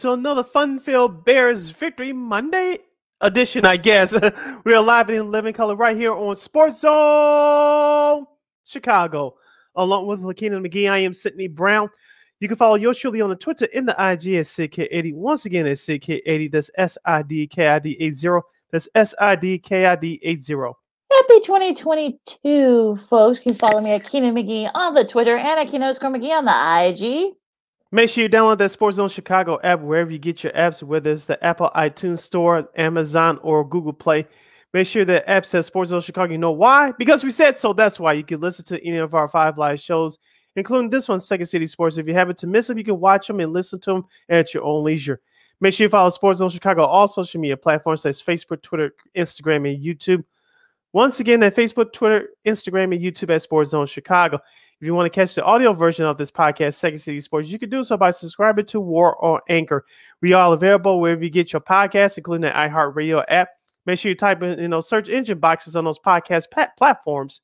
To another fun-filled Bears Victory Monday edition, I guess. We're live in living color right here on Sports Zone Chicago, along with Lakina McGee. I am Sydney Brown. You can follow yours truly on the Twitter in the IG at SidKid80. Once again, at SidKid80. That's S-I-D-K-I-D-80. That's S-I-D-K-I-D-80. Happy 2022, folks. You can follow me at Keenan McGee on the Twitter and at Keenan McGee on the IG. Make sure you download that Sports Zone Chicago app wherever you get your apps, whether it's the Apple iTunes Store, Amazon, or Google Play. Make sure the app says Sports Zone Chicago. You know why? Because we said so. That's why you can listen to any of our five live shows, including this one, Second City Sports. If you happen to miss them, you can watch them and listen to them at your own leisure. Make sure you follow Sports Zone Chicago on all social media platforms. That's Facebook, Twitter, Instagram, and YouTube. Once again, that Facebook, Twitter, Instagram, and YouTube at Sports Zone Chicago. If you want to catch the audio version of this podcast, Second City Sports, you can do so by subscribing to War on Anchor. We are available wherever you get your podcasts, including the iHeartRadio app. Make sure you type in you know search engine boxes on those podcast pat- platforms,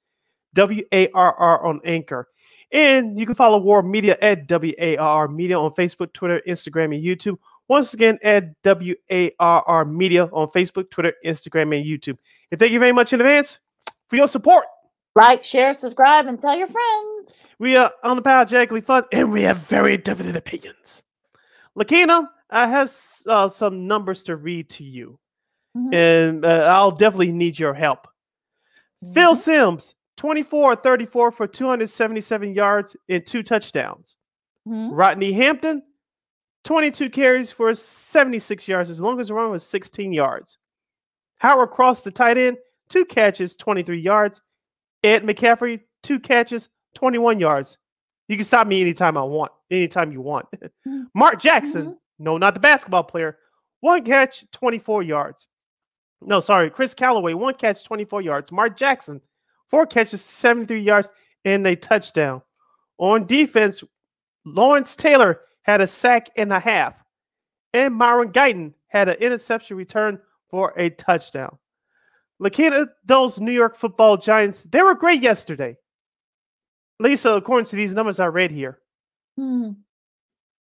W A R R on Anchor. And you can follow War Media at W A R R Media on Facebook, Twitter, Instagram, and YouTube. Once again, at W A R R Media on Facebook, Twitter, Instagram, and YouTube. And thank you very much in advance for your support. Like, share, subscribe, and tell your friends. We are unapologetically fun and we have very definite opinions. Lakina, I have uh, some numbers to read to you, Mhm. and uh, I'll definitely need your help. Phil Mhm. Simms, 24 34 for 277 yards and two touchdowns. Mhm. Rodney Hampton, 22 carries for 76 yards, as long as the run was 16 yards. Howard Cross, the tight end, two catches, 23 yards. Ed McCaffrey, two catches, 21 yards. You can stop me anytime I want, anytime you want. Mhm. Mark Jackson, Mhm. no, not the basketball player, one catch, 24 yards. No, sorry, Chris Calloway, one catch, 24 yards. Mark Jackson, four catches, 73 yards, and a touchdown. On defense, Lawrence Taylor had a sack and a half, and Myron Guyton had an interception return for a touchdown. Lakita, those New York football giants, they were great yesterday. Lisa, according to these numbers I read here. Hmm.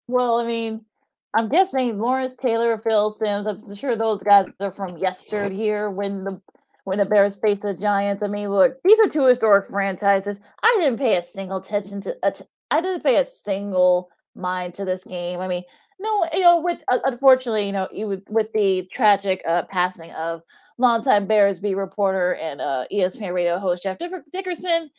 Well, I mean, I'm guessing Lawrence Taylor, Phil Simms. I'm sure those guys are from yesteryear when the when the Bears faced the Giants. I mean, look, these are two historic franchises. I didn't pay a single attention to. att- I didn't pay a single mind to this game. I mean, no, you know, with uh, unfortunately, you know, you would, with the tragic uh, passing of longtime Bears beat reporter and uh, ESPN radio host Jeff Dicker- Dickerson,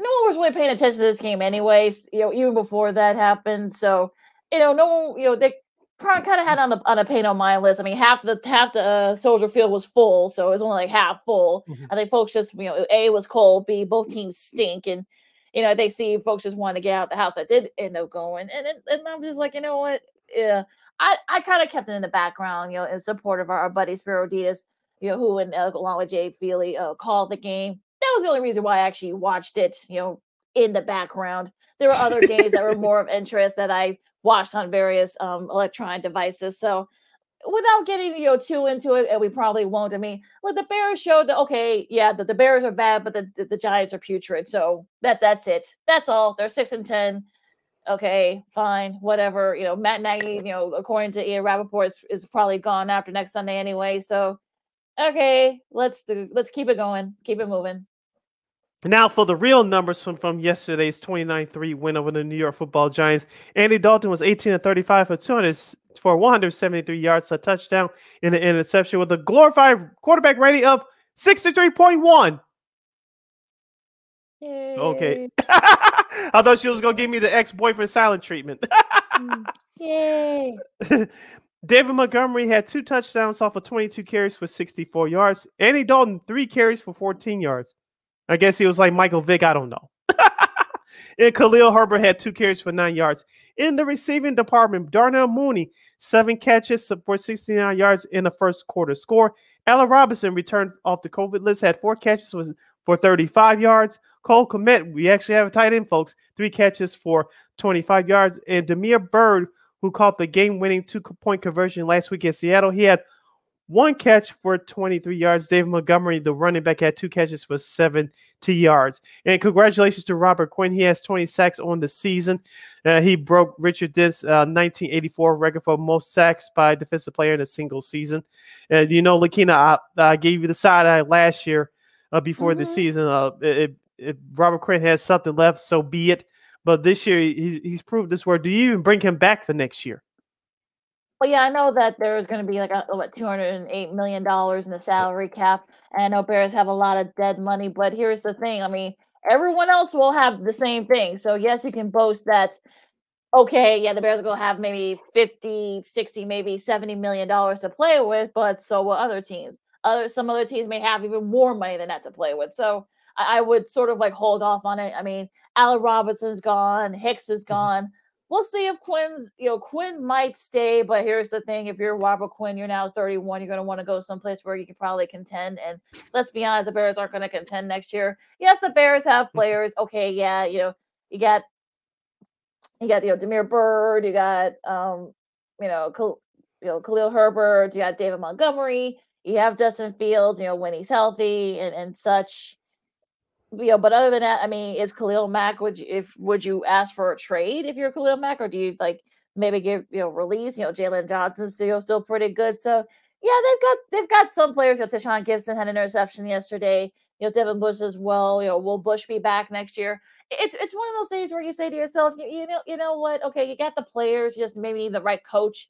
no one was really paying attention to this game, anyways. You know, even before that happened. So, you know, no one, you know, they kind of had on the on a pain on my list. I mean, half the half the uh, Soldier Field was full, so it was only like half full. Mhm. I think folks just, you know, A was cold, B both teams stink, and you know they see folks just wanted to get out the house. I did end up going, and and, and I'm just like, you know what? Yeah, I I kind of kept it in the background, you know, in support of our, our buddy Spero Dedes, you know, who and uh, along with Jay Feely uh, called the game. That was the only reason why I actually watched it, you know, in the background. There were other games that were more of interest that I watched on various um, electronic devices. So without getting you know too into it, and we probably won't. I mean, well, the Bears showed that okay, yeah, the, the Bears are bad, but the, the the Giants are putrid. So that that's it. That's all. They're six and ten. Okay, fine, whatever. You know, Matt Nagy, you know, according to Ian Rapoport, is, is probably gone after next Sunday anyway. So okay, let's do let's keep it going, keep it moving. Now for the real numbers from, from yesterday's 29-3 win over the New York Football Giants. Andy Dalton was 18 and 35 for 200 for 173 yards, a touchdown, and an interception with a glorified quarterback rating of 63.1. Okay. I thought she was gonna give me the ex-boyfriend silent treatment. Mm, Yay. David Montgomery had two touchdowns off of 22 carries for 64 yards. Andy Dalton, three carries for 14 yards. I guess he was like Michael Vick. I don't know. and Khalil Herbert had two carries for nine yards. In the receiving department, Darnell Mooney, seven catches for 69 yards in the first quarter score. Allen Robinson returned off the COVID list, had four catches for 35 yards. Cole Kmet, we actually have a tight end, folks, three catches for 25 yards. And Damiere Byrd, who caught the game winning two point conversion last week in Seattle, he had one catch for 23 yards. David Montgomery, the running back, had two catches for 70 yards. And congratulations to Robert Quinn. He has 20 sacks on the season. Uh, he broke Richard Dent's uh, 1984 record for most sacks by a defensive player in a single season. And you know, Lakina, I, I gave you the side eye last year uh, before mm-hmm. the season. Uh, if, if Robert Quinn has something left, so be it. But this year, he, he's proved this word. Do you even bring him back for next year? Well, yeah, I know that there's going to be like a, what two hundred and eight million dollars in the salary cap, and I know Bears have a lot of dead money. But here's the thing: I mean, everyone else will have the same thing. So yes, you can boast that. Okay, yeah, the Bears are going to have maybe 50, 60, maybe 70 million dollars to play with, but so will other teams. Other some other teams may have even more money than that to play with. So I, I would sort of like hold off on it. I mean, Allen Robinson's gone, Hicks is mm-hmm. gone. Mm-hmm we'll see if Quinn's, you know, Quinn might stay, but here's the thing: if you're Robert Quinn, you're now 31, you're going to want to go someplace where you can probably contend. And let's be honest, the Bears aren't going to contend next year. Yes, the Bears have players. Okay, yeah, you know, you got, you got, you know, Damiere Byrd, you got, um, you know, Khal- you know, Khalil Herbert, you got David Montgomery, you have Justin Fields, you know, when he's healthy and and such you know, but other than that, I mean, is Khalil Mack would you if would you ask for a trade if you're Khalil Mack, or do you like maybe give you know release? You know, Jaylon Johnson's still still pretty good. So yeah, they've got they've got some players. You know, Tashaun Gipson had an interception yesterday. You know, Deon Bush as well. You know, will Bush be back next year? It's it's one of those things where you say to yourself, you, you know, you know what? Okay, you got the players, just maybe the right coach.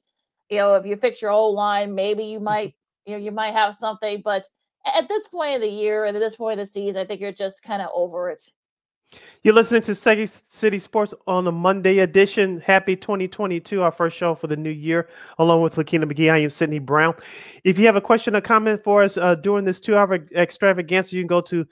You know, if you fix your old line, maybe you might you know you might have something, but at this point of the year and at this point of the season, I think you're just kind of over it. You're listening to Second City Sports on the Monday edition. Happy 2022, our first show for the new year, along with Lakina McGee. I am Sydney Brown. If you have a question or comment for us uh, during this two hour extravaganza, you can go to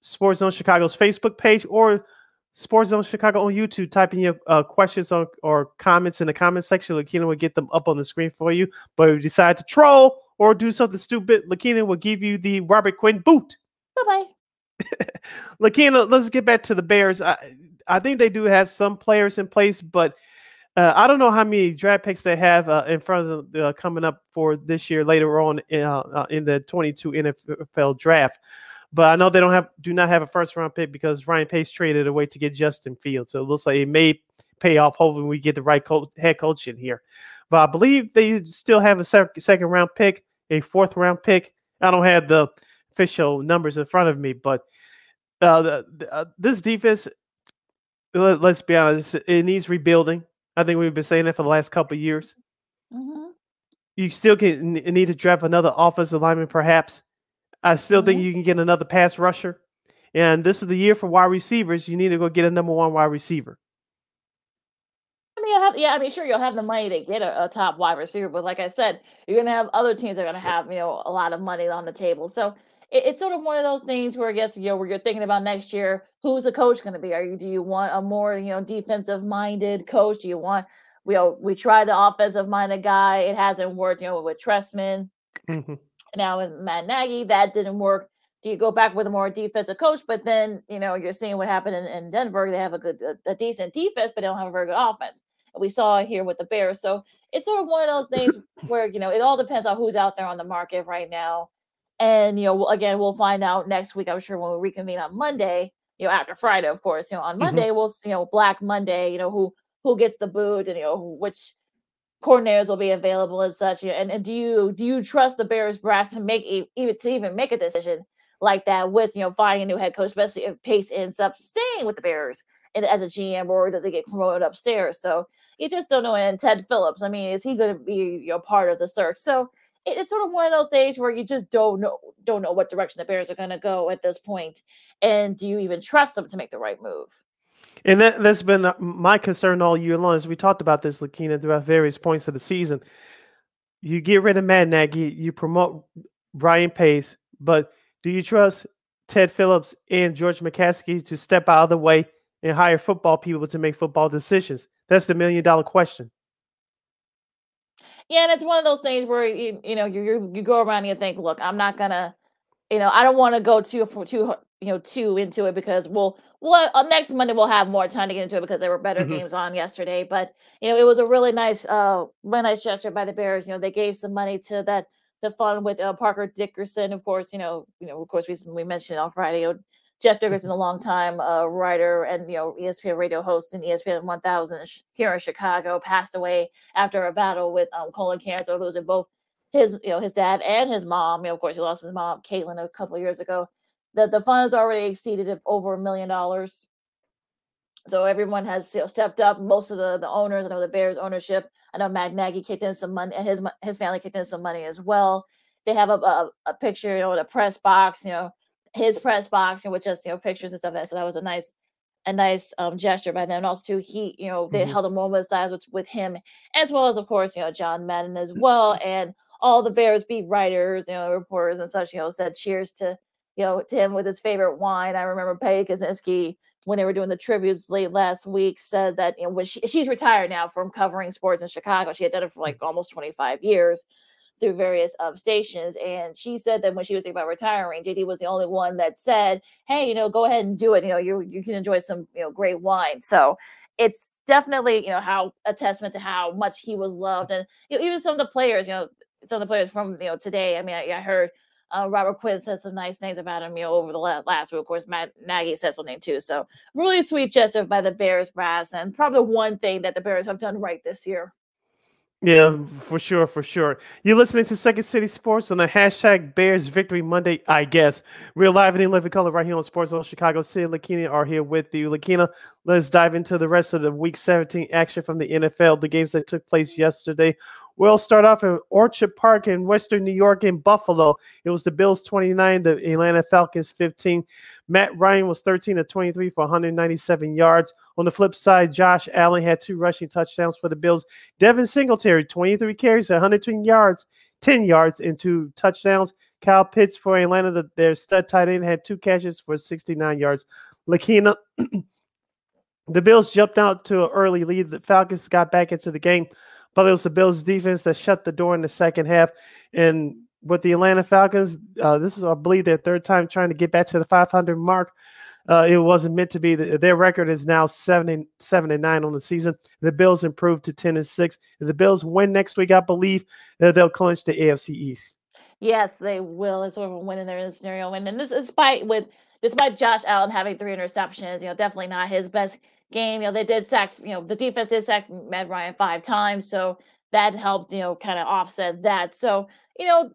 Sports Zone Chicago's Facebook page or Sports Zone Chicago on YouTube. Type in your uh, questions on, or comments in the comment section. Lakina will get them up on the screen for you. But if you decide to troll, or do something stupid, Lakina will give you the Robert Quinn boot. Bye bye. Lakina, let's get back to the Bears. I, I think they do have some players in place, but uh, I don't know how many draft picks they have uh, in front of them uh, coming up for this year later on in, uh, uh, in the 22 NFL draft. But I know they don't have do not have a first round pick because Ryan Pace traded away to get Justin Fields. So it looks like it may pay off. Hopefully, we get the right co- head coach in here. But I believe they still have a sec- second round pick, a fourth round pick. I don't have the official numbers in front of me, but uh, the, the, uh, this defense, let, us be honest, it needs rebuilding. I think we've been saying that for the last couple years. Mm-hmm. You still can need to draft another offensive lineman, perhaps. I still mm-hmm. think you can get another pass rusher. And this is the year for wide receivers. You need to go get a number one wide receiver you'll have yeah. I mean, sure, you'll have the money to get a, a top wide receiver, but like I said, you're gonna have other teams that are gonna have you know a lot of money on the table. So it, it's sort of one of those things where I guess you know where you're thinking about next year, who's the coach going to be? Are you do you want a more you know defensive minded coach? Do you want we you know, we tried the offensive minded guy, it hasn't worked. You know, with Trestman. Mm-hmm. Now with Matt Nagy, that didn't work do you go back with a more defensive coach? But then, you know, you're seeing what happened in, in Denver. They have a good, a, a, decent defense, but they don't have a very good offense we saw it here with the Bears. So it's sort of one of those things where you know it all depends on who's out there on the market right now. And you know, again, we'll find out next week. I'm sure when we reconvene on Monday. You know, after Friday, of course. You know, on mm-hmm. Monday mm-hmm. we'll you know Black Monday. You know who who gets the boot and you know which coordinators will be available and such. And, and do you do you trust the Bears brass to make a, even to even make a decision like that with you know finding a new head coach, especially if Pace ends up staying with the Bears as a GM or does he get promoted upstairs? So you just don't know. And Ted Phillips, I mean, is he going to be you know, part of the search? So it, it's sort of one of those days where you just don't know don't know what direction the Bears are going to go at this point, and do you even trust them to make the right move? And that, that's been my concern all year long. As we talked about this, Lakina, throughout various points of the season, you get rid of Matt Nagy, you promote Ryan Pace, but do you trust Ted Phillips and George McCaskey to step out of the way and hire football people to make football decisions? That's the million dollar question. Yeah, and it's one of those things where you, you know you, you go around and you think, look, I'm not gonna, you know, I don't want to go too too you know too into it because we'll well uh, next Monday we'll have more time to get into it because there were better mm-hmm. games on yesterday. But you know, it was a really nice uh really nice gesture by the Bears. You know, they gave some money to that the fun with uh, Parker Dickerson, of course. You know, you know, of course, we we mentioned it on Friday. You know, Jeff Dickerson, a long time uh, writer and you know ESPN radio host in ESPN 1000 here in Chicago, passed away after a battle with um, colon cancer, losing both his you know his dad and his mom. You know, of course, he lost his mom, Caitlin, a couple years ago. The the funds already exceeded over a million dollars. So everyone has you know, stepped up. Most of the, the owners, I know the Bears ownership. I know Matt Nagy kicked in some money, and his his family kicked in some money as well. They have a, a, a picture, you know, in a press box, you know, his press box, and with just you know pictures and stuff. like That so that was a nice a nice um, gesture by them. And also, too, he, you know, they mm-hmm. held a moment of silence with, with him, as well as, of course, you know, John Madden as well. And all the Bears beat writers, you know, reporters and such, you know, said cheers to, you know, to him with his favorite wine. I remember Peggy Kusinski, when they were doing the tributes late last week, said that, you know, when she, she's retired now from covering sports in Chicago. She had done it for like almost 25 years through various um, stations. And she said that when she was thinking about retiring, JD was the only one that said, "Hey, you know, go ahead and do it. You know, you you can enjoy some you know great wine." So it's definitely you know how a testament to how much he was loved, and you know, even some of the players, you know, some of the players from you know today. I mean, I, I heard. Uh, Robert Quinn says some nice things about him, you know, over the last week. Of course, Matt Nagy said something too. So, really sweet gesture by the Bears brass, and probably one thing that the Bears have done right this year. Yeah, for sure, for sure. You're listening to Second City Sports on the hashtag Bears Victory Monday, I guess. We're live in living color right here on Sports Zone Chicago. Sid Lakina are here with you. Lakina, let's dive into the rest of the Week 17 action from the NFL, the games that took place yesterday. We'll start off in Orchard Park in Western New York in Buffalo. It was the Bills 29, the Atlanta Falcons 15. Matt Ryan was 13 to 23 for 197 yards. On the flip side, Josh Allen had two rushing touchdowns for the Bills. Devin Singletary, 23 carries, 120 yards, 10 yards, and two touchdowns. Kyle Pitts for Atlanta, the, their stud tight end, had two catches for 69 yards. Lakina, the Bills jumped out to an early lead. The Falcons got back into the game, but it was the Bills' defense that shut the door in the second half. And with the Atlanta Falcons, uh, this is, I believe, their third time trying to get back to the 500 mark. Uh, it wasn't meant to be. Their record is now seven and seven and nine on the season. The Bills improved to ten and six. If the Bills win next week, I believe uh, they'll clinch the AFC East. Yes, they will. It's sort of a win in their scenario win, and this despite with despite Josh Allen having three interceptions, you know, definitely not his best game. You know, they did sack. You know, the defense did sack Matt Ryan five times, so that helped. You know, kind of offset that. So you know,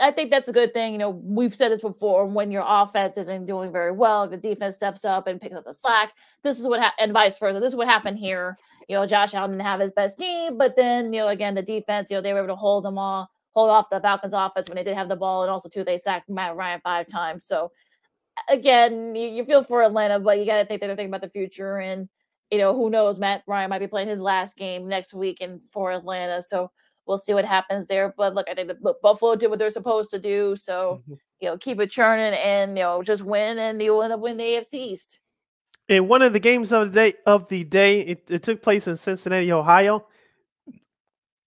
I think that's a good thing. You know, we've said this before. When your offense isn't doing very well, the defense steps up and picks up the slack. This is what ha- and vice versa. This is what happened here. You know, Josh Allen didn't have his best game, but then you know, again, the defense, you know, they were able to hold them all, hold off the Falcons' offense when they did have the ball, and also too, they sacked Matt Ryan five times. So again, you, you feel for Atlanta, but you got to think they're thinking about the future, and you know, who knows? Matt Ryan might be playing his last game next week and for Atlanta, so we'll see what happens there. But look, I think the Buffalo did what they're supposed to do. So, mm-hmm. you know, keep it churning and, you know, just win and you'll end up winning the AFC East. In one of the games of the day of the day, it, it took place in Cincinnati, Ohio.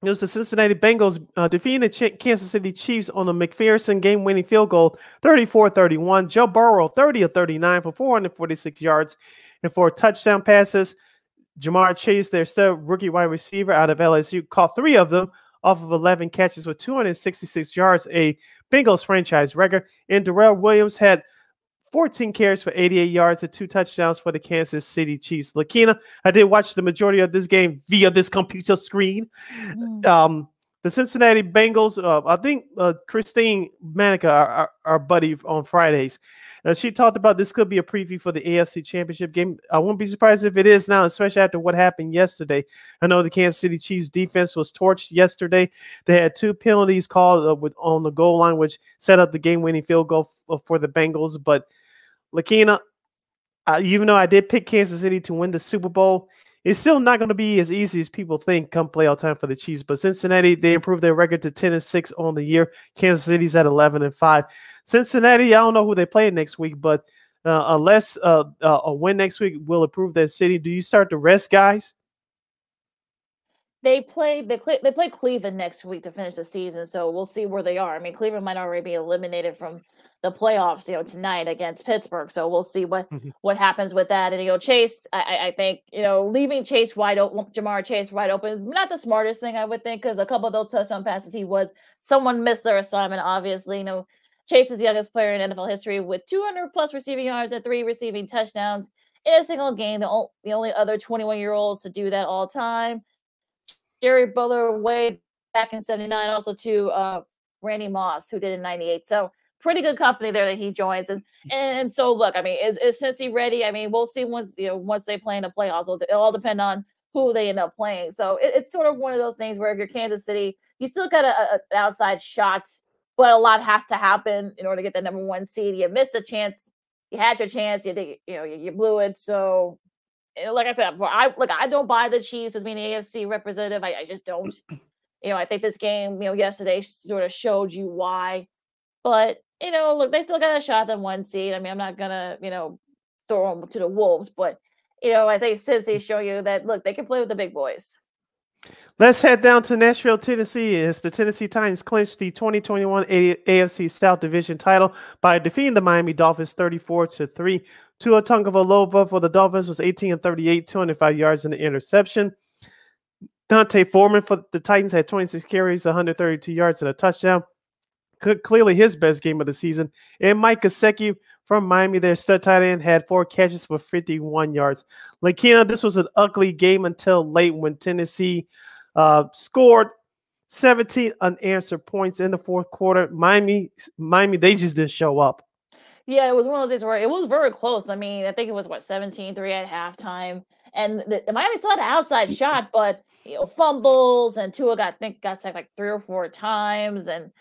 It was the Cincinnati Bengals uh, defeating the Ch- Kansas City Chiefs on a McPherson game-winning field goal, 34-31. Joe Burrow, 30 of 39 for 446 yards and four touchdown passes. Ja'Marr Chase, their stud rookie wide receiver out of LSU, caught three of them off of 11 catches with 266 yards, a Bengals franchise record. And Darrell Williams had 14 carries for 88 yards and two touchdowns for the Kansas City Chiefs. Lakina, I did watch the majority of this game via this computer screen. Mm. Um, the Cincinnati Bengals, uh, I think uh, Christine Manica, our, our, our, buddy on Fridays, uh, she talked about this could be a preview for the AFC Championship game. I won't be surprised if it is now, especially after what happened yesterday. I know the Kansas City Chiefs defense was torched yesterday. They had two penalties called uh, with on the goal line, which set up the game-winning field goal uh, for the Bengals. But Lakina, even though I did pick Kansas City to win the Super Bowl, it's still not going to be as easy as people think come playoff time for the Chiefs. But Cincinnati, they improved their record to 10 and 6 on the year. Kansas City's at 11 and 5. Cincinnati, I don't know who they play next week, but uh, unless uh, uh, a win next week will improve that city, do you start to rest guys? They play they play they play Cleveland next week to finish the season, so we'll see where they are. I mean, Cleveland might already be eliminated from the playoffs, you know, tonight against Pittsburgh. So we'll see what mm-hmm. what happens with that. And you know, Chase, I, I think you know, leaving Chase wide open, Ja'Marr Chase wide open, not the smartest thing I would think, because a couple of those touchdown passes he was someone missed their assignment. Obviously, you know, Chase is the youngest player in NFL history with 200 plus receiving yards and three receiving touchdowns in a single game. The, o- the only other 21 year olds to do that all time. Jerry Butler way back in 79, also to uh, Randy Moss, who did in 98. So pretty good company there that he joins. And and so look, I mean, is is Cincy ready? I mean, we'll see once you know once they play in the playoffs. It'll, all depend on who they end up playing. So it, it's sort of one of those things where if you're Kansas City, you still got a, a, outside shot, but a lot has to happen in order to get the number one seed. You missed a chance. You had your chance. You think you know you, you blew it. So like I said, for I look, I don't buy the Chiefs as being the AFC representative. I, I just don't. You know, I think this game, you know, yesterday sort of showed you why. But you know, look, they still got a shot at one seed. I mean, I'm not gonna, you know, throw them to the wolves, but you know, I think Cincy mm. show you that look, they can play with the big boys. Let's head down to Nashville, Tennessee, as the Tennessee Titans clinched the 2021 AFC South Division title by defeating the Miami Dolphins 34 to 3. Tua Tagovailoa for the Dolphins was 18 and 38, 205 yards in the interception. D'Onta Foreman for the Titans had 26 carries, 132 yards, and a touchdown clearly his best game of the season. And Mike Gesicki from Miami, their stud tight end, had four catches for 51 yards. Lakina, this was an ugly game until late when Tennessee uh, scored 17 unanswered points in the fourth quarter. Miami, Miami, they just didn't show up. Yeah, it was one of those days where it was very close. I mean, I think it was what 17 3 at halftime. And the, the Miami still had an outside shot, but you know, fumbles and Tua got I think got sacked like three or four times. And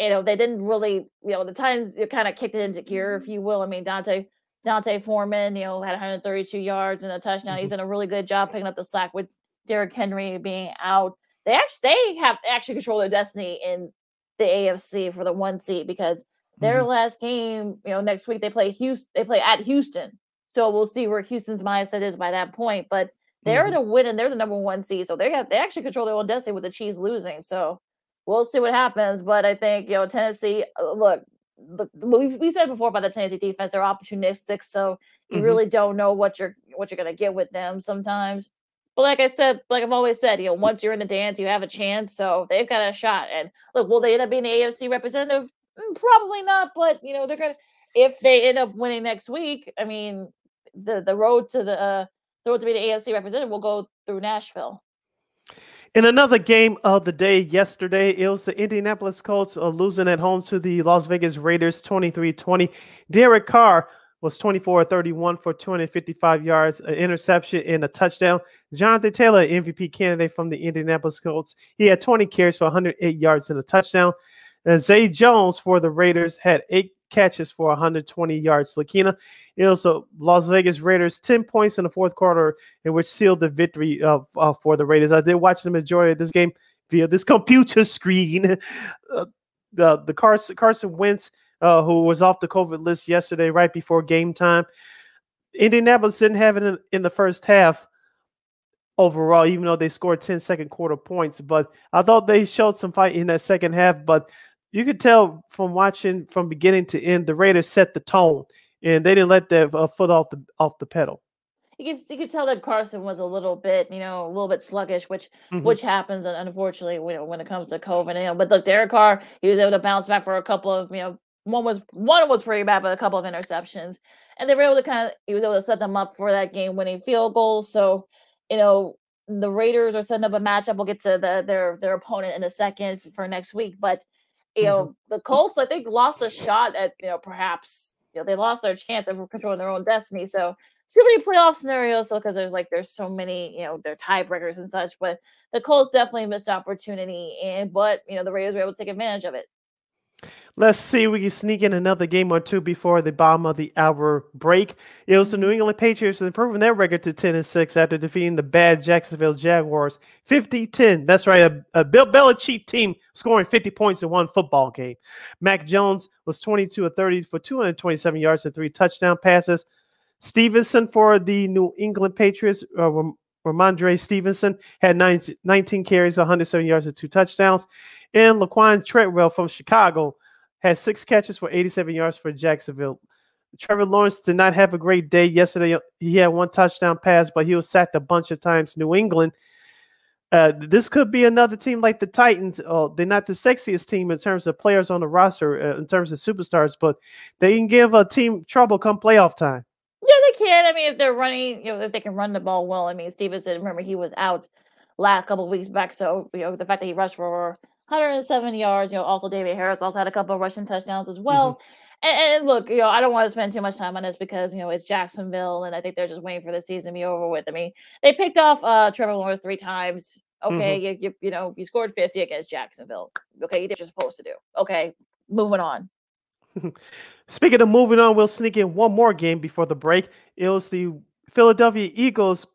you know, they didn't really, you know, the times you kind of kicked it into gear, if you will. I mean, D'Onta D'Onta Foreman, you know, had 132 yards and a touchdown. Mm-hmm. He's done a really good job picking up the slack with Derrick Henry being out. They actually they have actually control their destiny in the AFC for the one seat because their mm-hmm. last game, you know, next week they play Houston. They play at Houston, so we'll see where Houston's mindset is by that point. But they're mm-hmm. the win and they're the number one seed, so they have they actually control their own destiny with the Chiefs losing. So we'll see what happens. But I think you know Tennessee. Uh, look, we we said before about the Tennessee defense, they're opportunistic, so you mm-hmm. really don't know what you're what you're gonna get with them sometimes. But like I said, like I've always said, you know, once you're in the dance, you have a chance. So they've got a shot. And look, will they end up being the AFC representative? Mm, probably not. But you know, they're gonna if they end up winning next week. I mean, the the road to the uh, the road to be the AFC representative will go through Nashville. In another game of the day yesterday, it was the Indianapolis Colts uh, losing at home to the Las Vegas Raiders 23 20. Derek Carr was 24 31 for 255 yards, an interception, and a touchdown. Jonathan Taylor, MVP candidate from the Indianapolis Colts, he had 20 carries for 108 yards and a touchdown. And Zay Jones for the Raiders had eight catches for 120 yards. Lakina, it was a Las Vegas Raiders 10 points in the fourth quarter, in which sealed the victory uh, uh, for the Raiders. I did watch the majority of this game via this computer screen. Uh, the the Carson Carson Wentz, uh, who was off the COVID list yesterday, right before game time. Indianapolis didn't have it in, in the first half overall, even though they scored 10 second quarter points. But I thought they showed some fight in that second half. But you could tell from watching from beginning to end, the Raiders set the tone, and they didn't let their uh, foot off the off the pedal. You could you could tell that Carson was a little bit, you know, a little bit sluggish, which mm-hmm. which happens unfortunately when, when it comes to COVID. You know, but look, Derek Carr, he was able to bounce back for a couple of, you know, one was one was pretty bad, but a couple of interceptions, and they were able to kind of he was able to set them up for that game winning field goal. So, you know, the Raiders are setting up a matchup. We'll get to the their their opponent in a second for next week, but you know, mm-hmm. the Colts, I think, lost a shot at, you know, perhaps, you know, they lost their chance of controlling their own destiny. So, too many playoff scenarios. So, because there's like, there's so many, you know, they're tiebreakers and such. But the Colts definitely missed opportunity. And, but, you know, the Raiders were able to take advantage of it. Let's see if we can sneak in another game or two before the bottom of the hour break. It was the New England Patriots improving their record to 10 and 6 after defeating the bad Jacksonville Jaguars 50-10. That's right, a, a Bill Belichick team scoring 50 points in one football game. Mac Jones was 22 of 30 for 227 yards and three touchdown passes. Stevenson for the New England Patriots uh, Rhamondre Stevenson had 19 carries, 107 yards, and two touchdowns. And Laquon Treadwell from Chicago had six catches for 87 yards for Jacksonville. Trevor Lawrence did not have a great day yesterday. He had one touchdown pass, but he was sacked a bunch of times. New England. Uh, this could be another team like the Titans. Oh, they're not the sexiest team in terms of players on the roster, uh, in terms of superstars, but they can give a team trouble come playoff time. Yeah, they can. I mean, if they're running, you know, if they can run the ball well. I mean, Stevenson, remember he was out last couple weeks back, so you know the fact that he rushed for 107 yards. You know, also David Harris also had a couple of rushing touchdowns as well. Mm-hmm. And, and, look, you know, I don't want to spend too much time on this because you know it's Jacksonville, and I think they're just waiting for the season to be over with. I mean, they picked off uh Trevor Lawrence three times. Okay, mm-hmm. you, you you know you scored 50 against Jacksonville. Okay, you did what you're supposed to do. Okay, moving on. Speaking of moving on, we'll sneak in one more game before the break. It was the Philadelphia Eagles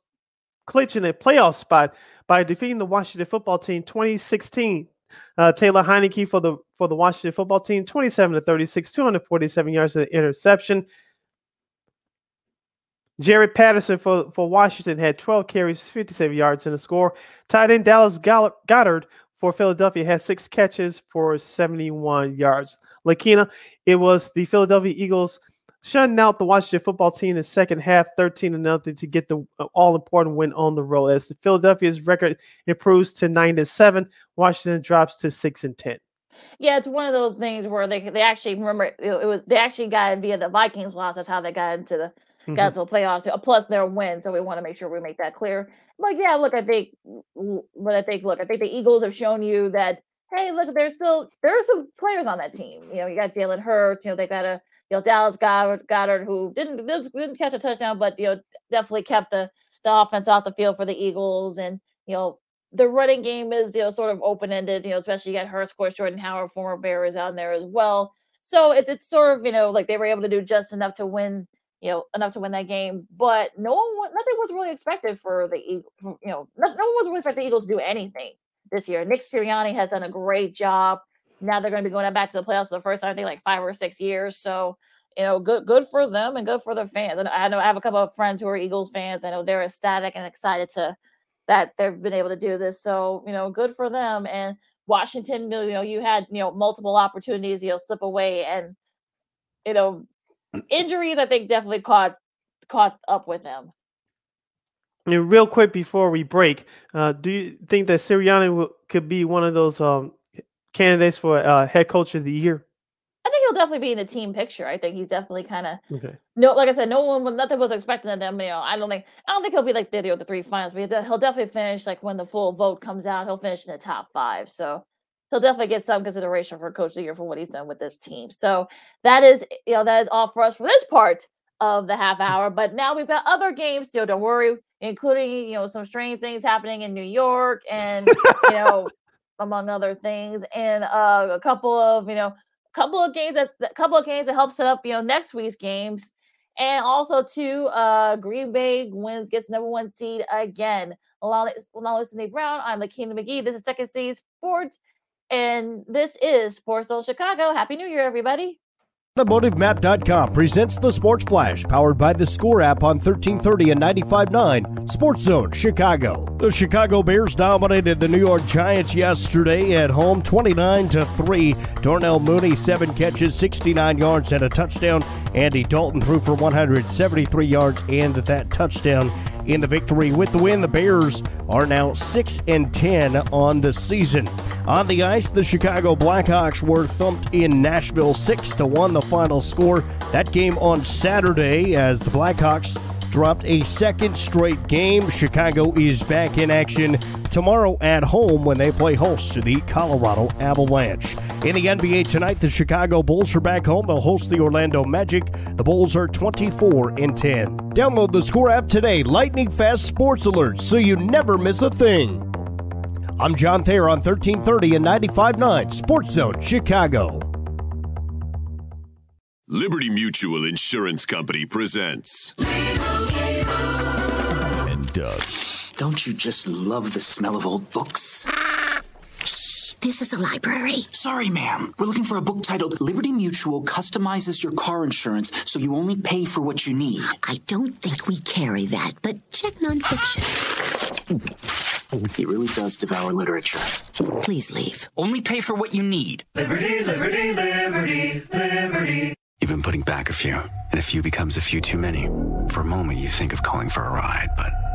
clinching a playoff spot by defeating the Washington football team 2016 uh, Taylor Heinicke for the for the Washington football team, 27 to 36, 247 yards of interception. Jaret Patterson for, for Washington had 12 carries, 57 yards in the score. Tight end Dallas Goedert for Philadelphia had six catches for 71 yards. Lakina, it was the Philadelphia Eagles shutting out the Washington football team in the second half, 13 to nothing to get the uh, all important win on the road. As the Philadelphia's record improves to nine to seven, Washington drops to six and ten. Yeah, it's one of those things where they they actually remember it was they actually got via the Vikings loss. That's how they got into the mm-hmm. got into the playoffs. Plus their win, so we want to make sure we make that clear. But yeah, look, I think, but I think, look, I think the Eagles have shown you that hey, look, there's still there are some players on that team. You know, you got Jalen Hurts. You know, they got a you know Dallas Goddard, Goedert who didn't didn't catch a touchdown, but you know definitely kept the the offense off the field for the Eagles, and you know the running game is you know sort of open ended. You know, especially you got Hurts, of course, Jordan Howard, former Bear, is out there as well. So it's it's sort of you know like they were able to do just enough to win you know, enough to win that game. But no one, nothing was really expected for the Eagles. You know, no, no one was really expecting the Eagles to do anything this year. Nick Sirianni has done a great job. Now they're going to be going back to the playoffs for the first time, I think, like five or six years. So, you know, good good for them and good for their fans. And I know I have a couple of friends who are Eagles fans. I know they're ecstatic and excited to that they've been able to do this. So, you know, good for them. And Washington, you know, you had you know multiple opportunities, you know, slip away, and you know, injuries. I think definitely caught caught up with them. And real quick before we break, uh, do you think that Sirianni w- could be one of those um, candidates for uh, head coach of the year? I think he'll definitely be in the team picture. I think he's definitely kind of okay. no, like I said, no one, nothing was expecting of them. You know, I don't think, I don't think he'll be like there the, the three finals, but he'll definitely finish like when the full vote comes out. He'll finish in the top five. So he'll definitely get some consideration for coach of the year for what he's done with this team. So that is, you know, that is all for us for this part of the half hour. But now we've got other games still. Don't worry, including you know some strange things happening in New York and you know among other things, and uh, a couple of you know couple of games that a couple of games that help set up you know next week's games. And also, too, uh, Green Bay wins, gets number one seed again. Along, with Cindy Brown, I'm Lakina McGee. This is Second City Sports, and this is Sports Chicago. Happy New Year, everybody! AutomotiveMap.com presents the Sports Flash, powered by the Score app on 1330 and 95.9 Sports Zone, Chicago. The Chicago Bears dominated the New York Giants yesterday at home, 29 to 3. Darnell Mooney, seven catches, 69 yards, and a touchdown. Andy Dalton threw for 173 yards and that touchdown in the victory. With the win, the Bears are now 6 and 10 on the season. On the ice, the Chicago Blackhawks were thumped in Nashville 6 to 1 the final score. That game on Saturday as the Blackhawks dropped a second straight game. Chicago is back in action tomorrow at home when they play host to the Colorado Avalanche. In the NBA tonight, the Chicago Bulls are back home. They'll host the Orlando Magic. The Bulls are 24 and 10. Download the Score app today. Lightning fast sports alerts so you never miss a thing. I'm John Thayer on 1330 and 95.9 Sports Zone, Chicago. Liberty Mutual Insurance Company presents. And Doug. Don't you just love the smell of old books? This is a library. Sorry, ma'am. We're looking for a book titled Liberty Mutual Customizes Your Car Insurance so you only pay for what you need. I don't think we carry that, but check nonfiction. He really does devour literature. Please leave. Only pay for what you need. Liberty, liberty, liberty, liberty. You've been putting back a few, and a few becomes a few too many. For a moment, you think of calling for a ride, but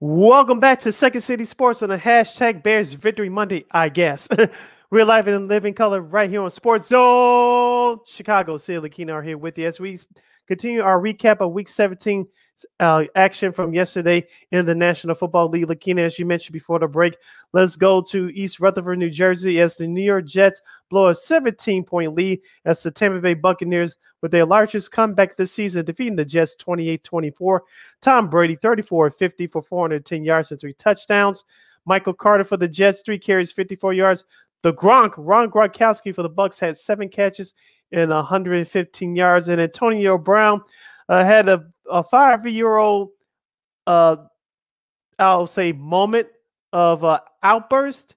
Welcome back to Second City Sports on the hashtag Bears Victory Monday, I guess. We're live in living color right here on Sports Zone Chicago. Sid Lakina are here with you as we continue our recap of Week 17 uh, action from yesterday in the National Football League. Lakina, as you mentioned before the break, let's go to East Rutherford, New Jersey, as the New York Jets blow a 17 point lead as the Tampa Bay Buccaneers, with their largest comeback this season, defeating the Jets 28 24. Tom Brady, 34 50 for 410 yards and three touchdowns. Michael Carter for the Jets, three carries, 54 yards. The Gronk, Rob Gronkowski for the Bucks had seven catches and 115 yards, and Antonio Brown uh, had a, a five-year-old, uh, I'll say, moment of uh, outburst.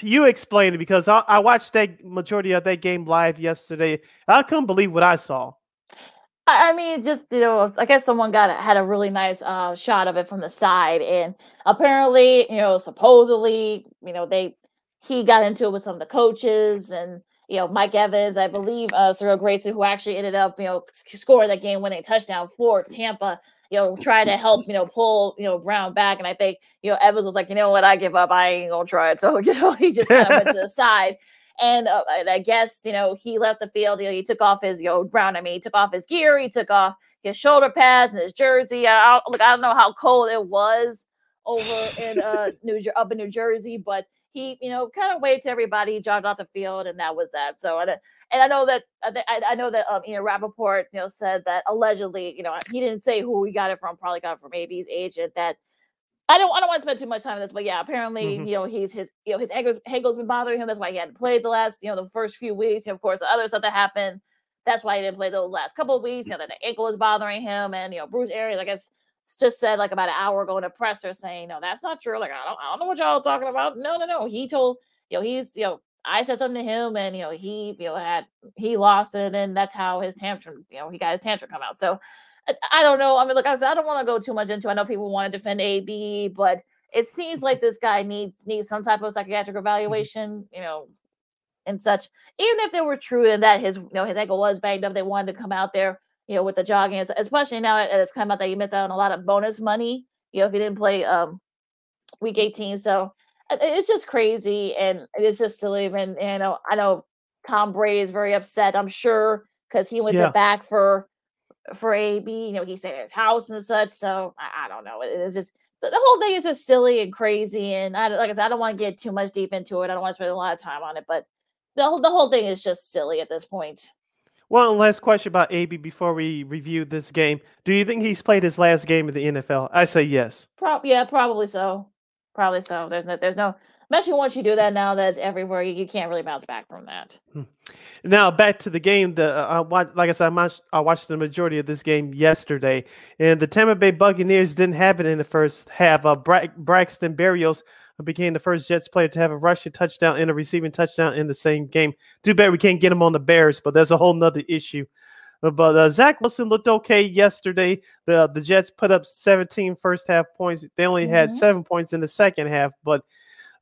You explain it because I, I watched that majority of that game live yesterday. I couldn't believe what I saw. I mean, just you know, I guess someone got had a really nice uh, shot of it from the side, and apparently, you know, supposedly, you know, they he got into it with some of the coaches, and you know, Mike Evans, I believe, uh, Cyril Grayson, who actually ended up, you know, scoring that game-winning touchdown for Tampa. You know, try to help, you know, pull, you know, Brown back. And I think, you know, Evans was like, you know what, I give up. I ain't gonna try it. So, you know, he just kind of went to the side. And, uh, and I guess, you know, he left the field. You know, he took off his, you know, Brown. I mean, he took off his gear. He took off his shoulder pads and his jersey. I, I, look, I don't know how cold it was over in uh New up in New Jersey, but he, you know, kind of waved to everybody, jogged off the field, and that was that. So, and, and I know that I, I know that um, you know, Rapoport, you know, said that allegedly, you know, he didn't say who he got it from, probably got it from AB's agent. That I don't, I don't want to spend too much time on this, but yeah, apparently, mm-hmm. you know, he's his, you know, his ankles, ankles been bothering him. That's why he hadn't played the last, you know, the first few weeks. And of course, the other stuff that happened, that's why he didn't play those last couple of weeks. You know, that the ankle was bothering him, and you know, Bruce Arians, I guess just said like about an hour ago in a presser saying, no, that's not true. Like, I don't, I don't know what y'all talking about. No, no, no. He told you know, he's, you know, I said something to him and, you know, he, you know, had, he lost it and that's how his tantrum, you know, he got his tantrum come out. So I, I don't know. I mean, look, I said, I don't want to go too much into, I know people want to defend AB, but it seems like this guy needs, needs some type of psychiatric mm-hmm. evaluation, you know, and such. Even if they were true and that his, you know, his ankle was banged up, they wanted to come out there, you know, with the jogging, especially now it's come out that you missed out on a lot of bonus money, you know, if you didn't play um week 18. So it's just crazy and it's just silly. And you know, I know Tom Brady is very upset. I'm sure because he went yeah. to back for for AB. You know, he stayed at his house and such. So I, I don't know. It, it's just the, the, whole thing is just silly and crazy. And I, like I said, I don't want to get too much deep into it. I don't want to spend a lot of time on it, but the the whole thing is just silly at this point. One last question about AB before we review this game. Do you think he's played his last game in the NFL? I say yes. Pro- yeah, probably so. Probably so. There's no, there's no, especially once you do that now that's everywhere, you, you can't really bounce back from that. Hmm. Now back to the game. The uh, like I said, I watched, I watched the majority of this game yesterday, and the Tampa Bay Buccaneers didn't have it in the first half. Uh, Bra- Braxton Berrios became the first Jets player to have a rushing touchdown and a receiving touchdown in the same game. Too bad we can't get him on the Bears, but that's a whole nother issue. But uh, Zach Wilson looked okay yesterday. The the Jets put up 17 first half points. They only mm-hmm. had seven points in the second half. But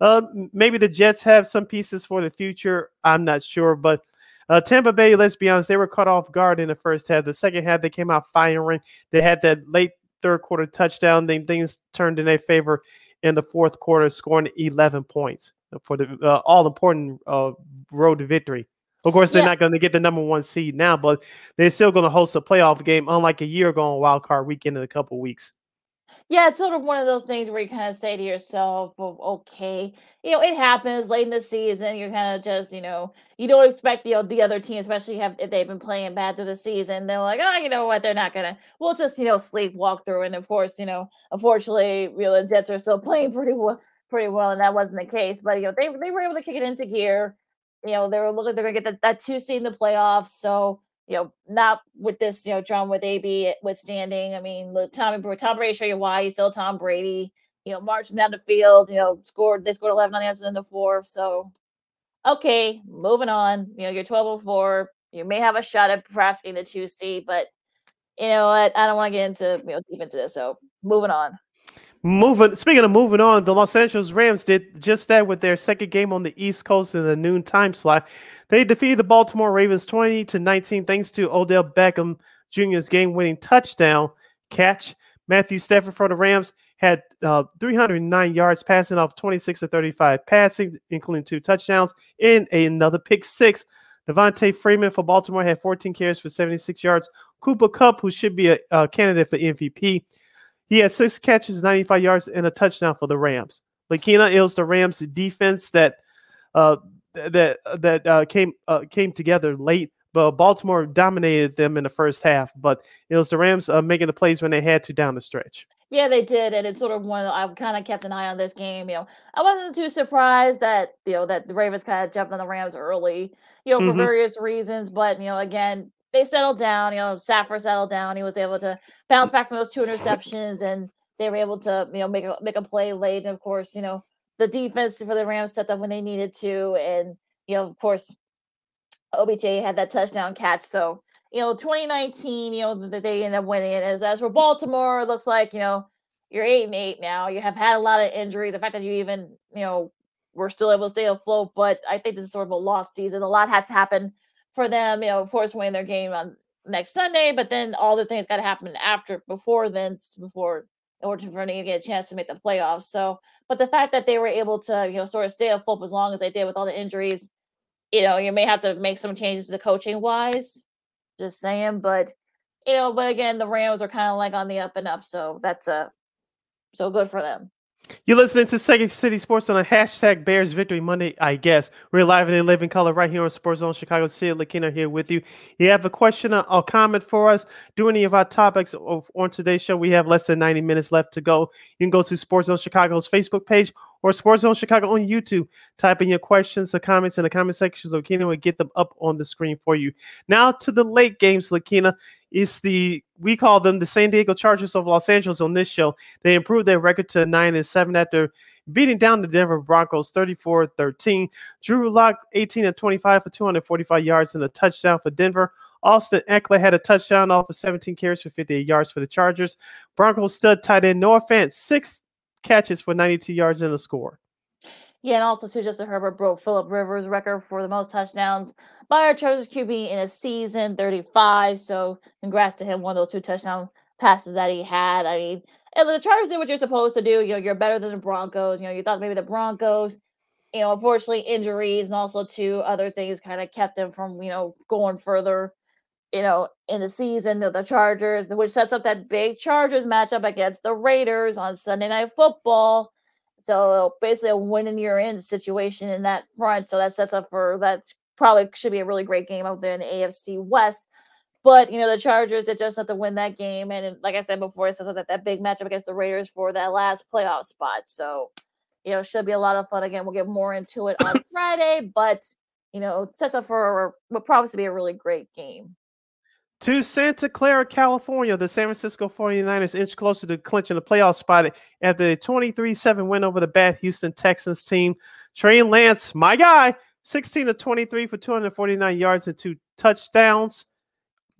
uh, maybe the Jets have some pieces for the future. I'm not sure. But uh, Tampa Bay, let's be honest, they were caught off guard in the first half. The second half, they came out firing. They had that late third quarter touchdown. Then things turned in their favor in the fourth quarter, scoring 11 points for the uh, all important uh, road to victory Of course, they're Yeah. not going to get the number one seed now, but they're still going to host a playoff game, unlike a year ago on Wild Card Weekend in a couple weeks. Yeah, it's sort of one of those things where you kind of say to yourself, well, okay, you know, it happens late in the season. You're kind of just, you know, you don't expect the the other team, especially have if they've been playing bad through the season. They're like, oh, you know what? They're not gonna. We'll just, you know, sleepwalk through. And of course, you know, unfortunately, you know, the Jets are still playing pretty well, pretty well, and that wasn't the case. But you know, they they were able to kick it into gear. You know, they were looking they're gonna get that, that two seed in the playoffs. So you know, not with this, you know, drum with AB withstanding. I mean, look, Tommy Tom Brady show you why he's still Tom Brady. You know, marching down the field. You know, scored they scored eleven unanswered in the fourth. So, okay, moving on. You know, you're twelve oh four. You may have a shot at perhaps getting a two seed, but you know what? I don't want to get into you know deep into this. So, moving on. Moving. Speaking of moving on, the Los Angeles Rams did just that with their second game on the East Coast in the noon time slot. They defeated the Baltimore Ravens twenty to nineteen thanks to Odell Beckham Jr.'s game-winning touchdown catch. Matthew Stafford for the Rams had uh, 309 yards passing off 26 to 35 passing, including two touchdowns and another pick six. Devonta Freeman for Baltimore had 14 carries for 76 yards. Cooper Kupp, who should be a, a candidate for MVP, he had six catches, 95 yards, and a touchdown for the Rams. Lakina, it was the Rams defense that uh, that that uh, came uh, came together late, but Baltimore dominated them in the first half. But it was the Rams uh, making the plays when they had to down the stretch. Yeah, they did, and it's sort of one I kind of kept an eye on this game. You know, I wasn't too surprised that you know that the Ravens kind of jumped on the Rams early, you know, for Mhm. various reasons. But you know, again, they settled down. You know, Stafford settled down. He was able to bounce back from those two interceptions, and they were able to you know make a make a play late. And of course, you know, the defense for the Rams stepped up when they needed to, and you know, of course, OBJ had that touchdown catch. So, you know, 2019, you know, that they end up winning it. As as for Baltimore, it looks like, you know, you're eight and eight now. You have had a lot of injuries. The fact that you even, you know, were still able to stay afloat, but I think this is sort of a lost season. A lot has to happen for them. You know, of course, winning their game on next Sunday, but then all the things got to happen after, before then, before in order for them to get a chance to make the playoffs. So, but the fact that they were able to, you know, sort of stay afloat as long as they did with all the injuries, you know, you may have to make some changes to coaching wise. Just saying, but you know, but again, the Rams are kind of like on the up and up, so that's a so good for them. You're listening to Second City Sports on a hashtag Bears Victory Monday, I guess. We're live and in living color right here on Sports Zone Chicago City. Lakina here with you. You have a question or or comment for us? Do any of our topics of- on today's show? We have less than 90 minutes left to go. You can go to Sports Zone Chicago's Facebook page or Sports Zone Chicago on YouTube. Type in your questions or comments in the comment section. Lakina will get them up on the screen for you. Now to the late games, Lakina. It's the we call them the San Diego Chargers of Los Angeles on this show. They improved their record to 9 and 7 after beating down the Denver Broncos 34-13. Drew Lock 18 and 25 for 245 yards and a touchdown for Denver. Austin Ekeler had a touchdown off of 17 carries for 58 yards for the Chargers. Broncos stud tight end Noah Fant, six catches for 92 yards and a score. Yeah, and also too, Justin Herbert broke Philip Rivers' record for the most touchdowns by our Chargers QB in a season, 35. So congrats to him, one of those two touchdown passes that he had. I mean, and the Chargers did what you're supposed to do. You know, you're better than the Broncos. You know, you thought maybe the Broncos, you know, unfortunately injuries and also two other things kind of kept them from, you know, going further, you know, in the season. The, the Chargers, which sets up that big Chargers matchup against the Raiders on Sunday Night Football. So basically a win and you're in situation in that front. So that sets up for that probably should be a really great game out there in the AFC West. But you know, the Chargers did just have to win that game. And like I said before, it sets up that, that big matchup against the Raiders for that last playoff spot. So, you know, should be a lot of fun. Again, we'll get more into it on Friday, but you know, sets up for what promises to be a really great game. To Santa Clara, California, the San Francisco 49ers inch closer to clinching a playoff spot after a 23 7 win over the bad Houston Texans team. Trey Lance, my guy, 16 to 23 for 249 yards and two touchdowns.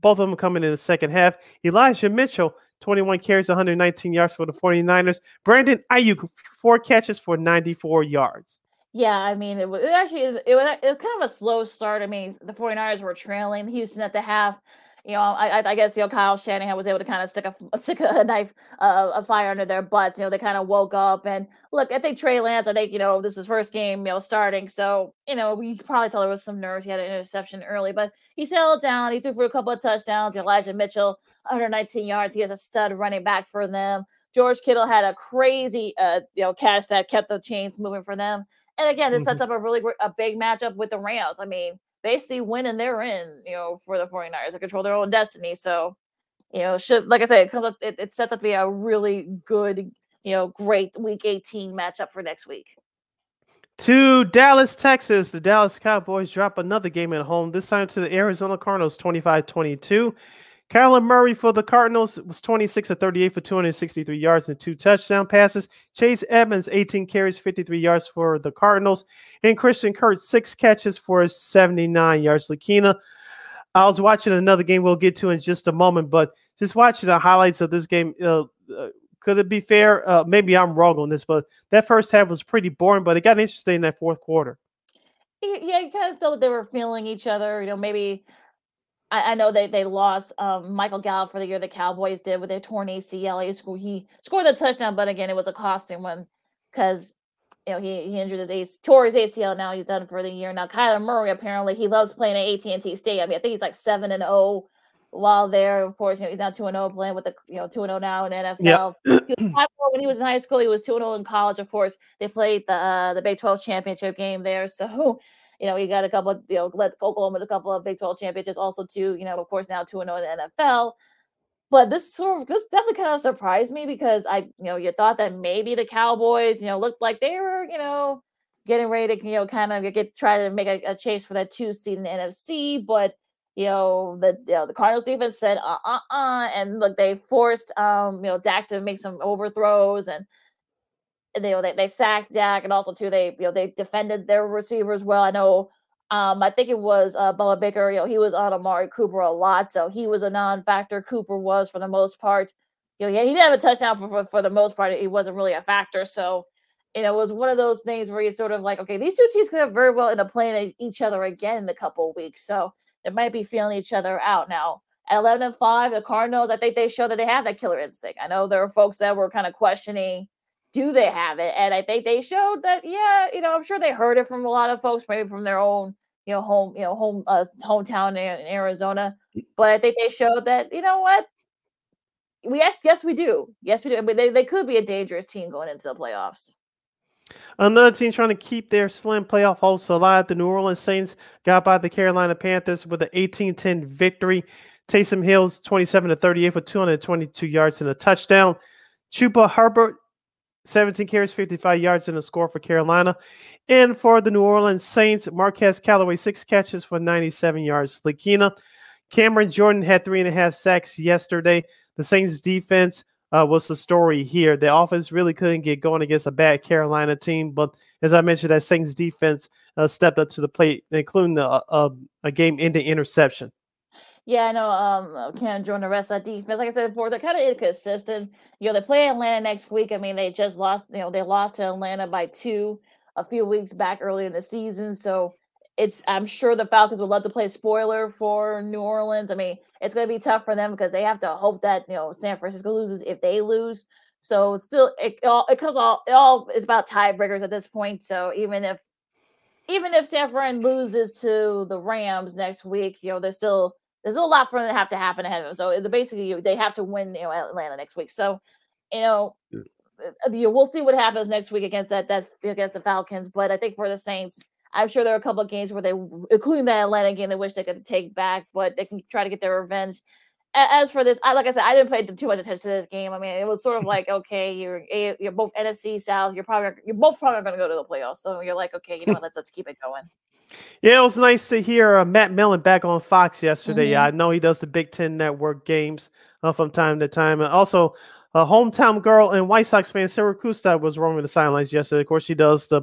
Both of them coming in the second half. Elijah Mitchell, 21 carries, 119 yards for the 49ers. Brandon Aiyuk, four catches for 94 yards. Yeah, I mean, it was it actually it was, it was kind of a slow start. I mean, the 49ers were trailing Houston at the half. You know, I, I guess you know Kyle Shanahan was able to kind of stick a stick a knife, uh, a fire under their butts. You know, they kind of woke up and look. I think Trey Lance. I think you know this is first game, you know, starting. So you know, we probably tell there was some nerves. He had an interception early, but he settled down. He threw for a couple of touchdowns. Elijah Mitchell, 119 yards. He has a stud running back for them. George Kittle had a crazy, uh, you know, catch that kept the chains moving for them. And again, this mm-hmm. sets up a really a big matchup with the Rams. I mean, basically win and they're in, you know, for the 49ers. They control their own destiny. So, you know, should like I said, it comes up it, it sets up to be a really good, you know, great week 18 matchup for next week. To Dallas, Texas, the Dallas Cowboys drop another game at home, this time to the Arizona Cardinals 25 22. Kyler Murray for the Cardinals was 26 of 38 for 263 yards and two touchdown passes. Chase Edmonds, 18 carries, 53 yards for the Cardinals. And Christian Kirk, six catches for 79 yards. Lakina, I was watching another game we'll get to in just a moment, but just watching the highlights of this game, uh, uh, could it be fair? Uh, maybe I'm wrong on this, but that first half was pretty boring, but it got interesting in that fourth quarter. Yeah, you kind of felt they were feeling each other. You know, maybe I, I, know they they lost um, Michael Gallup for the year the Cowboys did with their torn ACL. He scored, he scored the touchdown, but again, it was a costing one because you know he, he injured his AC, tore his ACL. Now he's done for the year. Now Kyler Murray apparently he loves playing at AT and T Stadium. I, mean, I think he's like seven and zero oh while there. Of course, you know he's now two and zero oh playing with the you know two and zero now in NFL. Yep. when he was in high school, he was two and zero in college. Of course, they played the uh, the Big Twelve championship game there. So you know, he got a couple of, you know, let Oklahoma a couple of Big 12 championships, also too, you know, of course, now 2 0 in the NFL. But this sort of this definitely kind of surprised me because I, you know, you thought that maybe the Cowboys, you know, looked like they were, you know, getting ready to, you know, kind of get try to make a, a chase for that two seed in the NFC, but you know, the you know, the Cardinals defense said uh uh uh and look they forced um, you know, Dak to make some overthrows and they, know, they they sacked Dak, and also too they you know they defended their receivers well. I know, um, I think it was uh, Budda Baker. You know, he was on Amari Cooper a lot, so he was a non-factor. Cooper was for the most part. You know, yeah, he didn't have a touchdown for, for for the most part. He wasn't really a factor. So, you know, it was one of those things where you sort of like, okay, these two teams could have very well end up playing each other again in a couple weeks. So they might be feeling each other out now. At 11 and 5, the Cardinals, I think they show that they have that killer instinct. I know there are folks that were kind of questioning do they have it? And I think they showed that, yeah, you know, I'm sure they heard it from a lot of folks, maybe from their own, you know, home, you know, home uh, hometown in, Arizona. But I think they showed that, you know what? We yes, yes, we do. Yes, we do. But they, they could be a dangerous team going into the playoffs. Another team trying to keep their slim playoff hopes alive. The New Orleans Saints got by the Carolina Panthers with an 18-10 victory. Taysom Hill's 27 to 38 for 222 yards and a touchdown. Chuba Hubbard 17 carries, 55 yards, and a score for Carolina. And for the New Orleans Saints, Marquez Callaway, six catches for 97 yards. Lakina, Cameron Jordan had three and a half sacks yesterday. The Saints defense uh, was the story here. The offense really couldn't get going against a bad Carolina team, but as I mentioned, that Saints defense uh, stepped up to the plate, including a, a, a game-ending interception. Yeah, I know. Um, can't join the rest of that defense. Like I said before, they're kind of inconsistent. You know, they play Atlanta next week. I mean, they just lost. You know, they lost to Atlanta by two a few weeks back early in the season. So it's. I'm sure the Falcons would love to play spoiler for New Orleans. I mean, it's going to be tough for them because they have to hope that you know San Francisco loses if they lose. So it's still, it all it comes all it all is about tiebreakers at this point. So even if even if San Fran loses to the Rams next week, you know, they're still there's a lot for them to have to happen ahead of them. So basically they have to win, you know, Atlanta next week. So, you know, yeah. Uh, we'll see what happens next week against that that against the Falcons. But I think for the Saints, I'm sure there are a couple of games where they, including that Atlanta game, they wish they could take back, but they can try to get their revenge. As for this, I like I said, I didn't pay too much attention to this game. I mean, it was sort of like, okay, you're you're both NFC South. You're probably you're both probably going to go to the playoffs. So you're like, okay, you know what? Let's let's keep it going. Yeah, it was nice to hear uh, Matt Millen back on Fox yesterday. Mm-hmm. I know he does the Big Ten Network games uh, from time to time. And also, a hometown girl and White Sox fan, Sarah Kustok, was roaming the sidelines yesterday. Of course, she does the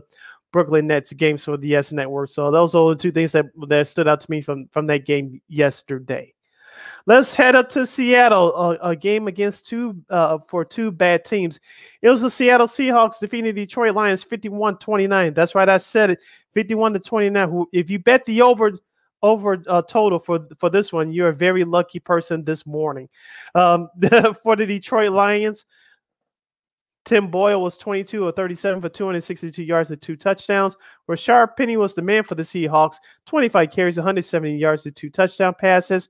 Brooklyn Nets games for the YES Network. So those are the two things that, that stood out to me from, from that game yesterday. Let's head up to Seattle, a, a game against two uh, for two bad teams. It was the Seattle Seahawks defeating the Detroit Lions 51-29. That's right, I said it. 51 to 29. Who if you bet the over over uh, total for for this one, you're a very lucky person this morning. Um, for the Detroit Lions, Tim Boyle was 22 or 37 for 262 yards and two touchdowns. Rashaad Penny was the man for the Seahawks, 25 carries, 170 yards and two touchdown passes.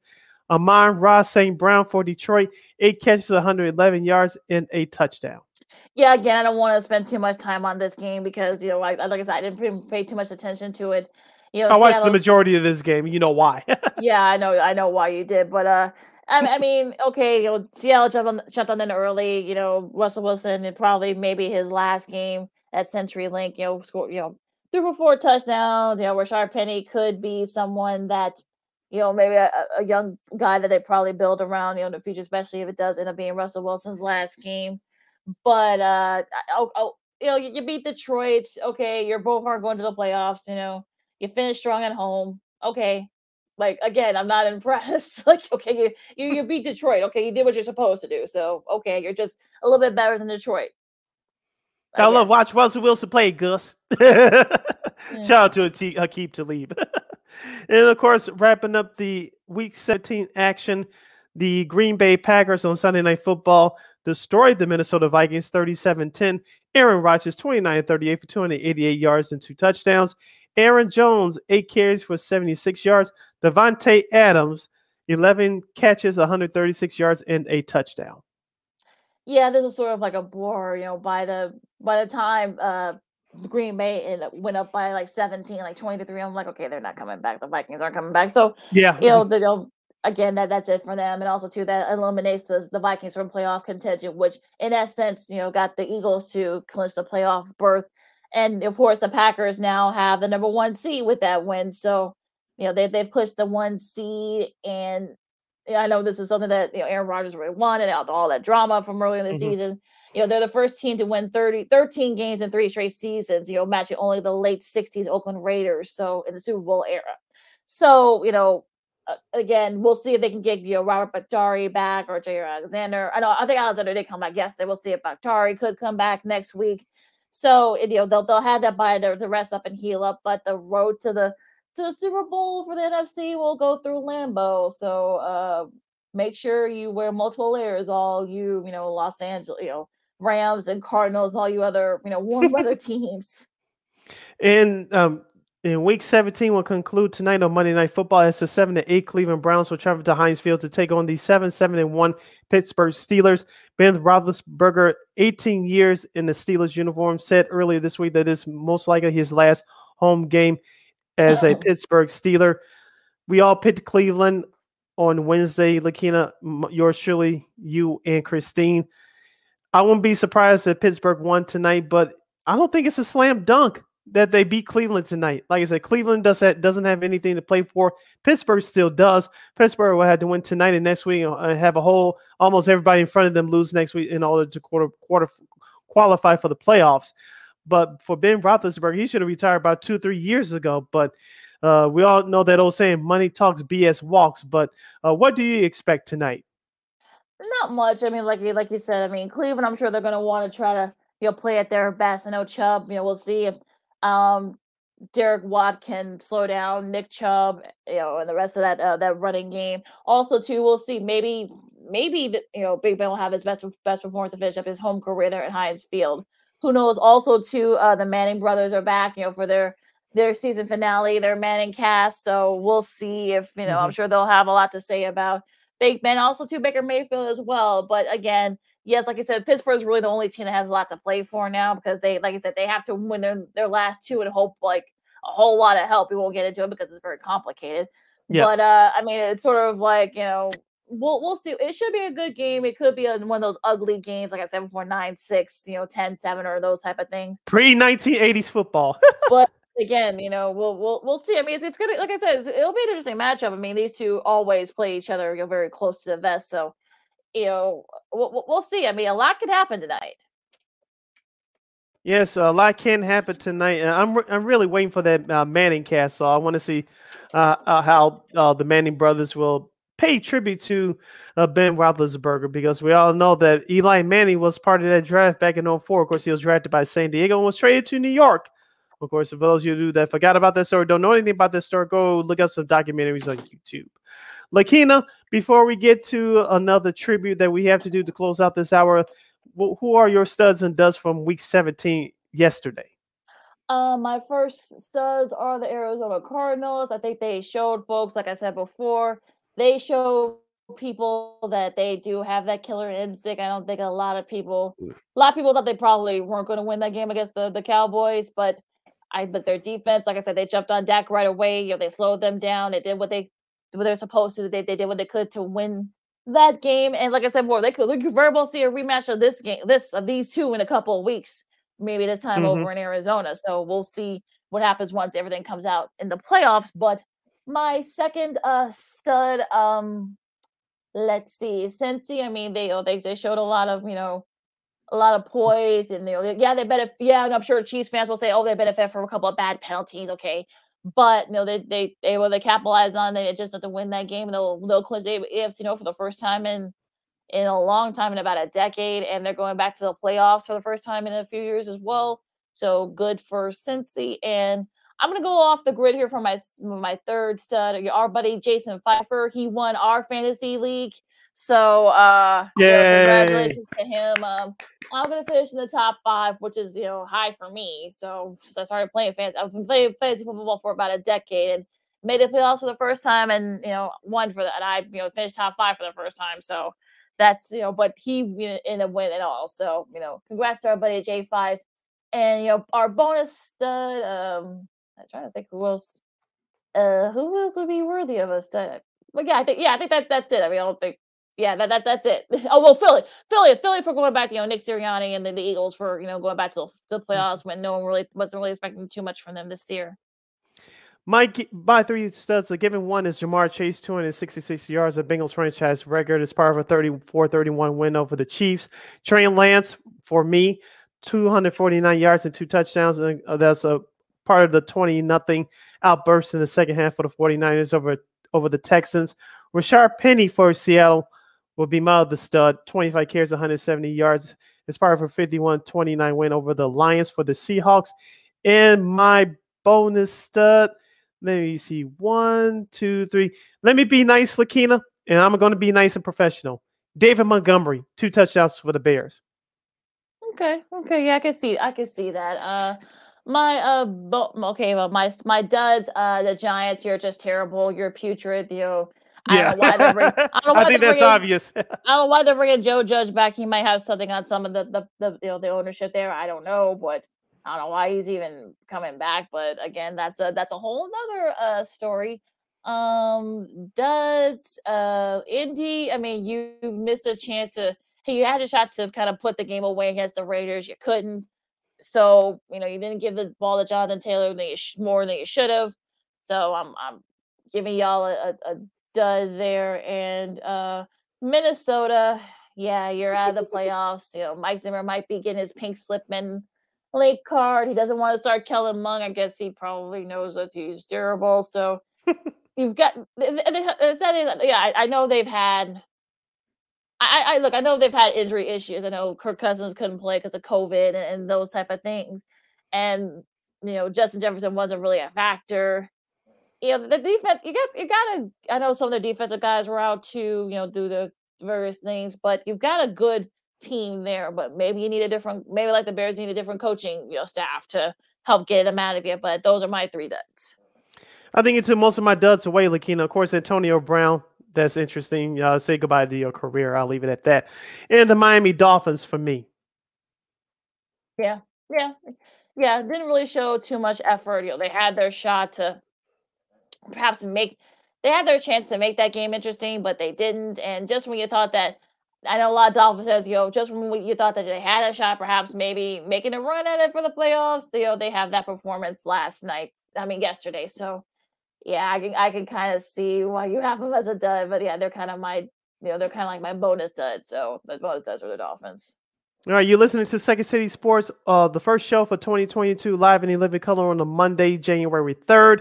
Amon-Ra St. Brown for Detroit, eight catches, 111 yards, and a touchdown. Yeah, again, I don't want to spend too much time on this game because you know, like, like I said, I didn't pay too much attention to it. You know, I watched Seattle, the majority of this game. You know why? yeah, I know, I know why you did, but uh, I, I mean, okay, you know, Seattle jumped on jumped on in early. You know, Russell Wilson and probably maybe his last game at CenturyLink. You know, scored. You know, threw for four touchdowns. You know, Rashaad Penny could be someone that you know, maybe a, a, young guy that they probably build around, you know, in the future, especially if it does end up being Russell Wilson's last game. But uh, oh, oh you know, you, beat Detroit. Okay, you're both aren't going to the playoffs. You know, you finished strong at home. Okay, like again, I'm not impressed. like, okay, you, you you beat Detroit. Okay, you did what you're supposed to do. So okay, you're just a little bit better than Detroit. I, I love watch Russell Wilson play, Gus. yeah. Shout out to Aqib Talib. and of course, wrapping up the Week 17 action, the Green Bay Packers on Sunday Night Football destroyed the Minnesota Vikings 37-10. Aaron Rodgers 29-38 for 288 yards and two touchdowns. Aaron Jones, eight carries for 76 yards. Davante Adams, 11 catches, 136 yards, and a touchdown. Yeah, this was sort of like a bore, you know, by the by the time uh Green Bay and went up by like 17, like 20 to 3. I'm like, okay, they're not coming back. The Vikings aren't coming back. So yeah, you know, the, again, that that's it for them. And also too, that eliminates the, the Vikings from playoff contention, which in sense, you know, got the Eagles to clinch the playoff berth. And of course, the Packers now have the number one seed with that win. So, you know, they they've clinched the one seed and I know this is something that you know Aaron Rodgers really wanted out all that drama from earlier in the mm-hmm. season. You know, they're the first team to win 30, 13 games in three straight seasons, you know, matching only the late 60s Oakland Raiders, so in the Super Bowl era. So, you know, again, we'll see if they can get you know Robert Bakhtiari back or Jaire Alexander. I know I think Alexander did come back yesterday. We'll see if Bakhtiari could come back next week. So you know they'll they'll have that by the, to rest up and heal up. But the road to the to the Super Bowl for the NFC will go through Lambeau. So uh, make sure you wear multiple layers. All you, you know, Los Angeles, you know, Rams and Cardinals, all you other, you know, warm weather teams. And um, in week 17 will conclude tonight on Monday Night Football as the 7 to 8 Cleveland Browns will travel to Heinz Field to take on the 7 7 and 1 Pittsburgh Steelers. Ben Roethlisberger, 18 years in the Steelers uniform, said earlier this week that it's most likely his last home game as a Pittsburgh Steeler. We all picked Cleveland on Wednesday. Lakina, yours truly, you and Christine. I wouldn't be surprised if Pittsburgh won tonight, but I don't think it's a slam dunk that they beat Cleveland tonight. Like I said, Cleveland does have, doesn't have anything to play for. Pittsburgh still does. Pittsburgh will have to win tonight and next week and have a whole almost everybody in front of them lose next week in order to quarter quarter qualify for the playoffs. But for Ben Roethlisberger, he should have retired about two, three years ago. But uh, we all know that old saying, "Money talks, BS walks." But uh, what do you expect tonight? Not much. I mean, like like you said, I mean, Cleveland. I'm sure they're going to want to try to you know play at their best. I know Chubb. You know, we'll see if um, Derek Watt can slow down Nick Chubb. You know, and the rest of that uh, that running game. Also, too, we'll see. Maybe maybe you know Big Ben will have his best best performance to finish up his home career there at Heinz Field who knows? Also, too, uh, the Manning brothers are back, you know, for their their season finale, their Manning cast. So we'll see if you know. Mm-hmm. I'm sure they'll have a lot to say about Ben. Also, to Baker Mayfield as well. But again, yes, like I said, Pittsburgh is really the only team that has a lot to play for now because they, like I said, they have to win their, their last two and hope like a whole lot of help. We won't get into it because it's very complicated. Yeah. But uh, I mean, it's sort of like you know we'll we'll see. It should be a good game. It could be a, one of those ugly games, like I said before, nine six, you know, 10-7 or those type of things. Pre nineteen eighties football. but again, you know, we'll we'll we'll see. I mean, it's, it's gonna like I said, it'll be an interesting matchup. I mean, these two always play each other, you know, very close to the vest. So, you know, we'll we'll see. I mean, a lot could happen tonight. Yes, a lot can happen tonight. I'm I'm really waiting for that uh, Manning cast. So I want to see uh, uh, how uh, the Manning brothers will pay tribute to uh, Ben Roethlisberger because we all know that Eli Manning was part of that draft back in 04. Of course, he was drafted by San Diego and was traded to New York Of course, for those of you that forgot about this story, don't know anything about this story, go look up some documentaries on YouTube. Lakina, before we get to another tribute that we have to do to close out this hour, who are your studs and duds from week 17 yesterday? Uh, my first studs are the Arizona Cardinals. I think they showed folks, like I said before, they show people that they do have that killer instinct. I don't think a lot of people, mm. a lot of people thought they probably weren't going to win that game against the the Cowboys, but I but their defense, like I said, they jumped on Dak right away. You know, they slowed them down. They did what they what they're supposed to. They, they did what they could to win that game. And like I said before, they could, we could well see a rematch of this game, this of these two in a couple of weeks, maybe this time mm-hmm. over in Arizona. So we'll see what happens once everything comes out in the playoffs. But my second uh stud, um, let's see, Cincy. I mean, they oh, they they showed a lot of you know a lot of poise and they yeah they benefit yeah I'm sure Chiefs fans will say oh they benefit from a couple of bad penalties okay but you know they they they will they capitalize on it just have to win that game. They'll they'll clinch the AFC North for the first time in in a long time in about a decade, and they're going back to the playoffs for the first time in a few years as well. So good for Cincy. And I'm gonna go off the grid here for my my third stud, our buddy Jason Pfeiffer. He won our fantasy league. So uh yeah, congratulations to him. Um, I'm gonna finish in the top five, which is you know high for me. So I started playing fantasy. I've been playing fantasy football for about a decade and made the playoffs for the first time, and you know won for that. And I you know finished top five for the first time. So that's you know, but he you know, in a win and all. So you know, congrats to our buddy J5, and you know our bonus stud. Um, I'm trying to think who else. Uh, who else would be worthy of a stud? But yeah, I think yeah, I think that that's it. I mean, I don't think yeah, that, that that's it. Oh well, Philly, Philly, Philly for going back. You know, Nick Sirianni and then the Eagles for you know going back to, to the mm-hmm. playoffs when no one really wasn't really expecting too much from them this year. Mike, by three studs, a given one is Ja'Marr Chase, 266 yards, a Bengals franchise record as part of a 34 31 win over the Chiefs. Trey Lance, for me, 249 yards and two touchdowns. And uh, that's a part of the 20 nothing outburst in the second half for the 49ers over, over the Texans. Rashaad Penny for Seattle, will be my other stud. 25 carries, 170 yards. It's part of a 51 29 win over the Lions for the Seahawks. And my bonus stud, let me see one, two, three. Let me be nice, Lakina, and I'm going to be nice and professional. David Montgomery, two touchdowns for the Bears. Okay, okay, yeah, I can see, I can see that. Uh, my uh, bo- okay, well, my my duds, uh, the Giants, you're just terrible. You're putrid. You I yeah. don't know why they're I, don't know I think that's bringing, obvious. I don't know why they're bringing Joe Judge back. He might have something on some of the the, the you know the ownership there. I don't know, but I don't know why he's even coming back. But again, that's a that's a whole other uh story. Um, Duds, uh, Indy. I mean, you missed a chance to. You had a shot to kind of put the game away against the Raiders. You couldn't. So you know you didn't give the ball to Jonathan Taylor than you sh- more than you should have. So I'm I'm giving y'all a, a, dud there. And uh, Minnesota, yeah, you're out of the playoffs. You know, Mike Zimmer might be getting his pink slipman late card. He doesn't want to start Kellen Mond. I guess he probably knows that he's terrible. So you've got is that yeah, I, I know they've had I, I, look, I know they've had injury issues. I know Kirk Cousins couldn't play because of COVID and, and, those type of things. And you know, Justin Jefferson wasn't really a factor you know, the defense, you got, you got to, I know some of the defensive guys were out to, you know, do the various things, but you've got a good team there. But maybe you need a different, maybe like the Bears need a different coaching, you know, staff to help get them out of it. But those are my three duds. I think you took most of my duds away, Lakina. Of course, Antonio Brown. That's interesting. Uh, say goodbye to your career. I'll leave it at that. And the Miami Dolphins for me. Yeah, yeah, yeah. Didn't really show too much effort. You know, they had their shot to perhaps make they had their chance to make that game interesting, but they didn't. And just when you thought that, I know a lot of Dolphins says, you know, just when you thought that they had a shot, perhaps maybe making a run at it for the playoffs, you know, they have that performance last night. I mean, yesterday. So, yeah, I can I can kind of see why you have them as a dud, but yeah, they're kind of my, you know, they're kind of like my bonus dud. So the bonus duds are the Dolphins. All right, you're listening to Second City Sports, uh, the first show for 2022, live in the living color on the Monday, January 3rd.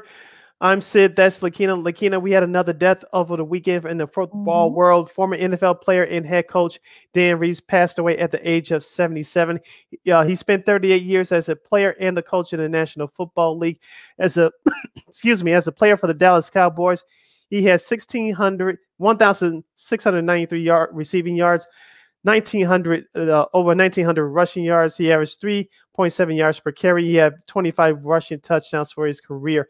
I'm Sid. That's Lakina. Lakina, we had another death over the weekend in the football Mhm. world. Former NFL player and head coach Dan Reeves passed away at the age of 77. Uh, he spent 38 years as a player and a coach in the National Football League. As a, excuse me, as a player for the Dallas Cowboys, he had 1,600, 1,693 yard receiving yards, 1,900 uh, over 1,900 rushing yards. He averaged 3.7 yards per carry. He had 25 rushing touchdowns for his career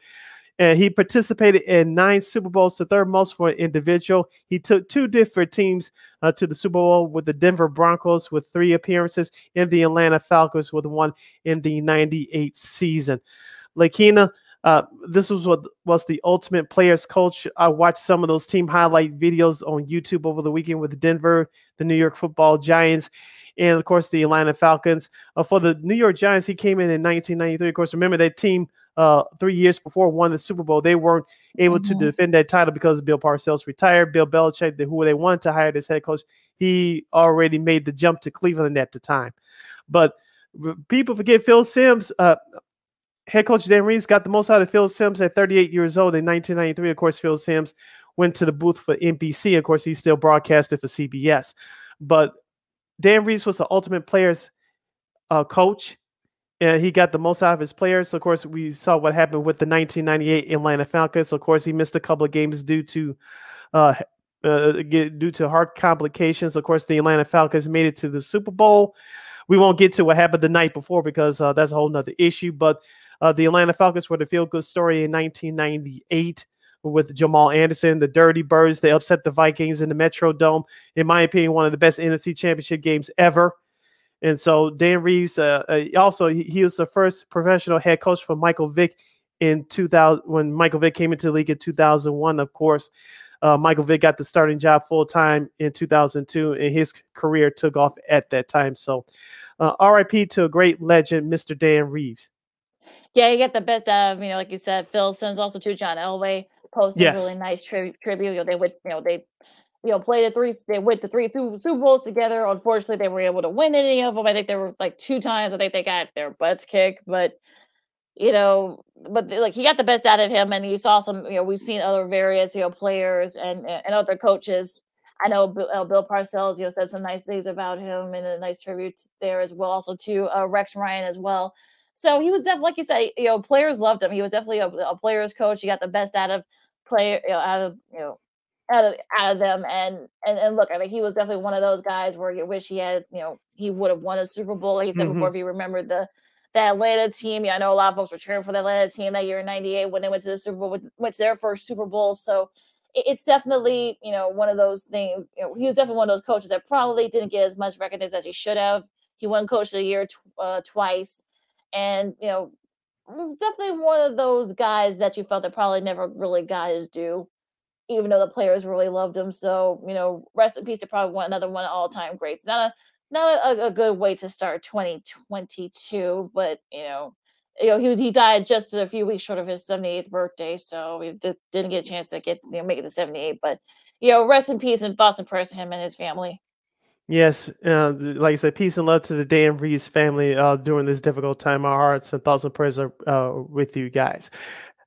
and he participated in nine Super Bowls, the third most for an individual. He took two different teams uh, to the Super Bowl with the Denver Broncos with three appearances, and the Atlanta Falcons with one in the '98 season. Lakina, uh, this was what was the ultimate players coach. I watched some of those team highlight videos on YouTube over the weekend with Denver, the New York Football Giants, and of course the Atlanta Falcons. Uh, for the New York Giants, he came in in 1993. Of course, remember that team uh, three years before won the Super Bowl. They weren't able Mhm. to defend that title because Bill Parcells retired. Bill Belichick, the- who they wanted to hire as head coach, he already made the jump to Cleveland at the time. But people forget Phil Simms. Uh, head coach Dan Reeves got the most out of Phil Simms at 38 years old in 1993. Of course, Phil Simms went to the booth for NBC. Of course, he still broadcasted for CBS. But Dan Reeves was the ultimate players uh, coach and he got the most out of his players. So of course, we saw what happened with the 1998 Atlanta Falcons. Of course, he missed a couple of games due to uh, uh, due to heart complications. Of course, the Atlanta Falcons made it to the Super Bowl. We won't get to what happened the night before because uh, that's a whole nother issue. But uh, the Atlanta Falcons were the feel good story in 1998 with Jamal Anderson, the Dirty Birds. They upset the Vikings in the Metro Dome. In my opinion, one of the best NFC Championship games ever. And so Dan Reeves, uh, uh, also he, he was the first professional head coach for Michael Vick in 2000 when Michael Vick came into the league in 2001. Of course, uh, Michael Vick got the starting job full time in 2002, and his career took off at that time. So, uh, R.I.P. to a great legend, Mr. Dan Reeves. Yeah, you get the best out of you know, like you said, Phil Simms, also too. John Elway posted Yes. a really nice tri- tribute. You know, they would, you know, they, you know, played the three. They went the three Su- Super Bowls together. Unfortunately, they were able to win any of them. I think they were like two times. I think they got their butts kicked, but you know, but like he got the best out of him, and you saw some. You know, we've seen other various you know players and and other coaches. I know Bill, uh, Bill Parcells, you know, said some nice things about him and a nice tribute there as well. Also to uh, Rex Ryan as well. So he was definitely, like you said, you know, players loved him. He was definitely a, a players coach. He got the best out of player, you know, out of you know, out of out of them. And and and look, I think he was definitely one of those guys where you wish he had, you know, he would have won a Super Bowl. Like he said before, if you remember the the Atlanta team, yeah, I know a lot of folks were cheering for the Atlanta team that year in '98 when they went to the Super Bowl, with- went to their first Super Bowl. So it- it's definitely, you know, one of those things. You know, he was definitely one of those coaches that probably didn't get as much recognition as he should have. He won Coach of the Year tw- uh, twice, and you know, definitely one of those guys that you felt that probably never really got his due, even though the players really loved him. So you know, rest in peace to probably one another one of all time greats. Not a not a, a good way to start 2022, but you know. You know, he he died just a few weeks short of his 78th birthday, so we di- didn't get a chance to get you know make it to 78. But you know, rest in peace and thoughts and prayers to him and his family. Yes, uh, like I said, peace and love to the Dan Reeves family uh, during this difficult time. Our hearts and thoughts and prayers are uh, with you guys.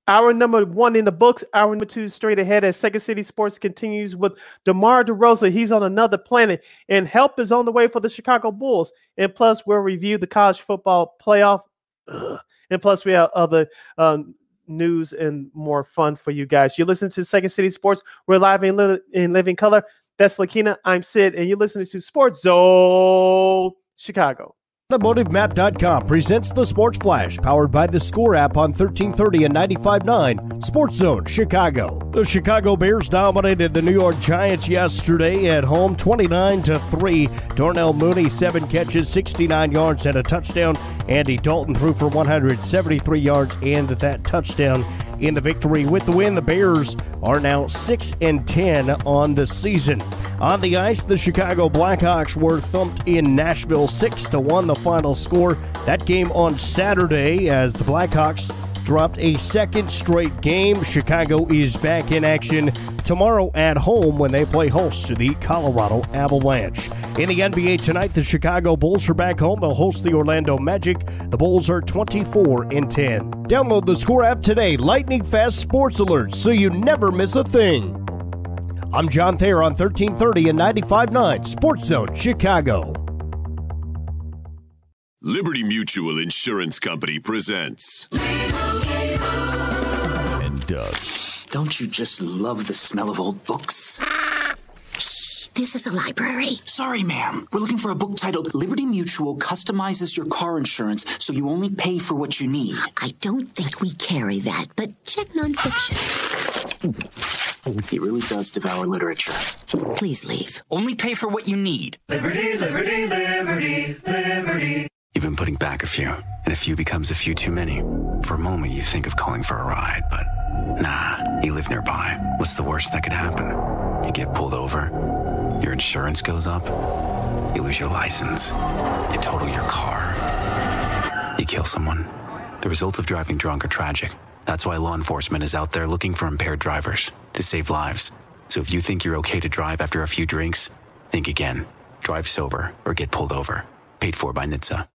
Hour number one in the books. Hour number two straight ahead as Second City Sports continues with DeMar DeRozan. He's on another planet, and help is on the way for the Chicago Bulls. And plus, we'll review the college football playoff. Ugh. And plus, we have other um, news and more fun for you guys. You listen to Second City Sports. We're live in, li- in living color. That's Lakina. I'm Sid, and you're listening to Sports Zone Chicago. AutomotiveMap.com presents the Sports Flash, powered by the Score app on 1330 and 95.9 Sports Zone Chicago. The Chicago Bears dominated the New York Giants yesterday at home, 29 to three. Darnell Mooney seven catches, 69 yards and a touchdown. Andy Dalton threw for 173 yards and that touchdown in the victory. With the win, the Bears are now 6 and 10 on the season. On the ice, the Chicago Blackhawks were thumped in Nashville 6 to 1 the final score. That game on Saturday as the Blackhawks dropped a second straight game. Chicago is back in action tomorrow at home when they play host to the Colorado Avalanche. In the NBA tonight, the Chicago Bulls are back home. They'll host the Orlando Magic. The Bulls are 24 and 10. Download the Score app today. Lightning fast sports alerts so you never miss a thing. I'm John Thayer on 1330 and 95.9 Sports Zone Chicago. Liberty Mutual Insurance Company presents. And Doug. Don't you just love the smell of old books? Shh, this is a library. Sorry, ma'am. We're looking for a book titled Liberty Mutual Customizes Your Car Insurance so you only pay for what you need. I don't think we carry that, but check nonfiction. He really does devour literature. Please leave. Only pay for what you need. Liberty, liberty, liberty, liberty. You've been putting back a few, and a few becomes a few too many. For a moment, you think of calling for a ride, but nah, you live nearby. What's the worst that could happen? You get pulled over, your insurance goes up, you lose your license, you total your car, you kill someone. The results of driving drunk are tragic. That's why law enforcement is out there looking for impaired drivers to save lives. So if you think you're okay to drive after a few drinks, think again. Drive sober or get pulled over. Paid for by NHTSA.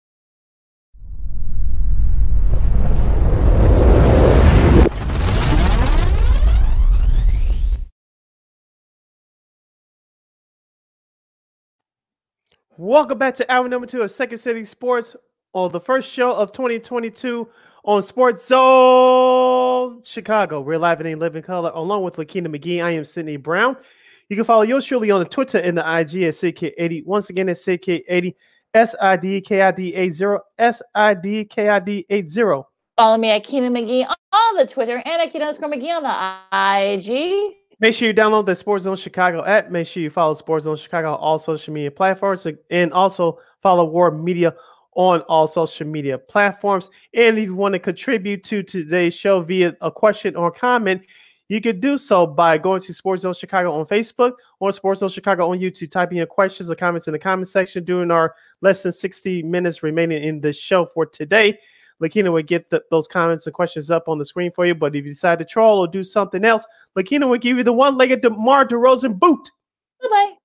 Welcome back to hour number two of Second City Sports or the first show of 2022 on Sports Zone Chicago. We're live in living color along with Lakina McGee. I am Sydney Brown. You can follow yours truly on the Twitter and the IG at CK80. Once again, it's CK80 S-I-D-K-I-D-80 S-I-D-K-I-D-80. Follow me at Keena McGee on the Twitter and at Keena underscore McGee on the IG. Make sure you download the Sports Zone Chicago app. Make sure you follow Sports Zone Chicago on all social media platforms and also follow War Media on all social media platforms. And if you want to contribute to today's show via a question or comment, you could do so by going to Sports Zone Chicago on Facebook or Sports Zone Chicago on YouTube. Typing your questions or comments in the comment section during our less than 60 minutes remaining in the show for today. Lakina will get the, those comments and questions up on the screen for you. But if you decide to troll or do something else, Lakina will give you the one-legged DeMar DeRozan boot. Bye bye.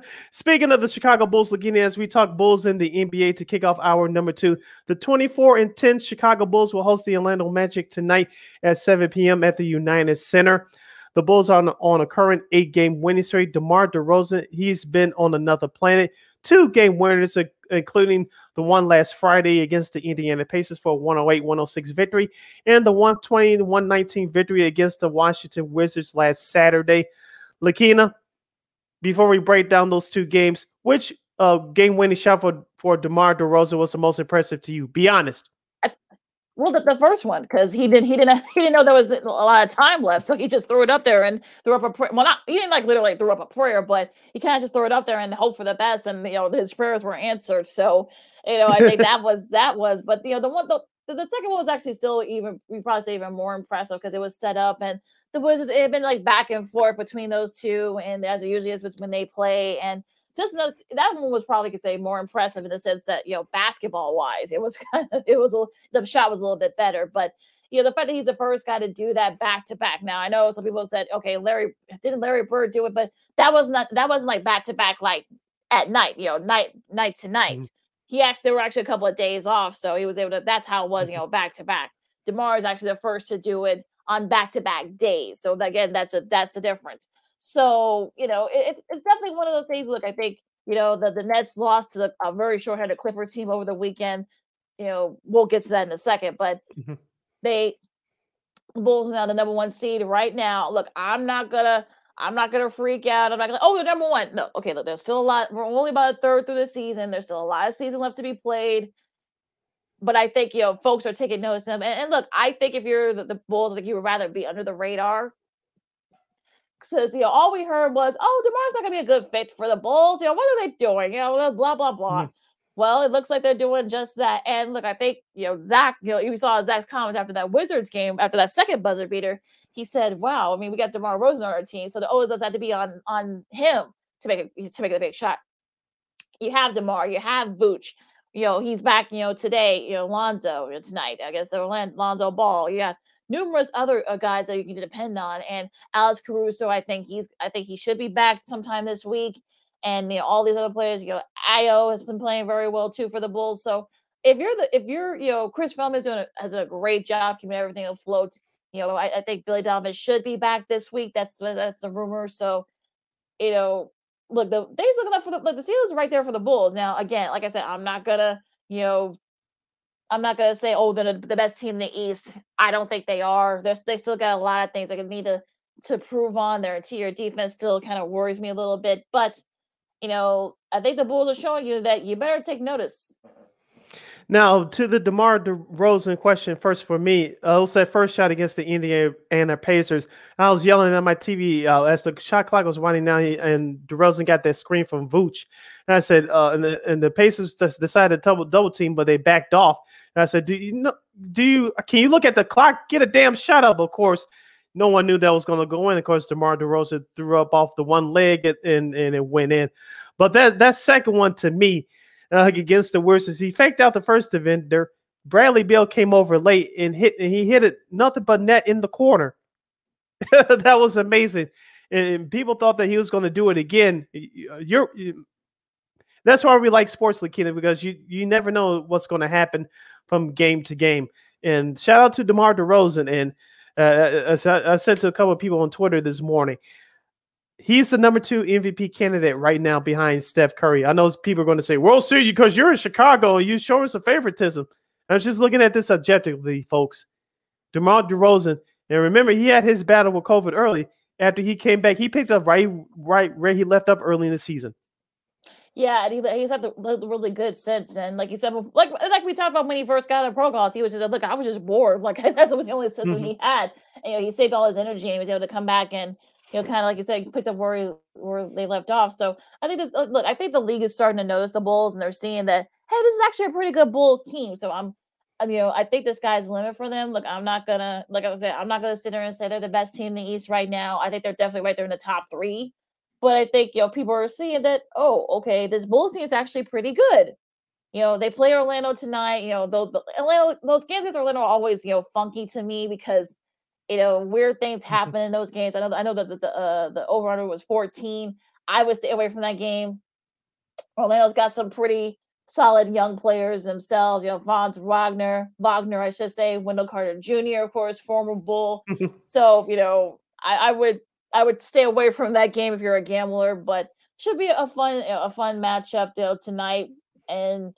Speaking of the Chicago Bulls, Lakina, as we talk Bulls in the NBA to kick off our number two, the 24 and 10 Chicago Bulls will host the Orlando Magic tonight at 7 p.m. at the United Center. The Bulls are on, on a current eight-game winning streak. DeMar DeRozan, he's been on another planet. Two game winners, including the one last Friday against the Indiana Pacers for a 108 106 victory, and the 120 119 victory against the Washington Wizards last Saturday. Lakina, before we break down those two games, which uh, game winning shot for, for DeMar DeRozan was the most impressive to you? Be honest. Well, the, the first one because he didn't he didn't he didn't know there was a lot of time left, so he just threw it up there and threw up a prayer. Well, not he didn't like literally threw up a prayer, but he kind of just threw it up there and hope for the best, and you know his prayers were answered. So you know I think that was that was, but you know the one the, the second one was actually still even we probably say even more impressive because it was set up and the Wizards it had been like back and forth between those two, and as it usually is when they play and just know, that one was probably could say more impressive in the sense that you know basketball wise it was kind of it was a, the shot was a little bit better but you know the fact that he's the first guy to do that back to back. Now i know some people said okay larry didn't larry bird do it? But that was not that wasn't like back to back like at night you know night night to night. Mm-hmm. He actually there were actually a couple of days off so he was able to that's how it was you know back to back demar is actually the first to do it on back to back days so again that's a that's the difference so, you know, it, it's, it's definitely one of those things. Look, I think, you know, the, the Nets lost to the, a very short-handed Clipper team over the weekend. You know, we'll get to that in a second, but mm-hmm. they, the Bulls now the number one seed right now. Look, I'm not gonna, I'm not gonna freak out. I'm not gonna, oh, they're number one. No, okay, look, there's still a lot. We're only about a third through the season. There's still a lot of season left to be played. But I think you know folks are taking notice of them. And, and look, I think if you're the, the Bulls, like you would rather be under the radar Cause you know, all we heard was, oh, DeMar's not to be a good fit for the Bulls. You know, what are they doing? You know, blah, blah, blah. Mm-hmm. Well, it looks like they're doing just that. And look, I think, you know, Zach, you know, you saw Zach's comments after that Wizards game, after that second buzzer beater. He said, wow, I mean, we got DeMar DeRozan on our team. So the O's had to be on on him to make a, to make a big shot. You have DeMar, you have Vooch. you know, he's back, you know, today, you know, Lonzo, tonight, I guess, the Lonzo Ball. You got numerous other uh, guys that you can depend on. And Alex Caruso, I think he's, I think he should be back sometime this week. And, you know, all these other players, you know, Ayo has been playing very well too for the Bulls. So if you're the, if you're, you know, Chris Fleming is doing a, has a great job keeping everything afloat. You know, I, I think Billy Donovan should be back this week. That's that's the rumor. So, you know, look, the they's looking up for the look, the Steelers right there for the Bulls. Now, again, like I said, I'm not gonna, you know, I'm not gonna say, oh, they're the best team in the East. I don't think they are. There's they still got a lot of things they need to to prove on. Their interior defense still kind of worries me a little bit, but you know, I think the Bulls are showing you that you better take notice. Now to the DeMar DeRozan question first for me. Uh, it was that first shot against the Indiana Pacers. I was yelling at my TV uh, as the shot clock was winding down, and DeRozan got that screen from Vooch. And I said, uh, and the and the Pacers just decided to double double team, but they backed off. And I said, do you know? Do you can you look at the clock? Get a damn shot up. Of course, no one knew that was going to go in. Of course, DeMar DeRozan threw up off the one leg and, and, it went in. But that that second one to me uh, against the worst is he faked out the first defender. Bradley Beal came over late and hit and he hit it nothing but net in the corner. that was amazing. And people thought that he was going to do it again. Uh, you're you, that's why we like sports, Lakina, because you you never know what's going to happen from game to game. And shout out to DeMar DeRozan. And uh, as I, I said to a couple of people on Twitter this morning, he's the number two MVP candidate right now behind Steph Curry. I know people are going to say, "Well, see, you because you're in Chicago, you show us a favoritism." I was just looking at this objectively, folks. DeMar DeRozan, and remember, he had his battle with COVID early. After he came back, he picked up right, right where he left up early in the season. Yeah, and he, he's had the, the, really good sense. And like he said, like like we talked about when he first got a pro calls, he was just like, look, I was just bored. Like that's was the only sense mm-hmm. he had. And, you know, he saved all his energy and he was able to come back and you know, kind of like you said, picked up where where they left off. So I think this, look, I think the league is starting to notice the Bulls and they're seeing that hey, this is actually a pretty good Bulls team. So I'm, you know, I think the sky's the limit for them. Look, I'm not gonna, like I said, I'm not gonna sit there and say they're the best team in the East right now. I think they're definitely right there in the top three. But I think you know people are seeing that. Oh, okay, this Bulls team is actually pretty good. You know, they play Orlando tonight. You know, the Orlando, those games against Orlando are always you know funky to me because you know, weird things mm-hmm. happen in those games. I know I know that the the, uh, the over under was 14. I would stay away from that game. Orlando's got some pretty solid young players themselves. You know, Franz Wagner, Wagner, I should say, Wendell Carter Jr., of course, former Bull. so you know, I, I, would I would stay away from that game if you're a gambler, but should be a fun a fun matchup know, tonight. And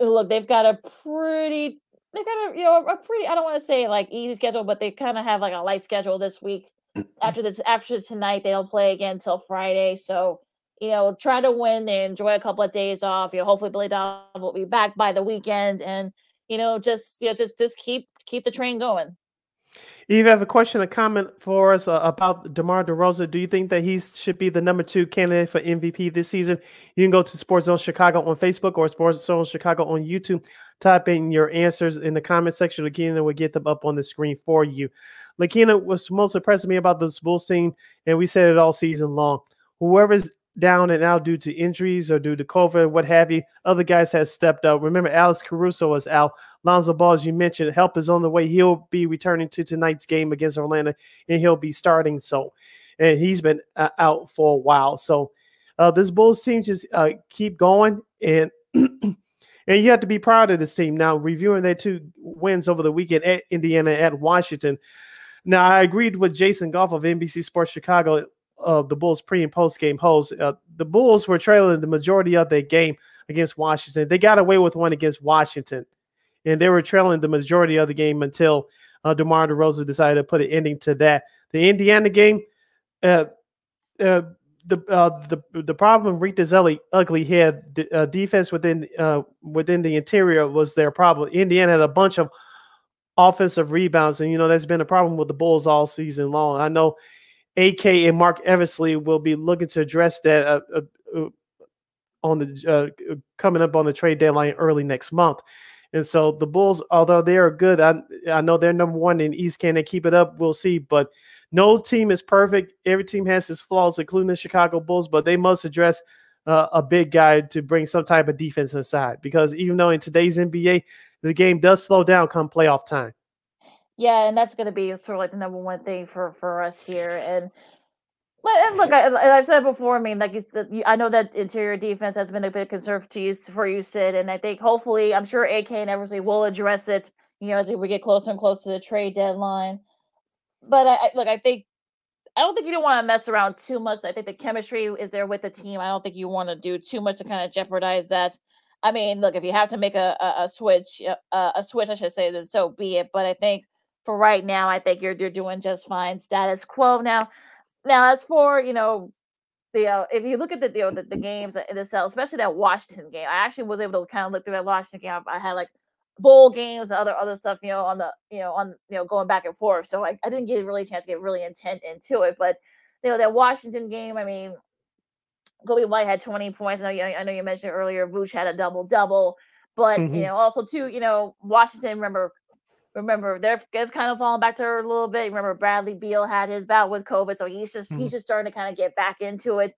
look, they've got a pretty they got a you know a pretty I don't want to say like easy schedule, but they kind of have like a light schedule this week. after this after tonight, they don't play again until Friday. So you know, try to win and enjoy a couple of days off. You know, hopefully Billy Donovan will be back by the weekend, and you know, just you know, just just keep keep the train going. You have a question, a comment for us uh, about DeMar DeRozan, do you think that he should be the number two candidate for MVP this season? You can go to Sports Zone Chicago on Facebook or Sports Zone Chicago on YouTube. Type in your answers in the comment section. Lakina will get them up on the screen for you. Lakina was most impressed me about this Bulls team, and we said it all season long. Whoever's down and out due to injuries or due to COVID, what have you, other guys have stepped up. Remember, Alex Caruso was out. Lonzo Ball, as you mentioned, help is on the way. He'll be returning to tonight's game against Orlando, and he'll be starting. So, and he's been uh, out for a while. So, uh, this Bulls team just uh, keep going and. And you have to be proud of this team. Now, reviewing their two wins over the weekend at Indiana at Washington. Now, I agreed with Jason Goff of NBC Sports Chicago of the Bulls pre and post game host. Uh, the Bulls were trailing the majority of their game against Washington. They got away with one against Washington, and they were trailing the majority of the game until uh, DeMar DeRozan decided to put an ending to that. The Indiana game, uh, uh, the uh, the the problem Rita's ugly, head uh, defense within uh, within the interior was their problem. Indiana had a bunch of offensive rebounds, and you know that's been a problem with the Bulls all season long. I know AK and Marc Eversley will be looking to address that uh, uh, uh on the coming up on the trade deadline early next month. And so the Bulls, although they are good, I, I know they're number one in East. Can they keep it up? We'll see. But no team is perfect. Every team has its flaws, including the Chicago Bulls, but they must address uh, a big guy to bring some type of defense inside. Because even though in today's NBA, the game does slow down come playoff time. Yeah, and that's going to be sort of like the number one thing for for us here. And and look, I, have said before. I mean, like you said, I know that interior defense has been a bit you for you, Sid, and I think hopefully, I'm sure AK and Eversley will address it. You know, as we get closer and closer to the trade deadline. But I, I look, I think I don't think you don't want to mess around too much. I think the chemistry is there with the team. I don't think you want to do too much to kind of jeopardize that. I mean, look, if you have to make a a, a switch, uh, a switch, I should say, then so be it. But I think for right now, I think you're you're doing just fine. Status quo now. Now, as for you know, the uh, if you look at the you know, the, the games in the cell, especially that Washington game, I actually was able to kind of look through that Washington game. I had like bowl games, other other stuff, you know, on the you know on you know going back and forth. So I, I didn't get really a chance to get really intent into it, but you know that Washington game, I mean, Coby White had 20 points. I know you, I know you mentioned earlier, Vooch had a double double, but mm-hmm. you know also too, you know Washington. Remember remember they're they've kind of fallen back to her a little bit. Remember Bradley Beal had his bout with COVID, so he's just mm-hmm. he's just starting to kind of get back into it.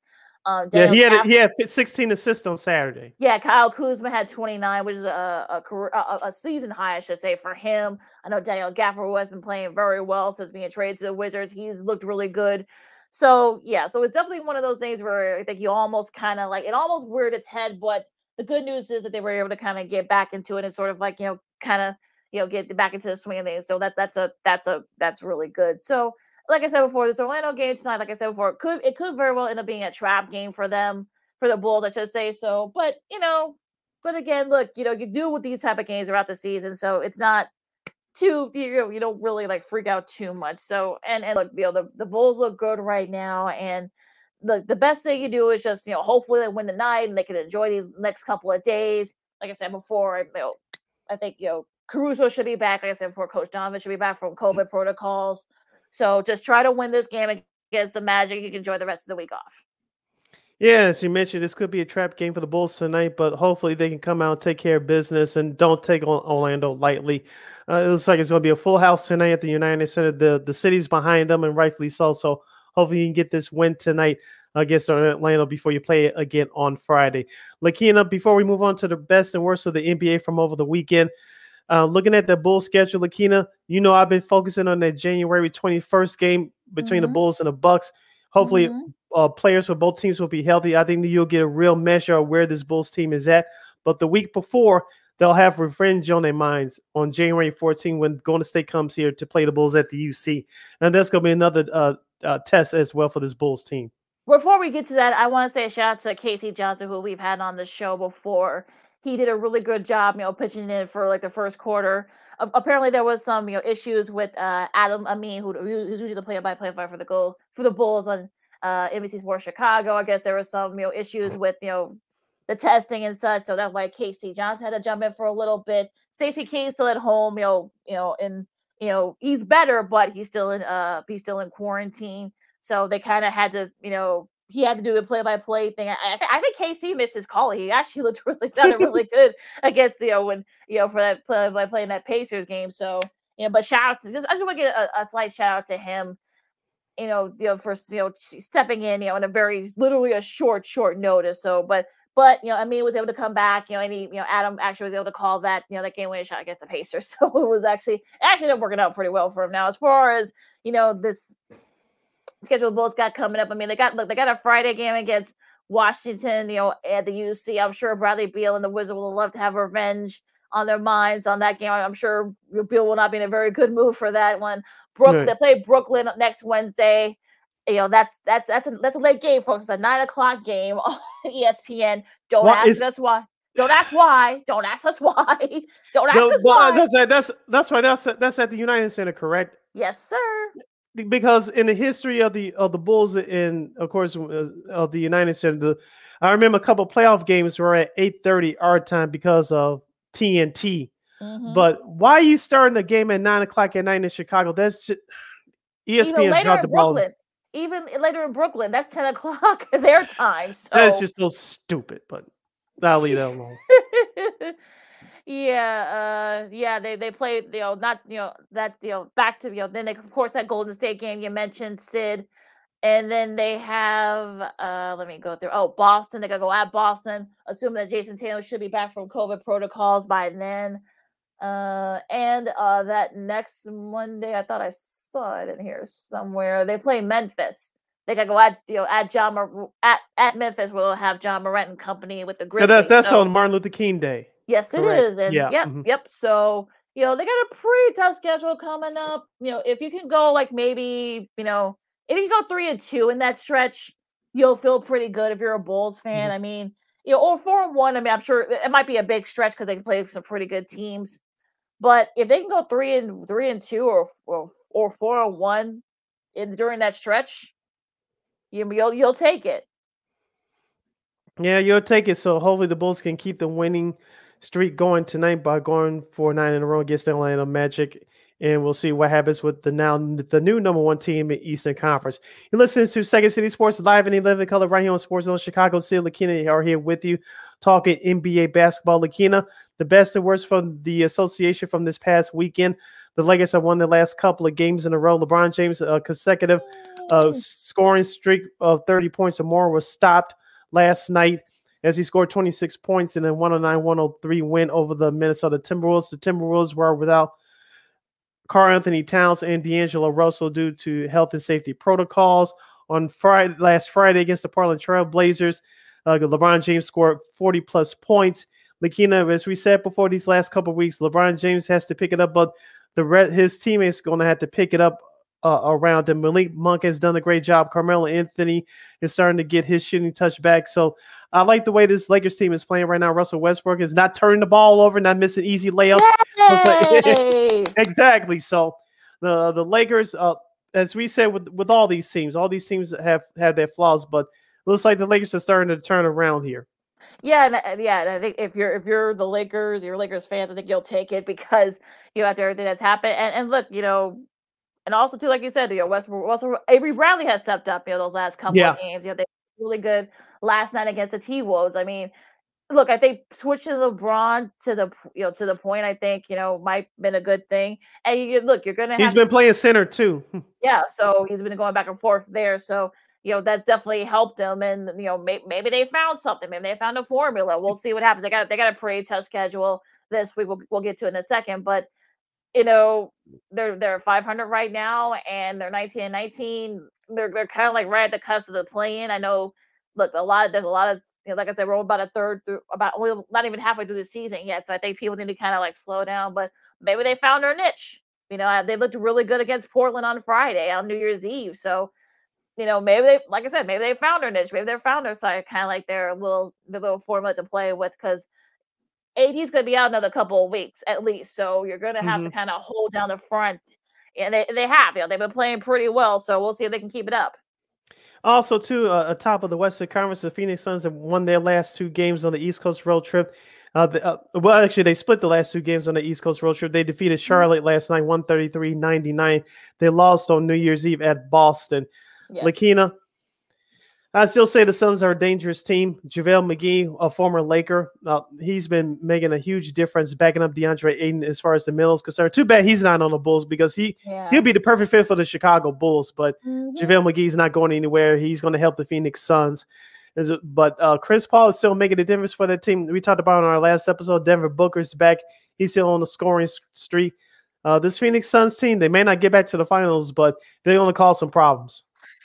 Um, yeah, he had he had 16 assists on Saturday. Yeah, Kyle Kuzma had 29, which is a a, career, a, a season high, I should say, for him. I know Daniel Gafford, who has been playing very well since being traded to the Wizards, he's looked really good. So yeah, so it's definitely one of those things where I think you almost kind of like it almost reared its head, but the good news is that they were able to kind of get back into it and sort of like you know kind of you know get back into the swing of things. So that that's a that's a that's really good. So like I said before, this Orlando game tonight, like I said before, it could it could very well end up being a trap game for them for the Bulls, I should say so. But you know, but again, look, you know, you do with these type of games throughout the season, so it's not too you know, you don't really like freak out too much. So and and look, you know, the, the Bulls look good right now, and the the best thing you do is just you know hopefully they win the night and they can enjoy these next couple of days. Like I said before, you know, I think you know Caruso should be back. Like I said before, Coach Donovan should be back from COVID protocols. So just try to win this game against the Magic. You can enjoy the rest of the week off. Yeah, as you mentioned, this could be a trap game for the Bulls tonight, but hopefully they can come out, take care of business, and don't take on Orlando lightly. Uh, it looks like it's going to be a full house tonight at the United Center. The the city's behind them, and rightfully so. So hopefully you can get this win tonight against Orlando before you play it again on Friday. Lakina, before we move on to the best and worst of the NBA from over the weekend, uh, looking at the Bulls schedule, Lakina, you know I've been focusing on that January 21st game between mm-hmm. the Bulls and the Bucks. Hopefully, mm-hmm. uh, players for both teams will be healthy. I think that you'll get a real measure of where this Bulls team is at. But the week before, they'll have revenge on their minds on January 14 when Golden State comes here to play the Bulls at the UC, and that's going to be another uh, uh, test as well for this Bulls team. Before we get to that, I want to say a shout out to Casey Johnson, who we've had on the show before he did a really good job, you know, pitching in for like the first quarter. Uh, apparently, there was some you know issues with uh, Adam Amin, who who's usually the play-by-play for the goal for the Bulls on uh, NBC Sports Chicago. I guess there was some you know issues with you know the testing and such, so that's why Casey Johnson had to jump in for a little bit. Stacey King still at home, you know, you know, and you know he's better, but he's still in uh he's still in quarantine. So they kind of had to, you know, he had to do the play-by-play thing. I, I, think Casey missed his call. He actually looked really sounded really good against you know when you know for that play-by-play in that Pacers game. So you know, but shout out to just I just want to get a, a slight shout out to him. You know, you know, for you know stepping in, you know, in a very literally a short, short notice. So, but but you know, I mean, was able to come back. You know, and he, you know, Adam actually was able to call that you know that game winning shot against the Pacers. So it was actually actually ended up working out pretty well for him. Now, as far as you know, this scheduled Bulls got coming up. I mean, they got look, they got a Friday game against Washington, you know, at the UC. I'm sure Bradley Beal and the Wizards will love to have revenge on their minds on that game. I'm sure Beal will not be in a very good mood for that one. Brooklyn, right. they play Brooklyn next Wednesday. You know, that's that's that's a that's a late game, folks. It's a nine o'clock game on ESPN. Don't well, ask us why. Don't ask why. Don't ask us why. Don't ask no, us why. That's that's that's right. That's that's at the United Center, correct? Yes, sir because in the history of the of the Bulls in of course uh, of the United States, the I remember a couple playoff games were at eight thirty our time because of TNT. Mm-hmm. But why are you starting the game at nine o'clock at night in Chicago? That's just, ESPN dropped the ball. Brooklyn, even later in Brooklyn, that's ten o'clock their time. So. That's just so stupid. But I'll leave that alone. Yeah, uh, yeah, they they played, you know, not you know that you know back to you know then they, of course that Golden State game you mentioned Sid, And then they have, uh, let me go through. Oh, Boston. They gotta go at Boston, assuming that Jason Taylor should be back from COVID protocols by then. Uh, and uh, that next Monday, I thought I saw it in here somewhere. They play Memphis. They gotta go at you know at Ja Mor- at at Memphis. We'll have Ja Morant and company with the Yeah, that's that's so- on Martin Luther King Day. Yes, it Correct. is. And Yeah, yep, mhm. yep. So, you know, they got a pretty tough schedule coming up. You know, if you can go like maybe, you know, if you go three and two in that stretch, you'll feel pretty good if you're a Bulls fan. Mhm. I mean, you know, or four and one. I mean, I'm sure it might be a big stretch because they can play some pretty good teams. But if they can go three and three and two or or, or four and one in during that stretch, you, you'll you'll take it. Yeah, you'll take it. So hopefully the Bulls can keep the winning streak going tonight by going for nine in a row against the Orlando Magic. And we'll see what happens with the now the new number one team in Eastern Conference. You listen to Second City Sports live and 11 color right here on Sports Zone Chicago. City Lakina are here with you talking NBA basketball. Lakina, the best and worst from the association from this past weekend. The Lakers have won the last couple of games in a row. LeBron James, a consecutive uh, scoring streak of 30 points or more was stopped last night as he scored 26 points in a 109 103 win over the Minnesota Timberwolves. The Timberwolves were without Karl-Anthony Towns and D'Angelo Russell due to health and safety protocols. On Friday, last Friday against the Portland Trail Blazers, uh, LeBron James scored 40 plus points. Lakina, as we said before these last couple weeks, LeBron James has to pick it up, but the re- his teammates going to have to pick it up uh, around him. Malik Monk has done a great job. Carmelo Anthony is starting to get his shooting touch back. So I like the way this Lakers team is playing right now. Russell Westbrook is not turning the ball over, not missing easy layups. Like- exactly. So the the Lakers, uh, as we said with with all these teams, all these teams have have their flaws, but it looks like the Lakers are starting to turn around here. Yeah, and, uh, yeah, and I think if you're if you're the Lakers, you're Lakers fans, I think you'll take it because you know after everything that's happened, and and look, you know, and also too, like you said, you know, Westbrook, Westbrook, Avery Bradley has stepped up, you know, those last couple Yeah. of games. You know, they really good last night against the T Wolves. I mean, look, I think switching LeBron to the you know to the point, I think you know might been a good thing. And you look, you're gonna He's have been playing center too. yeah, so he's been going back and forth there. So you know that definitely helped him, and you know may, maybe they found something. Maybe they found a formula. We'll see what happens. They got they got a pretty tough schedule this week. We'll, we'll get to in a second, but you know they're they're 500 right now, and they're 19 and 19. They're they're kind of like right at the cusp of the play-in. I know. Look, a lot. There's a lot of you know, like I said, we're only about a third through, about only not even halfway through the season yet. So I think people need to kind of like slow down. But maybe they found their niche. You know, they looked really good against Portland on Friday on New Year's Eve. So, you know, maybe they, like I said, maybe they found their niche. Maybe they found their side, kind of like their little, their little formula to play with. Because AD's going to be out another couple of weeks at least. So you're going to have to mm-hmm. kind of hold down the front. And they, they have, you know, they've been playing pretty well. So we'll see if they can keep it up. Also, too, uh, atop of the Western Conference, the Phoenix Suns have won their last two games on the East Coast road trip. Uh, the, uh, well, actually, they split the last two games on the East Coast road trip. They defeated Charlotte last night, 133 99. They lost on New Year's Eve at Boston. Yes. Lakina, I still say the Suns are a dangerous team. JaVale McGee, a former Laker, uh, he's been making a huge difference backing up DeAndre Ayton as far as the middle is concerned. Too bad he's not on the Bulls because he, Yeah. he'll be the perfect fit for the Chicago Bulls, but Mhm. JaVale McGee's not going anywhere. He's going to help the Phoenix Suns. But uh, Chris Paul is still making a difference for that team. We talked about on our last episode. Devin Booker's back. He's still on the scoring streak. Uh, this Phoenix Suns team, they may not get back to the finals, but they're going to cause some problems.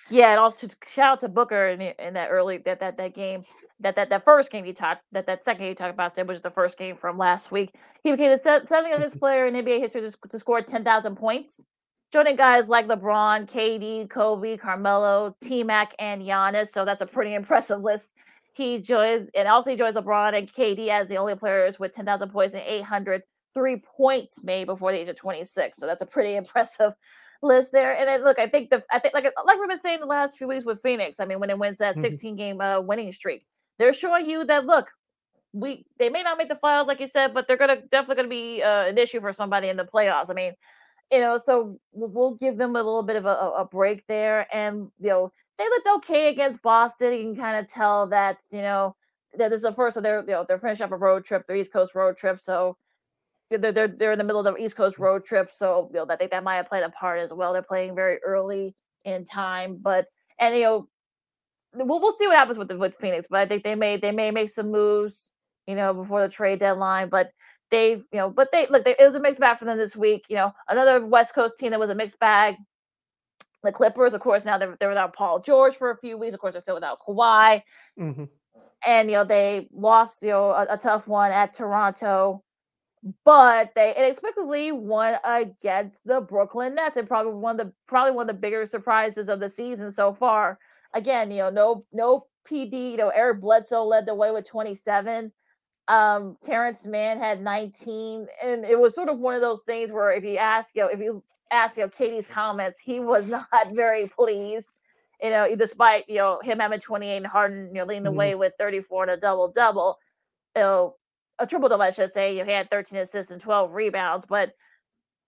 Yeah, and also shout out to Booker in, the- in that early that that that game that that that first game you talked that that second game you talked about said was the first game from last week. He became the se- seventh youngest mm-hmm. player in NBA history to, to score ten thousand points, joining guys like LeBron, KD, Kobe, Carmelo, T Mac, and Giannis. So that's a pretty impressive list. He joins and also he joins LeBron and KD as the only players with ten thousand points and 800 three points made before the age of twenty six. So that's a pretty impressive list there. And then look, I think the I think like like we've been saying the last few weeks with Phoenix. I mean, when it wins that Mhm. 16 game uh, winning streak, they're showing you that look, we they may not make the finals like you said, but they're gonna definitely gonna be uh, an issue for somebody in the playoffs. I mean, you know, so we'll, give them a little bit of a, a break there, and you know they looked okay against Boston. You can kind of tell that you know that this is the first of their you know they're finishing up a road trip, their East Coast road trip, so they're, they're they're in the middle of the East Coast road trip, so you know I think that might have played a part as well. They're playing very early in time, but and you know, we'll, we'll see what happens with the with Phoenix, but I think they may they may make some moves, you know, before the trade deadline. But they, you know, but they look, they, it was a mixed bag for them this week. You know, another West Coast team that was a mixed bag. The Clippers, of course, now they're, they're without Paul George for a few weeks. Of course, they're still without Kawhi. Mm-hmm. And, you know, they lost, you know, a, a, tough one at Toronto, but they inexplicably won against the Brooklyn Nets and probably one of the probably one of the bigger surprises of the season so far. Again, you know, no no PG, you know, Eric Bledsoe led the way with 27 um Terrence Mann had 19 and it was sort of one of those things where if you ask you know if you ask you know KD's comments he was not very pleased you know despite you know him having 28 and Harden you know leading the mm-hmm. way with 34 and a double double you know a triple double I should say you had 13 assists and 12 rebounds but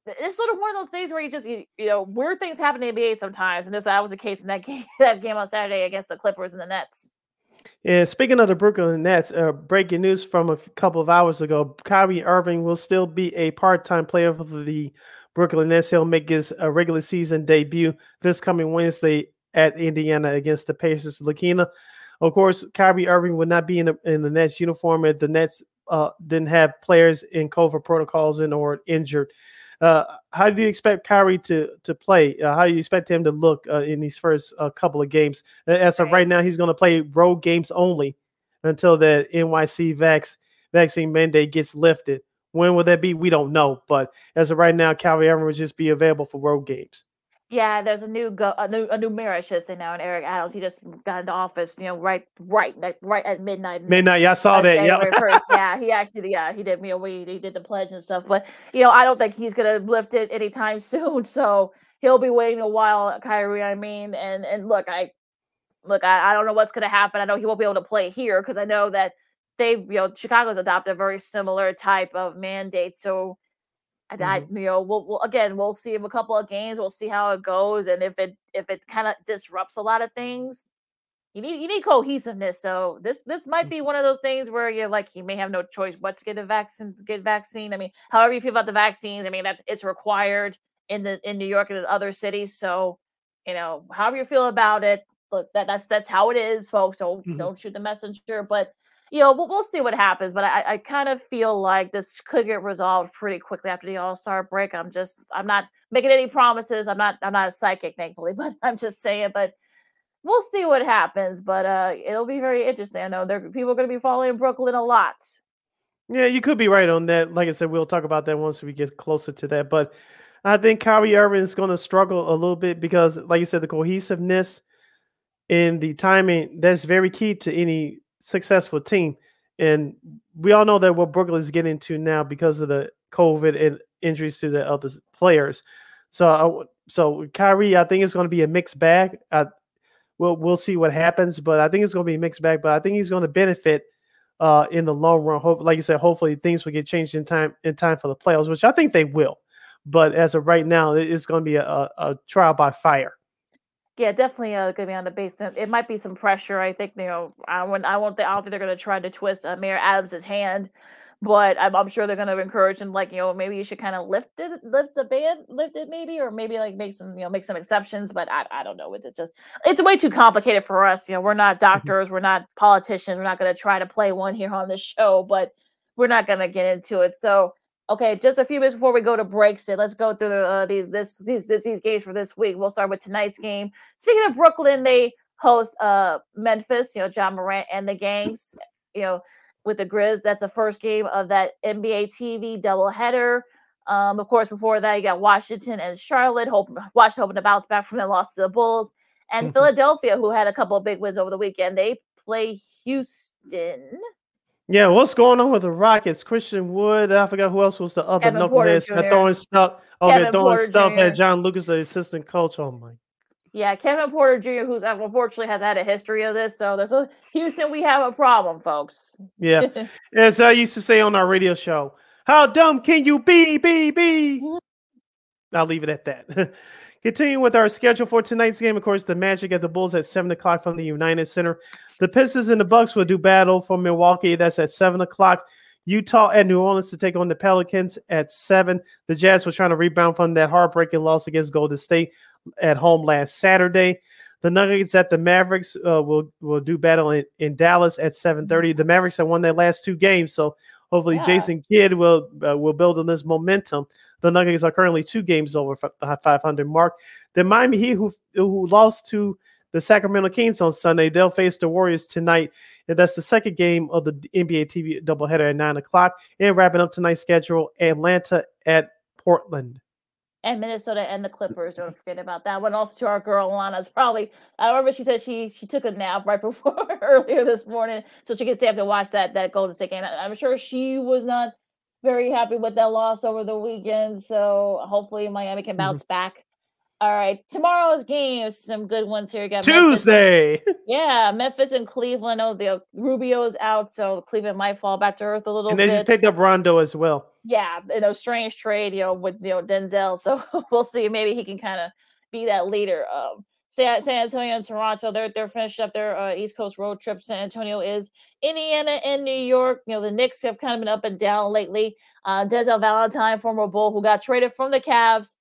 it's sort of one of those things where you just you, you know weird things happen in the NBA sometimes and this that was the case in that game that game on Saturday against the Clippers and the Nets and speaking of the Brooklyn Nets, uh, breaking news from a couple of hours ago: Kyrie Irving will still be a part-time player for the Brooklyn Nets. He'll make his uh, regular season debut this coming Wednesday at Indiana against the Pacers. Lakina, of course, Kyrie Irving would not be in the, in the Nets uniform at the Nets uh, didn't have players in COVID protocols and or injured. Uh, how do you expect Kyrie to to play? Uh, how do you expect him to look uh, in these first uh, couple of games? As of right now, he's going to play road games only until the NYC vax, vaccine mandate gets lifted. When will that be? We don't know. But as of right now, Kyrie Irving will just be available for road games. Yeah, there's a new go a new a new mayor, I should say now, and Eric Adams. He just got into office, you know, right right right at midnight. Midnight, yeah, I saw that. Yeah, yeah, he actually, yeah, he did me a we he did the pledge and stuff. But you know, I don't think he's gonna lift it anytime soon. So he'll be waiting a while, Kyrie. I mean, and and look, I look, I, I don't know what's gonna happen. I know he won't be able to play here because I know that they've you know Chicago's adopted a very similar type of mandate. So and mm-hmm. you know, we'll, we'll again, we'll see a couple of games. We'll see how it goes, and if it if it kind of disrupts a lot of things, you need you need cohesiveness. So this this might be one of those things where you're like, you may have no choice but to get a vaccine. Get vaccine. I mean, however you feel about the vaccines, I mean that it's required in the in New York and other cities. So you know, however you feel about it, look that that's that's how it is, folks. Don't mm-hmm. don't shoot the messenger, but you know, we'll, we'll see what happens. But I, I kind of feel like this could get resolved pretty quickly after the All Star break. I'm just, I'm not making any promises. I'm not, I'm not a psychic, thankfully, but I'm just saying. But we'll see what happens. But uh, it'll be very interesting. I know there people are going to be following Brooklyn a lot. Yeah, you could be right on that. Like I said, we'll talk about that once we get closer to that. But I think Kyrie Irving is going to struggle a little bit because, like you said, the cohesiveness and the timing that's very key to any successful team. And we all know that what Brooklyn is getting to now because of the COVID and injuries to the other players. So, uh, so Kyrie, I think it's going to be a mixed bag. I, we'll we'll see what happens, but I think it's going to be a mixed bag. But I think he's going to benefit uh, in the long run. Hope, like you said, hopefully things will get changed in time in time for the playoffs, which I think they will. But as of right now, it's going to be a, a, a trial by fire. Yeah, definitely uh, going to be on the base. It might be some pressure. I think you know. I won't. I won't. Think, I don't think they're going to try to twist uh, Mayor Adams's hand, but I'm, I'm sure they're going to encourage him. Like you know, maybe you should kind of lift it, lift the band, lift it maybe, or maybe like make some you know make some exceptions. But I I don't know. It's just it's way too complicated for us. You know, we're not mm-hmm. doctors, we're not politicians. We're not going to try to play one here on the show, but we're not going to get into it. So Okay, just a few minutes before we go to breaks, so let's go through uh, these this these this, these games for this week. We'll start with tonight's game. Speaking of Brooklyn, they host uh Memphis. You know, Ja Morant and the gangs. You know, with the Grizz. That's the first game of that NBA TV doubleheader. Um, of course, before that, you got Washington and Charlotte. Hope Washington hoping to bounce back from their loss to the Bulls, and. Philadelphia, who had a couple of big wins over the weekend. They play Houston. Yeah, what's going on with the Rockets? Christian Wood, I forgot who else was the other Kevin knuckleheads that throwing stuff. Oh, they're throwing Porter stuff Jr. at John Lucas, the assistant coach. Oh my. Yeah, Kevin Porter Jr., who's unfortunately has had a history of this. So there's a Houston, we have a problem, folks. Yeah. As I used to say on our radio show, how dumb can you be, be, be? Mm-hmm. I'll leave it at that. Continuing with our schedule for tonight's game, of course, the Magic at the Bulls at seven o'clock from the United Center. The Pistons and the Bucks will do battle for Milwaukee. That's at seven o'clock. Utah and New Orleans to take on the Pelicans at seven. The Jazz were trying to rebound from that heartbreaking loss against Golden State at home last Saturday. The Nuggets at the Mavericks uh, will will do battle in, in Dallas at 7:30. The Mavericks have won their last two games, so hopefully Yeah. Jason Kidd will uh, will build on this momentum. The Nuggets are currently two games over the 500 mark. The Miami Heat, who who lost to the Sacramento Kings on Sunday, they'll face the Warriors tonight. And that's the second game of the NBA TV doubleheader at nine o'clock. And wrapping up tonight's schedule, Atlanta at Portland. and Minnesota and the Clippers. Don't forget about that one. Also to our girl Lana's probably. I remember she said she she took a nap right before earlier this morning, so she could stay up to watch that that Golden State game. I'm sure she was not very happy with that loss over the weekend. So hopefully Miami can bounce back. All right, tomorrow's games, some good ones here. You got Memphis Tuesday. yeah, Memphis and Cleveland. Oh, the Rubio's out, so Cleveland might fall back to earth a little And they bit. just picked up Rondo as well. yeah, you know, strange trade, you know, with you know Denzel. So we'll see. Maybe he can kind of be that leader. Um, San, San Antonio and Toronto, they're they're finished up their uh, East Coast road trip. San Antonio is Indiana and New York. You know, the Knicks have kind of been up and down lately. Uh, Denzel Valentine, former Bull, who got traded from the Cavs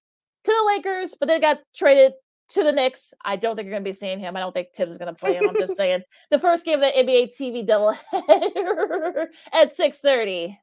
to the Lakers, but then got traded to the Knicks. I don't think you're going to be seeing him. I don't think Thibs is going to play him. I'm just saying. The first game of the NBA TV doubleheader at 6:30.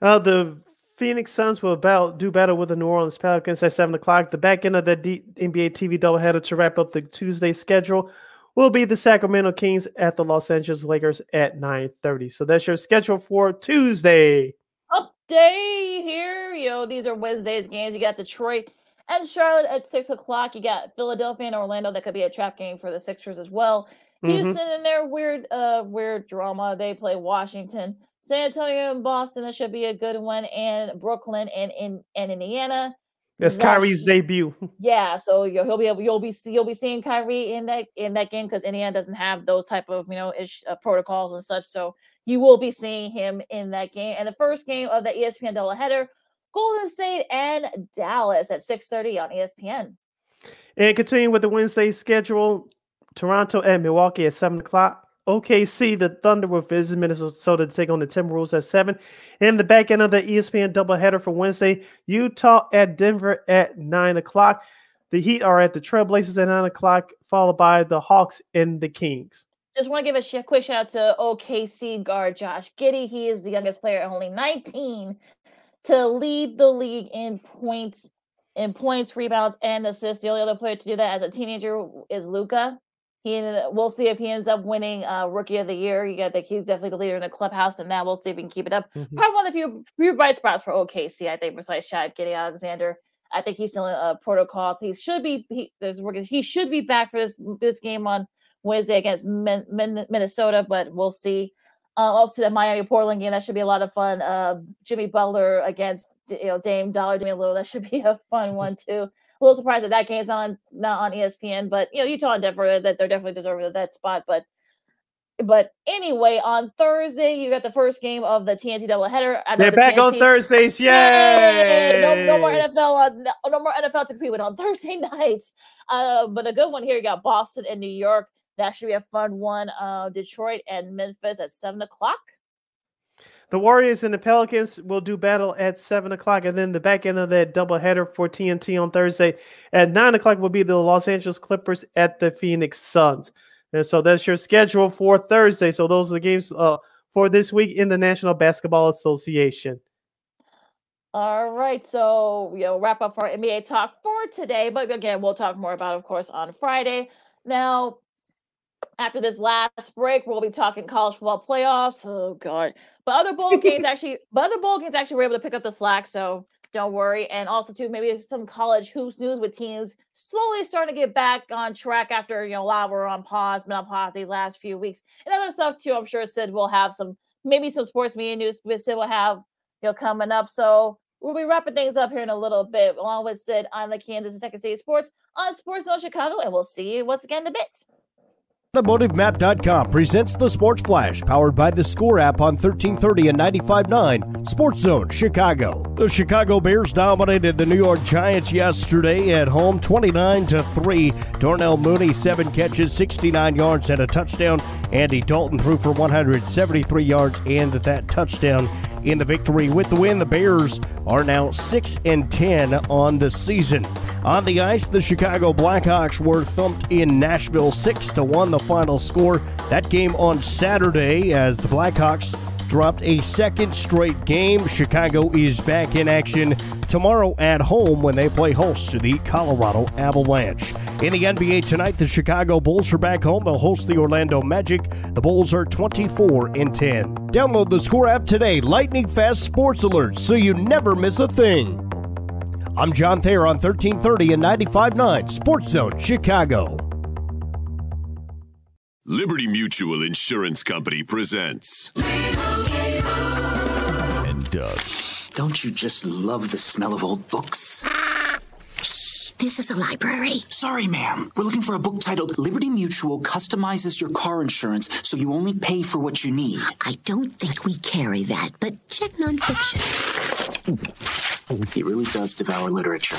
Uh, the Phoenix Suns will about do battle with the New Orleans Pelicans at seven o'clock. The back end of the D- NBA TV doubleheader to wrap up the Tuesday schedule will be the Sacramento Kings at the Los Angeles Lakers at nine thirty. So that's your schedule for Tuesday. update here. You know, these are Wednesday's games. You got Detroit and Charlotte at six o'clock. You got Philadelphia and Orlando. That could be a trap game for the Sixers as well. Mhm. Houston and their weird, uh, weird drama. They play Washington, San Antonio, and Boston. That should be a good one. And Brooklyn and in and Indiana. That's That Kyrie's debut. Yeah, so you'll, he'll be able, you'll be you'll be seeing Kyrie in that in that game because Indiana doesn't have those type of you know ish, uh, protocols and such. So you will be seeing him in that game. And the first game of the ESPN doubleheader, Golden State and Dallas at six thirty on ESPN. And continuing with the Wednesday schedule, Toronto and Milwaukee at seven o'clock. OKC, the Thunder will visit Minnesota to take on the Timberwolves at seven. And the back end of the ESPN doubleheader for Wednesday, Utah at Denver at nine o'clock. The Heat are at the Trailblazers at nine o'clock, followed by the Hawks and the Kings. Just want to give a sh- quick shout out to OKC guard Josh Giddey. He is the youngest player, only 19, to lead the league in points, in points, rebounds, and assists. The only other player to do that as a teenager is Luka. He ended we'll see if he ends up winning uh, Rookie of the Year. You got think he's definitely the leader in the clubhouse, and now we'll see if he can keep it up. Mhm. Probably one of the few few bright spots for OKC, I think, besides Shad Giddy Alexander. I think he's still in uh, protocols. He should be he there's he should be back for this this game on Wednesday against Min, Min, Minnesota, but we'll see. Uh, also, the Miami Portland game that should be a lot of fun. Uh, Jimmy Butler against you know Dame Dollar Damian Lillard that should be a fun one too. A little surprised that that game's not on not on ESPN, but you know Utah and Denver that they're definitely deserving of that spot. But but anyway, on Thursday you got the first game of the TNT doubleheader. I They're the back on TNT Thursdays. Yay! Yay! No, no more NFL on no, no more NFL to compete with on Thursday nights. Uh, but a good one here. You got Boston and New York. That should be a fun one. Uh, Detroit and Memphis at seven o'clock. The Warriors and the Pelicans will do battle at seven o'clock, and then the back end of that doubleheader for TNT on Thursday at nine o'clock will be the Los Angeles Clippers at the Phoenix Suns. And so that's your schedule for Thursday. So those are the games uh, for this week in the National Basketball Association. All right, so you know, wrap up our NBA talk for today. But again, we'll talk more about, of course, on Friday. Now, after this last break, we'll be talking college football playoffs. Oh God! But other bowl games actually, but other bowl games actually were able to pick up the slack. So don't worry. And also too, maybe some college hoops news with teams slowly starting to get back on track after you know a lot were on pause, been on pause these last few weeks, and other stuff too. I'm sure Sid will have some, maybe some sports media news. But Sid will have you know coming up. So we'll be wrapping things up here in a little bit, along with Sid on the Kansas and Second City Sports on Sports Zone Chicago, and we'll see you once again in a bit. AutomotiveMap.com presents the Sports Flash, powered by the Score app on 1330 and 95.9 Sports Zone Chicago. The Chicago Bears dominated the New York Giants yesterday at home, 29 to three. Darnell Mooney seven catches, 69 yards and a touchdown. Andy Dalton threw for 173 yards and that touchdown. In the victory. With the win, the Bears are now 6 and 10 on the season. On the ice, the Chicago Blackhawks were thumped in Nashville 6 to 1 the final score. That game on Saturday as the Blackhawks dropped a second straight game. Chicago is back in action tomorrow at home when they play host to the Colorado Avalanche. In the NBA tonight, the Chicago Bulls are back home. They'll host the Orlando Magic. The Bulls are 24 and 10. Download the Score app today. Lightning fast sports alerts so you never miss a thing. I'm John Thayer on 1330 and 95.9 Sports Zone Chicago. Liberty Mutual Insurance Company presents. And Doug. Don't you just love the smell of old books? Shh, this is a library. Sorry, ma'am. We're looking for a book titled Liberty Mutual Customizes Your Car Insurance so you only pay for what you need. I don't think we carry that, but check nonfiction. He really does devour literature.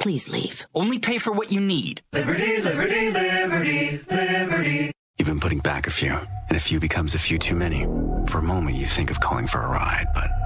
Please leave. Only pay for what you need. Liberty, liberty, liberty, liberty. You've been putting back a few, and a few becomes a few too many. For a moment, you think of calling for a ride, but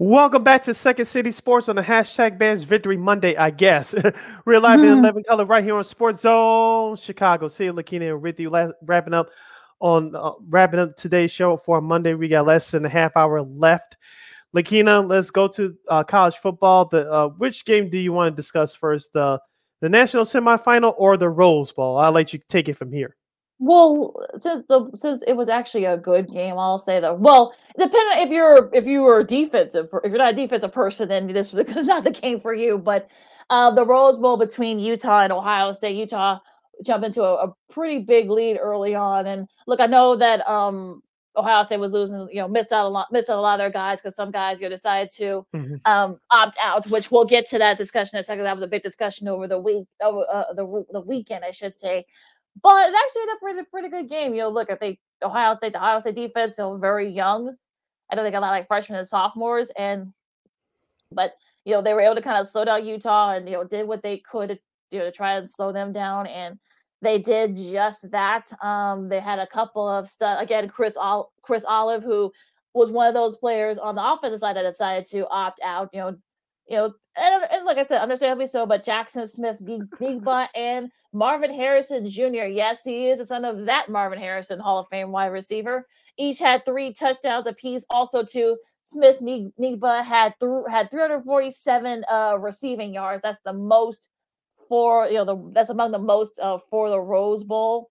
Welcome back to Second City Sports on the hashtag Bears Victory Monday, I guess. We're live Mm-hmm. in 11 color right here on Sports Zone Chicago. See you, Lakina, and with you. Last, wrapping up on uh, wrapping up today's show for Monday. We got less than a half hour left. Lakina, let's go to uh, college football. The uh, which game do you want to discuss first? The the national semifinal or the Rose Bowl? I'll let you take it from here. Well, since the since it was actually a good game, I'll say though. Well, depending if you're if you were a defensive if you're not a defensive person, then this was not the game for you. But uh, the Rose Bowl between Utah and Ohio State, Utah jumped into a, a pretty big lead early on. And look, I know that um, Ohio State was losing, you know, missed out a lot, missed out a lot of their guys because some guys you know decided to Mhm. um, opt out, which we'll get to that discussion in a second. That was a big discussion over the week, over uh, the the weekend, I should say. But it actually ended up pretty pretty good game. You know, look, I think Ohio State, the Ohio State defense, know, very young. I know they got a lot like freshmen and sophomores, and but you know they were able to kind of slow down Utah and you know did what they could you know, to try and slow them down, and they did just that. Um, they had a couple of stuff again. Chris Ol- Chris Olave, who was one of those players on the offensive side that decided to opt out. You know, you know, and, and like I said, understandably so. But Jaxon Smith-Njigba, and Marvin Harrison Jr. Yes, he is the son of that Marvin Harrison Hall of Fame wide receiver. Each had three touchdowns apiece. Also, too, Smith-Njigba had th- had 347 uh, receiving yards. That's the most for you know the that's among the most uh, for the Rose Bowl.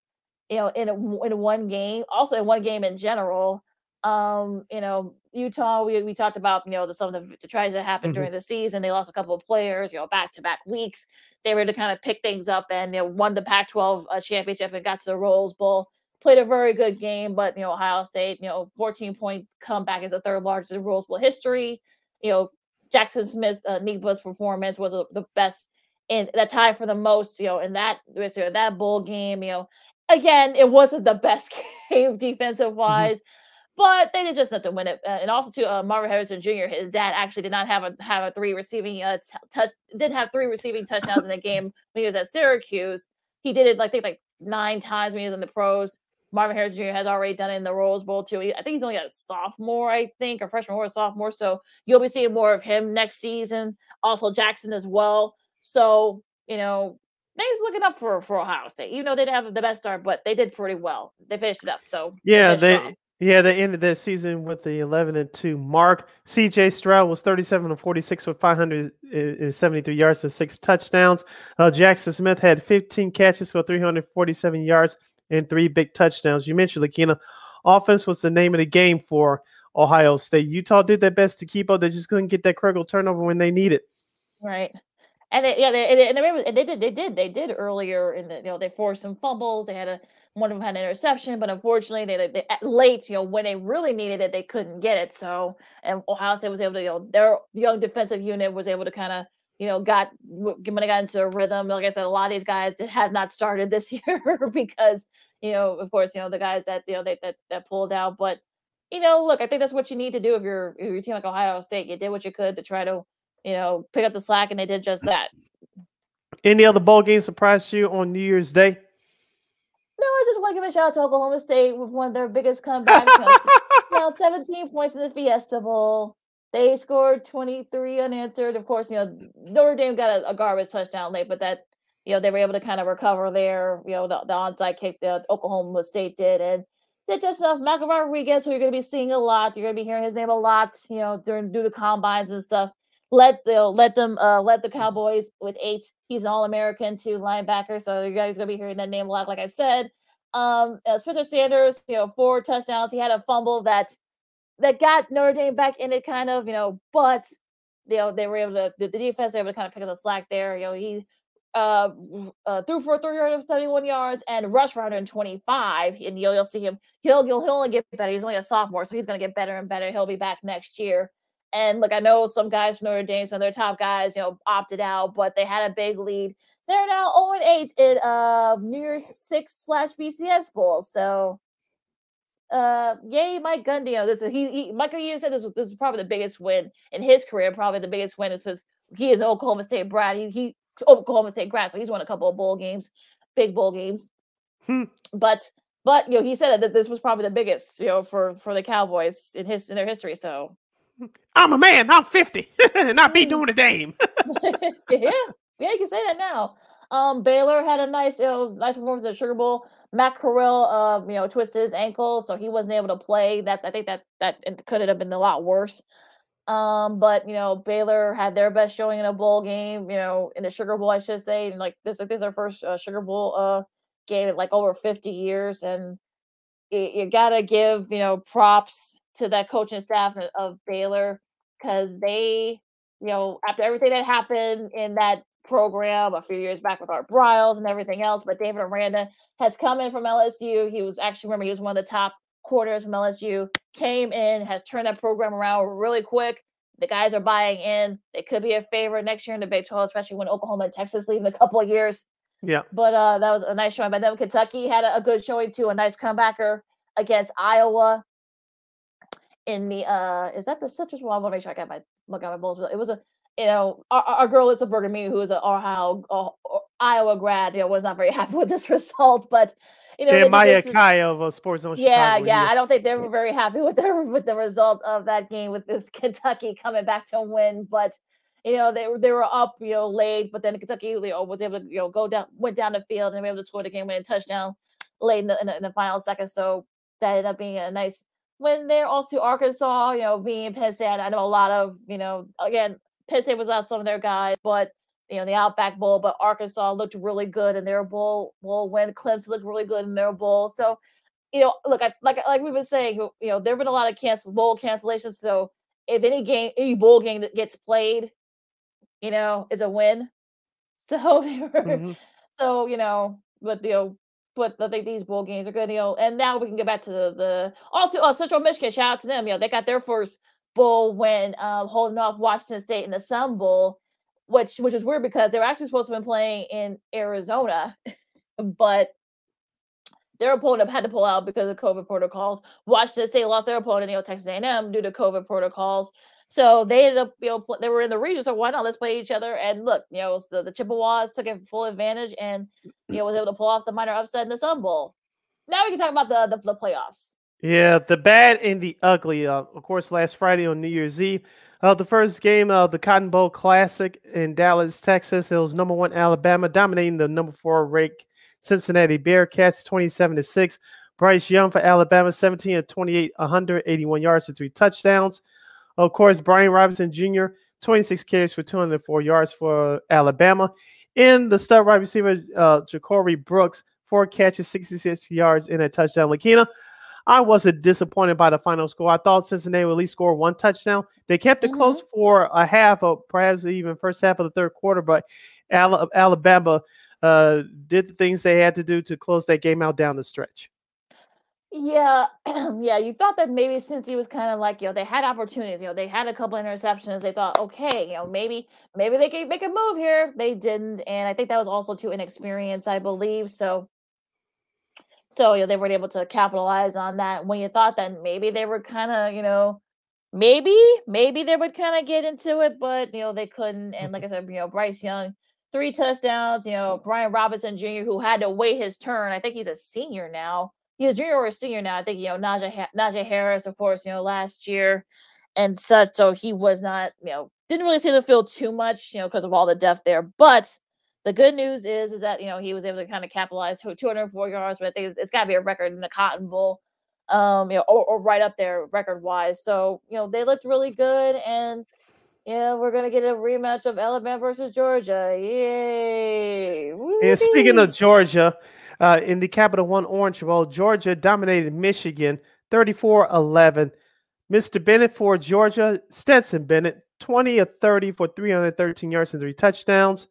You know, in a, in one game, also in one game in general. Um, you know, Utah, we, we talked about, you know, the some of the, the tragedies that happened Mhm. during the season. They lost a couple of players, you know, back to back weeks. They were to kind of pick things up and you know, won the Pac 12 uh, championship and got to the Rose Bowl. Played a very good game, but you know, Ohio State, you know, 14 point comeback is the third largest in Rose Bowl history. You know, Jaxon Smith, uh, Njigba's performance was uh, the best in that tie for the most, you know, in that that bowl game. You know, again, it wasn't the best game defensive wise but they did just enough to win it. Uh, and also, to uh, Marvin Harrison Jr. His dad actually did not have a have a three receiving uh, t- touch. Didn't have three receiving touchdowns in the game when he was at Syracuse. He did it like I think like nine times when he was in the pros. Marvin Harrison Jr. has already done it in the Rose Bowl too. I think he's only got a sophomore, I think, or freshman or a sophomore. So you'll be seeing more of him next season. Also Jaxon as well. So you know things looking up for for Ohio State. Even though they didn't have the best start, but they did pretty well. They finished it up. So Yeah, they. Yeah they ended their season with the eleven and two mark. C.J. Stroud was thirty seven and forty six with five hundred and seventy three yards and six touchdowns. Uh, Jaxon Smith had fifteen catches for three hundred forty seven yards and three big touchdowns. You mentioned Lakina, offense was the name of the game for Ohio State. Utah did their best to keep up. They just couldn't get that critical turnover when they needed. It. Right. And they, yeah, they, and they, and they did, they did, they did earlier in the, you know, they forced some fumbles. They had a one of them had an interception, but unfortunately, they, they, they late, you know, when they really needed it, they couldn't get it. So, and Ohio State was able to, you know, their young defensive unit was able to kind of, you know, got when they got into a rhythm. Like I said, a lot of these guys have not started this year because, you know, of course, you know, the guys that you know they that that pulled out. But, you know, look, I think that's what you need to do if you're if you're a team like Ohio State. You did what you could to try to, you know, pick up the slack, and they did just that. Any other bowl games surprised you on New Year's Day? No, I just want to give a shout out to Oklahoma State with one of their biggest comebacks. you, know, you know, 17 points in the Fiesta Bowl. They scored 23 unanswered. Of course, you know, Notre Dame got a, a garbage touchdown late, but that, you know, they were able to kind of recover there. You know, the, the onside kick that Oklahoma State did. And did just enough. Malcolm Rodriguez, who you're going to be seeing a lot. You're going to be hearing his name a lot, you know, during due to combines and stuff. Let the let them uh let the Cowboys with eight. He's an All American too linebacker, so you guys gonna be hearing that name a lot. Like I said, um, uh, Spencer Sanders, you know, four touchdowns. He had a fumble that that got Notre Dame back in it, kind of, you know, but you know they were able to the, the defense were able to kind of pick up the slack there. You know, he uh, uh, threw for 371 yards and rushed for 125. And you'll, you'll see him. He'll, he'll he'll only get better. He's only a sophomore, so he's to get better and better. He'll be back next year. And look, I know some guys from Notre Dame, some of their top guys, you know, opted out, but they had a big lead. They're now 0 8 in uh New Year's Six slash BCS Bowl. So uh yay, Mike Gundy. You know, this is he, he Michael you said this was this is probably the biggest win in his career, probably the biggest win. It says he is Oklahoma State Brad. He he Oklahoma State grad, so he's won a couple of bowl games, big bowl games. Hmm. But but you know, he said that this was probably the biggest, you know, for for the Cowboys in his in their history. So I'm a man. I'm 50, and I beat Notre Dame. yeah, yeah, you can say that now. Um, Baylor had a nice, you know, nice performance at Sugar Bowl. Matt Corral, um, you know, twisted his ankle, so he wasn't able to play. That I think that that could have been a lot worse. Um, but you know, Baylor had their best showing in a bowl game. You know, in a Sugar Bowl, I should say. And like this, like this is our first uh, Sugar Bowl uh game in like over 50 years, and you, you gotta give you know props to that coaching staff of Baylor because they, you know, after everything that happened in that program a few years back with Art Briles and everything else, but David Aranda has come in from LSU. He was actually remember he was one of the top quarters from LSU. Came in, has turned that program around really quick. The guys are buying in. They could be a favorite next year in the Big 12, especially when Oklahoma and Texas leave in a couple of years. Yeah. But uh, that was a nice showing by them. Kentucky had a, a good showing too, a nice comebacker against Iowa in the uh is that the citrus well i want to make sure i got my look at my bowls it was a you know our, our girl is a Burgamy who is an ohio uh, iowa grad you know was not very happy with this result but you know and maya kai of uh, sports zone yeah Chicago, yeah i don't think they were very happy with the with the result of that game with, with kentucky coming back to win but you know they were they were up you know late but then kentucky you know, was able to you know go down went down the field and be able to score the game winning touchdown late in the, in the, in the final second so that ended up being a nice when they're also Arkansas, you know, being Penn State, I know a lot of, you know, again, Penn State was out some of their guys, but you know, the Outback Bowl, but Arkansas looked really good in their bowl bowl win. Clemson looked really good in their bowl. So, you know, look, I, like like we've been saying, you know, there've been a lot of cancel bowl cancellations. So if any game, any bowl game that gets played, you know, is a win. So, mm-hmm. so you know, but you know, but I think these bowl games are good, you know. And now we can get back to the, the also uh, Central Michigan. Shout out to them, you know, they got their first bowl when um, holding off Washington State in the Sun Bowl, which which is weird because they were actually supposed to have been playing in Arizona, but their opponent had to pull out because of COVID protocols. Washington State lost their opponent, you know, Texas A&M due to COVID protocols. So they ended up, you know, they were in the region. So why not let's play each other? And look, you know, the, the Chippewas took it full advantage and you know was able to pull off the minor upset in the Sun Bowl. Now we can talk about the the, the playoffs. Yeah, the bad and the ugly. Uh, of course, last Friday on New Year's Eve, uh, the first game of the Cotton Bowl Classic in Dallas, Texas. It was number one Alabama dominating the number four ranked Cincinnati Bearcats, twenty-seven to six. Bryce Young for Alabama, seventeen of 28, 181 yards and three touchdowns. Of course, Brian Robinson Jr., 26 carries for 204 yards for Alabama. And the star wide receiver, uh, Ja'Corey Brooks, four catches, 66 yards, and a touchdown. Lakina, I wasn't disappointed by the final score. I thought Cincinnati would at least score one touchdown. They kept it Mhm. close for a half, or perhaps even first half of the third quarter, but Alabama uh, did the things they had to do to close that game out down the stretch. Yeah, yeah. You thought that maybe since he was kind of like, you know, they had opportunities, you know, they had a couple interceptions. They thought, okay, you know, maybe, maybe they could make a move here. They didn't, and I think that was also too inexperienced, I believe. So, so you know, they weren't able to capitalize on that. When you thought that maybe they were kind of, you know, maybe, maybe they would kind of get into it, but you know, they couldn't. And like I said, you know, Bryce Young, three touchdowns. You know, Brian Robinson Jr., who had to wait his turn. I think he's a senior now he's a junior or a senior now. I think you know Najee Najee Harris, of course, you know last year and such. So he was not, you know, didn't really see the field too much, you know, because of all the depth there. But the good news is, is that you know he was able to kind of capitalize to 204 yards, but I think it's, it's got to be a record in the Cotton Bowl, um, you know, or, or right up there record wise. So you know they looked really good, and yeah, we're gonna get a rematch of Alabama versus Georgia. Yay! And speaking of Georgia, uh, in the Capital One Orange Bowl, Georgia dominated Michigan 34 11. Mr. Bennett for Georgia, Stetson Bennett, 20 of 30 for 313 yards and three touchdowns.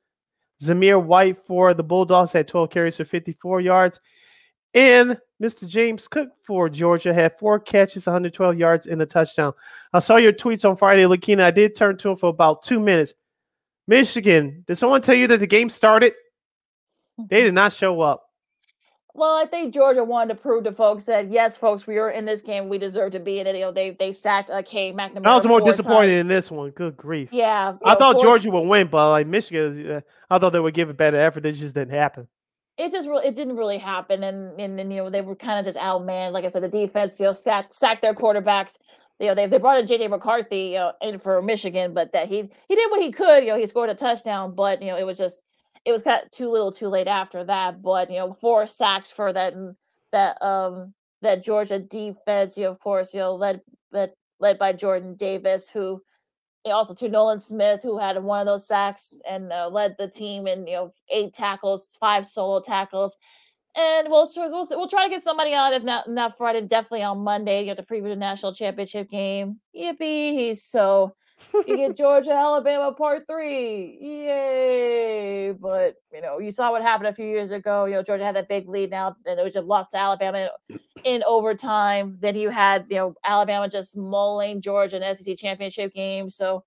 Zamir White for the Bulldogs had 12 carries for 54 yards. And Mr. James Cook for Georgia had four catches, 112 yards, and a touchdown. I saw your tweets on Friday, Lakina. I did turn to him for about two minutes. Michigan, did someone tell you that the game started? They did not show up. Well, I think Georgia wanted to prove to folks that yes, folks, we were in this game. We deserve to be in it. You know, they they sacked uh, Cade McNamara. I was more disappointed times. in this one. Good grief. Yeah, I know, thought Georgia would win, but like Michigan, uh, I thought they would give a better effort. It just didn't happen. It just really it didn't really happen and and, you know they were kind of just outmanned like i said the defense you know sacked, sacked their quarterbacks you know they, they brought in jj mccarthy you know, in for michigan but that he he did what he could you know he scored a touchdown but you know it was just it was kind of too little too late after that but you know four sacks for that mm, that um that georgia defense you know of course you know led led led by jordan davis who also to Nolan Smith, who had one of those sacks and uh, led the team in you know eight tackles, five solo tackles. And we'll, we'll we'll try to get somebody on if not not Friday, definitely on Monday. You have to preview the national championship game. Yippee! He's so you get Georgia, Alabama, part three. Yay! But you know, you saw what happened a few years ago. You know, Georgia had that big lead now, and it was just lost to Alabama in overtime. Then you had, you know, Alabama just mulling Georgia in the SEC championship game. So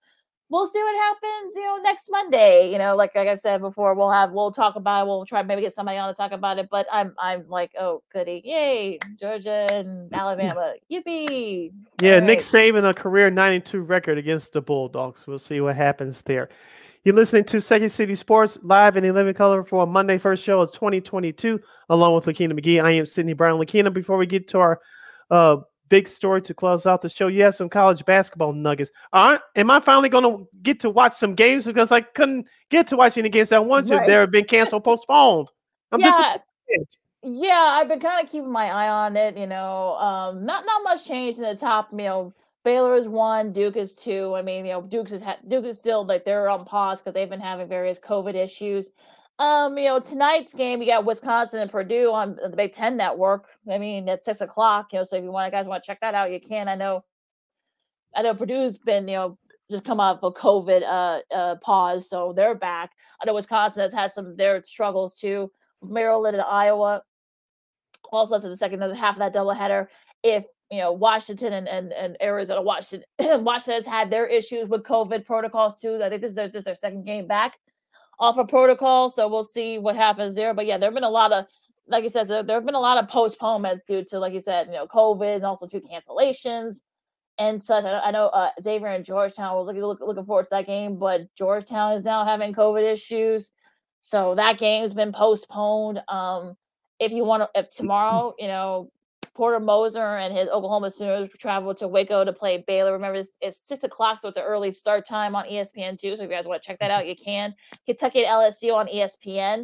we'll see what happens, you know, next Monday. You know, like like I said before, we'll have we'll talk about it. We'll try to maybe get somebody on to talk about it. But I'm I'm like, oh goody, yay, Georgia and Alabama, yippee! Yeah, All Nick right. Saban, a career 92 record against the Bulldogs. We'll see what happens there. You're listening to Second City Sports live in 11 color for a Monday first show of 2022, along with Lakina McGee. I am Sydney Brown. Lakina, before we get to our uh, big story to close out the show, you have some college basketball nuggets. All right, am I finally going to get to watch some games because I couldn't get to watch any games I wanted? Right. They have been canceled, postponed. I'm yeah, disappointed. yeah, I've been kind of keeping my eye on it. You know, um, not not much change in the top. You know, Baylor is one, Duke is two. I mean, you know, Duke's is ha- Duke is still like they're on pause because they've been having various COVID issues. Um, you know, tonight's game, you got Wisconsin and Purdue on the Big Ten Network. I mean, at six o'clock. You know, so if you want, guys want to check that out, you can. I know, I know Purdue's been, you know, just come out of a COVID uh, uh pause, so they're back. I know Wisconsin has had some of their struggles too. Maryland and Iowa. Also, that's in the second half of that doubleheader. If you know Washington and, and, and Arizona, Washington Washington has had their issues with COVID protocols too. I think this is their, just their second game back off of protocol, so we'll see what happens there. But yeah, there have been a lot of, like you said, there, there have been a lot of postponements due to, like you said, you know, COVID and also two cancellations and such. I know, I know uh, Xavier and Georgetown was looking look, looking forward to that game, but Georgetown is now having COVID issues, so that game's been postponed. Um, if you want to, if tomorrow, you know, Porter Moser and his Oklahoma Sooners travel to Waco to play Baylor. Remember, it's, it's six o'clock, so it's an early start time on ESPN too. So if you guys want to check that out, you can. Kentucky LSU on ESPN.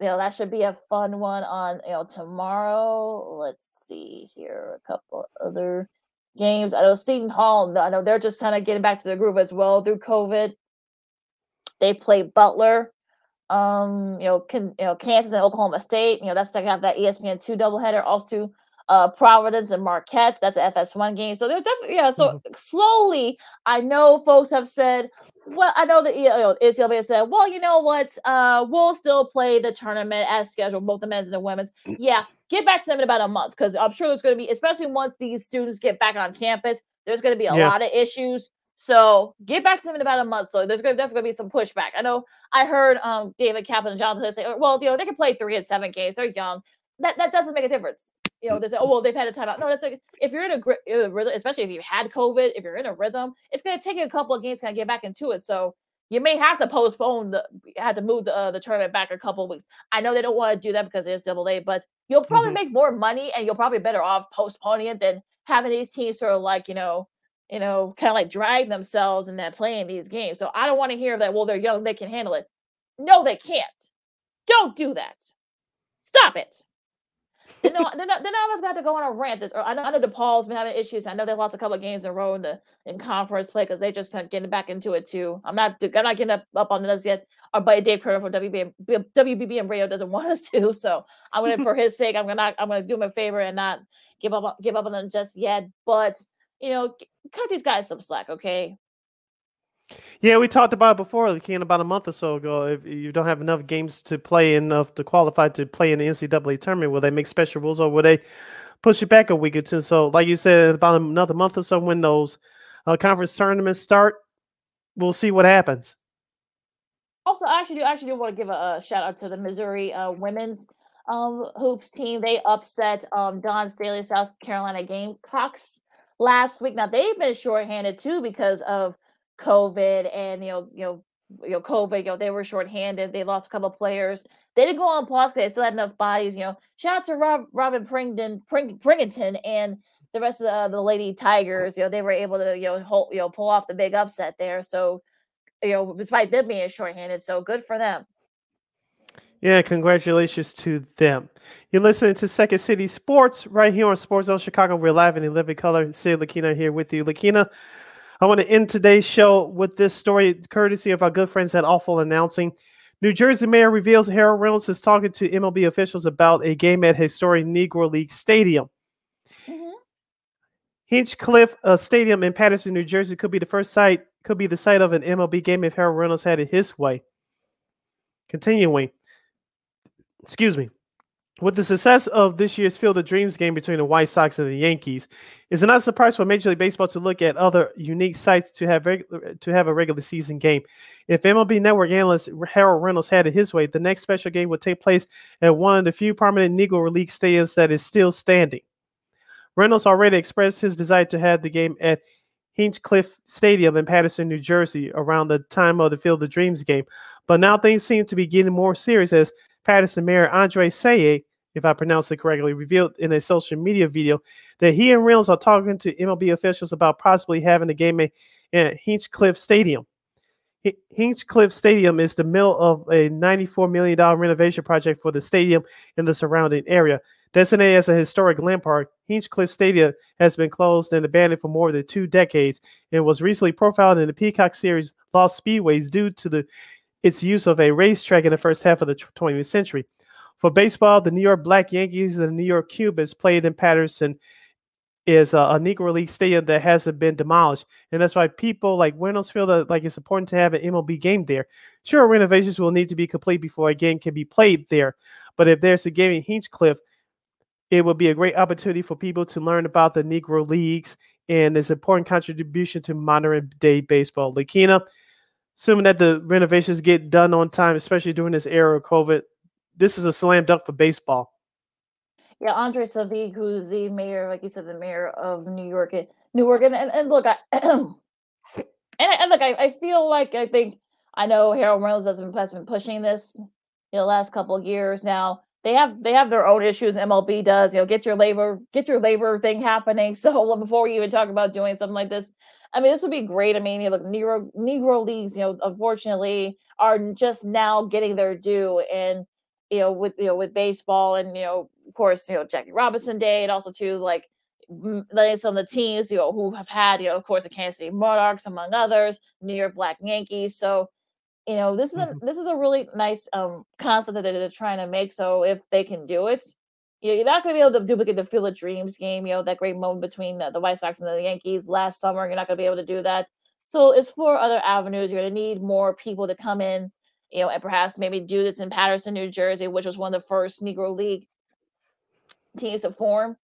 You know that should be a fun one on you know tomorrow. Let's see here, a couple other games. I know Seton Hall. I know they're just kind of getting back to the groove as well through COVID. They play Butler. Um, you know, can, you know, Kansas and Oklahoma State. You know, that's second half that ESPN two doubleheader. Also, uh, Providence and Marquette. That's an FS1 game. So there's definitely yeah. So mm-hmm. slowly, I know folks have said, well, I know that you know, NCAA said, well, you know what, uh, we'll still play the tournament as scheduled, both the men's and the women's. Mm. Yeah, get back to them in about a month because I'm sure there's going to be, especially once these students get back on campus, there's going to be a yeah. lot of issues. So get back to them in about a month. So there's going to definitely be some pushback. I know I heard um, David Kaplan and Jonathan say, well, you know, they can play three and seven games. They're young. That that doesn't make a difference. You know, they say, oh well, they've had a timeout. No, that's like if you're in a rhythm, especially if you had COVID, if you're in a rhythm, it's going to take you a couple of games to kind of get back into it. So you may have to postpone the have to move the uh, the tournament back a couple of weeks. I know they don't want to do that because it's double A, but you'll probably mm-hmm. make more money and you'll probably better off postponing it than having these teams sort of like you know you know kind of like drag themselves and then playing these games. So I don't want to hear that. Well, they're young, they can handle it. No, they can't. Don't do that. Stop it then, then, then I almost got to go on a rant. This, I know, I know DePaul's been having issues. I know they lost a couple of games in a row in the in conference play because they just getting back into it too. I'm not, I'm not getting up, up on this yet. Uh, Our buddy Dave Curtis for WBM, WBBM Radio doesn't want us to, so I'm gonna, for his sake, I'm gonna, I'm gonna do him a favor and not give up, give up on them just yet. But you know, cut these guys some slack, okay? Yeah, we talked about it before, like about a month or so ago. If you don't have enough games to play enough to qualify to play in the NCAA tournament, will they make special rules or will they push it back a week or two? So, like you said, about another month or so, when those uh, conference tournaments start, we'll see what happens. Also, I actually do actually do want to give a, a shout out to the Missouri uh, women's um, hoops team. They upset um, Dawn Staley, South Carolina Gamecocks last week. Now they've been shorthanded too because of COVID and you know, you know, you know, COVID, you know, they were shorthanded. They lost a couple players. They didn't go on pause because they still had enough bodies. You know, shout out to Rob, Robin Prington, Pring, Pringleton and the rest of the, uh, the Lady Tigers. You know, they were able to you know hold, you know pull off the big upset there. So, you know, despite them being shorthanded, so good for them. Yeah, congratulations to them. You're listening to Second City Sports right here on Sports Zone Chicago. We're live and in living color. Sid Lakina here with you. Lakina, I want to end today's show with this story, courtesy of our good friends at Awful Announcing. New Jersey Mayor reveals Harold Reynolds is talking to MLB officials about a game at historic Negro League Stadium. Mm-hmm. Hinchliffe uh, Stadium in Paterson, New Jersey, could be the first site, could be the site of an MLB game if Harold Reynolds had it his way. Continuing, excuse me. With the success of this year's Field of Dreams game between the White Sox and the Yankees, is it not a surprise for Major League Baseball to look at other unique sites to have to have a regular season game? If MLB Network analyst Harold Reynolds had it his way, the next special game would take place at one of the few permanent Negro League stadiums that is still standing. Reynolds already expressed his desire to have the game at Hinchliffe Stadium in Paterson, New Jersey, around the time of the Field of Dreams game. But now things seem to be getting more serious as Paterson Mayor Andre Sayegh if I pronounced it correctly, revealed in a social media video that he and Reynolds are talking to MLB officials about possibly having a game at Hinchliffe Stadium. Hinchliffe Stadium is the middle of a $94 million renovation project for the stadium and the surrounding area. Designated as a historic landmark, Hinchliffe Stadium has been closed and abandoned for more than two decades and was recently profiled in the Peacock series Lost Speedways due to the its use of a racetrack in the first half of the 20th century. For baseball, the New York Black Yankees and the New York Cubans played in Paterson is a, a, Negro League stadium that hasn't been demolished, and that's why people like Reynolds feel that like it's important to have an MLB game there. Sure, renovations will need to be complete before a game can be played there, but if there's a game in Hinchliffe, it will be a great opportunity for people to learn about the Negro Leagues and its important contribution to modern day baseball. Lakina, assuming that the renovations get done on time, especially during this era of COVID, this is a slam dunk for baseball. Yeah, Andre Savig, who's the mayor, like you said, the mayor of New York, eh, Newark, and and, and look, I and, and look, I, I feel like I think I know Harold Reynolds has been, has been pushing this, you know, last couple of years now. They have they have their own issues. MLB does, you know, get your labor get your labor thing happening. So before you even talk about doing something like this, I mean, this would be great. I mean, you look, Negro Negro leagues, you know, unfortunately, are just now getting their due, and you know, with you know, with baseball and you know, of course, you know, Jackie Robinson Day, and also too like some of the teams, you know, who have had, you know, of course, the Kansas City Monarchs, among others, New York Black Yankees. So, you know, this is a mm-hmm. this is a really nice um concept that they're trying to make. So if they can do it, you know, you're not going to be able to duplicate the Field of Dreams game, you know, that great moment between the, the White Sox and the Yankees last summer. You're not going to be able to do that. So it's explore other avenues. You're going to need more people to come in, you know, and perhaps maybe do this in Paterson, New Jersey, which was one of the first Negro League teams to form.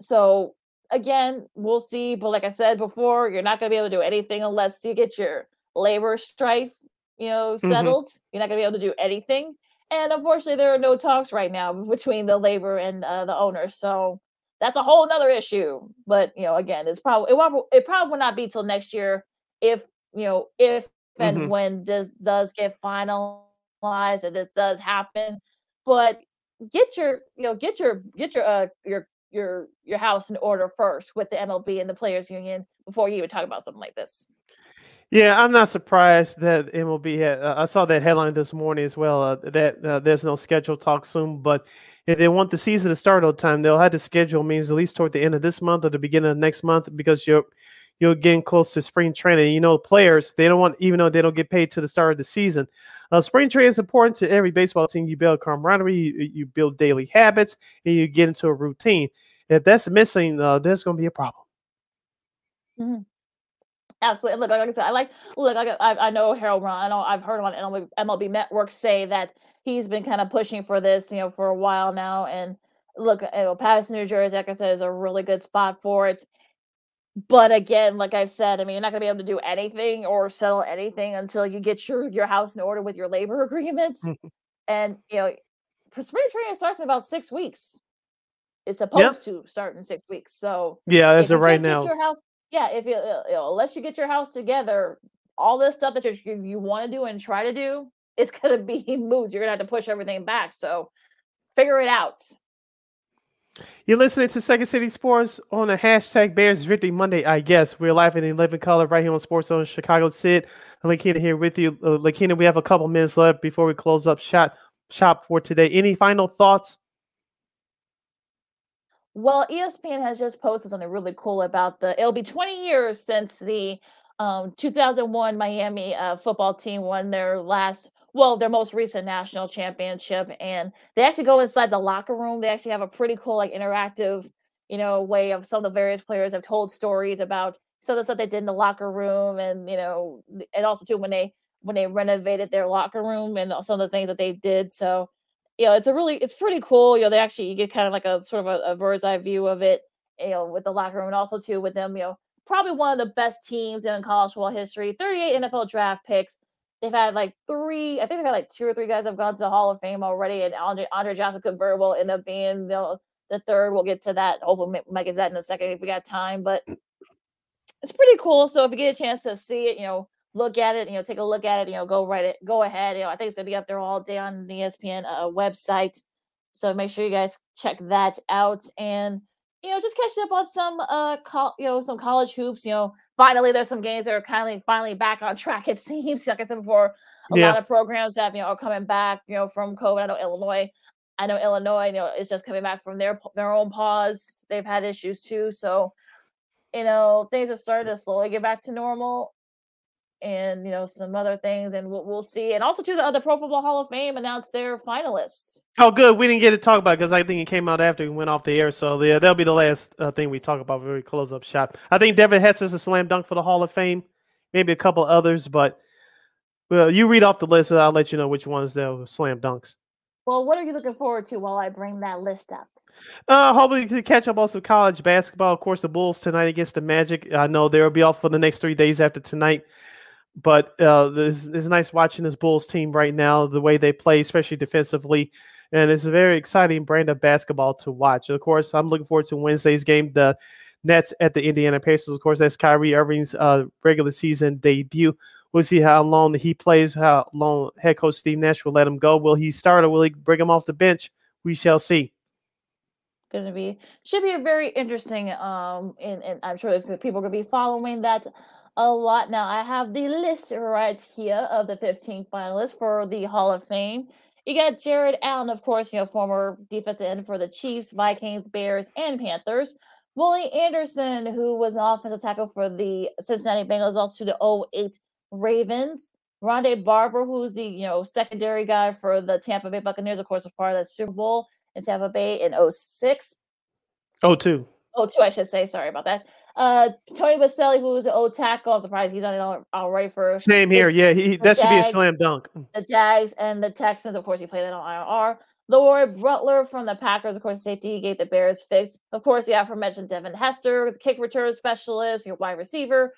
So again, we'll see. But like I said before, you're not going to be able to do anything unless you get your labor strife, you know, Mhm. settled. You're not going to be able to do anything. And unfortunately, there are no talks right now between the labor and uh, the owners. So that's a whole nother issue. But you know, again, it's probably it, it probably will not be till next year if you know if and Mhm. when this does get finalized and this does happen. But get your you know get your get your uh your your your house in order first with the MLB and the players union before you even talk about something like this. Yeah, I'm not surprised that MLB had. Uh, I saw that headline this morning as well. Uh, that uh, there's no scheduled talk soon, but if they want the season to start on time, they'll have to schedule means at least toward the end of this month or the beginning of next month because you're you're getting close to spring training. You know, players they don't want even though they don't get paid to the start of the season. Uh, spring training is important to every baseball team. You build camaraderie, you, you build daily habits, and you get into a routine. If that's missing, uh, there's going to be a problem. Mhm. Absolutely. Look, like I said, I like look. I, I I know Harold Ron. I know I've heard him on MLB, MLB Network say that he's been kind of pushing for this, you know, for a while now. And look, you know, Paterson, New Jersey, like I said, is a really good spot for it. But again, like I said, I mean, you're not going to be able to do anything or settle anything until you get your your house in order with your labor agreements. and you know, for spring training starts in about six weeks. It's supposed to start in six weeks. So Yeah, as of right now. your house, yeah, if you, uh, you know, unless you get your house together, all this stuff that you you want to do and try to do, it's gonna be moved. You're gonna have to push everything back. So figure it out. You're listening to Second City Sports on the hashtag Bears Victory Monday, I guess. We're live in 11 color right here on Sports Zone Chicago. Sid Lakina here with you. Uh, Lakina, we have a couple minutes left before we close up shop, shop for today. Any final thoughts? Well, ESPN has just posted something really cool about the. It'll be 20 years since the um, 2001 Miami uh, football team won their last, well, their most recent national championship, and they actually go inside the locker room. They actually have a pretty cool, like, interactive, you know, way of some of the various players have told stories about some of the stuff they did in the locker room, and you know, and also too when they when they renovated their locker room and some of the things that they did. So you know, it's a really it's pretty cool. You know, they actually you get kind of like a sort of a, a bird's eye view of it, you know, with the locker room and also too with them, you know, probably one of the best teams in college football history. 38 NFL draft picks. They've had like three, I think they've had like two or three guys have gone to the Hall of Fame already, and Andre, Andre Johnson convertible will end up being the, the third. We'll get to that. Hopefully, Mike is that in a second if we got time. But it's pretty cool. So if you get a chance to see it, you know, look at it, you know, take a look at it, you know, go right it, go ahead. You know, I think it's gonna be up there all day on the ESPN uh, website. So make sure you guys check that out and you know just catch up on some uh col- you know some college hoops. You know, finally there's some games that are kind of finally back on track. It seems like I said before, a Yeah. lot of programs have you know are coming back. You know from COVID. I know Illinois. I know Illinois. You know is just coming back from their their own pause. They've had issues too. So you know things are starting to slowly get back to normal and you know some other things and we'll, we'll see and also too the other pro football hall of fame announced their finalists Oh, good. We didn't get to talk about because I think it came out after we went off the air. So yeah, that'll be the last uh, thing we talk about Very close up shop. I think Devin Hester's a slam dunk for the Hall of Fame. Maybe a couple others, but well, you read off the list and I'll let you know which ones they'll slam dunks. well what are you looking forward to while i bring that list up Uh, hopefully to catch up on some college basketball. Of course, the Bulls tonight against the Magic. I know they'll be off for the next three days after tonight. But uh, it's, it's nice watching this Bulls team right now, the way they play, especially defensively. And it's a very exciting brand of basketball to watch. Of course, I'm looking forward to Wednesday's game, the Nets at the Indiana Pacers. Of course, that's Kyrie Irving's uh, regular season debut. We'll see how long he plays, how long head coach Steve Nash will let him go. Will he start or will he bring him off the bench? We shall see. going to be should be a very interesting um and, and i'm sure there's people are going to be following that a lot now i have the list right here of the 15 finalists for the hall of fame you got jared allen of course you know former defensive end for the chiefs vikings bears and panthers willie anderson who was an offensive tackle for the cincinnati bengals also to the 08 ravens Rondé Barber, who's the you know secondary guy for the Tampa Bay Buccaneers, of course, was part of that Super Bowl, in Tampa Bay in 06. Oh, two. Oh, two, I should say. Sorry about that. Uh, Tony Boselli, who was an old tackle. I'm surprised he's on it already for same here. Yeah, he that should Jags, be a slam dunk. The Jags and the Texans, of course, he played that on IR. LeRoy Butler from the Packers, of course, safety gave the Bears fix. Of course, the aforementioned Devin Hester, the kick return specialist, your wide receiver.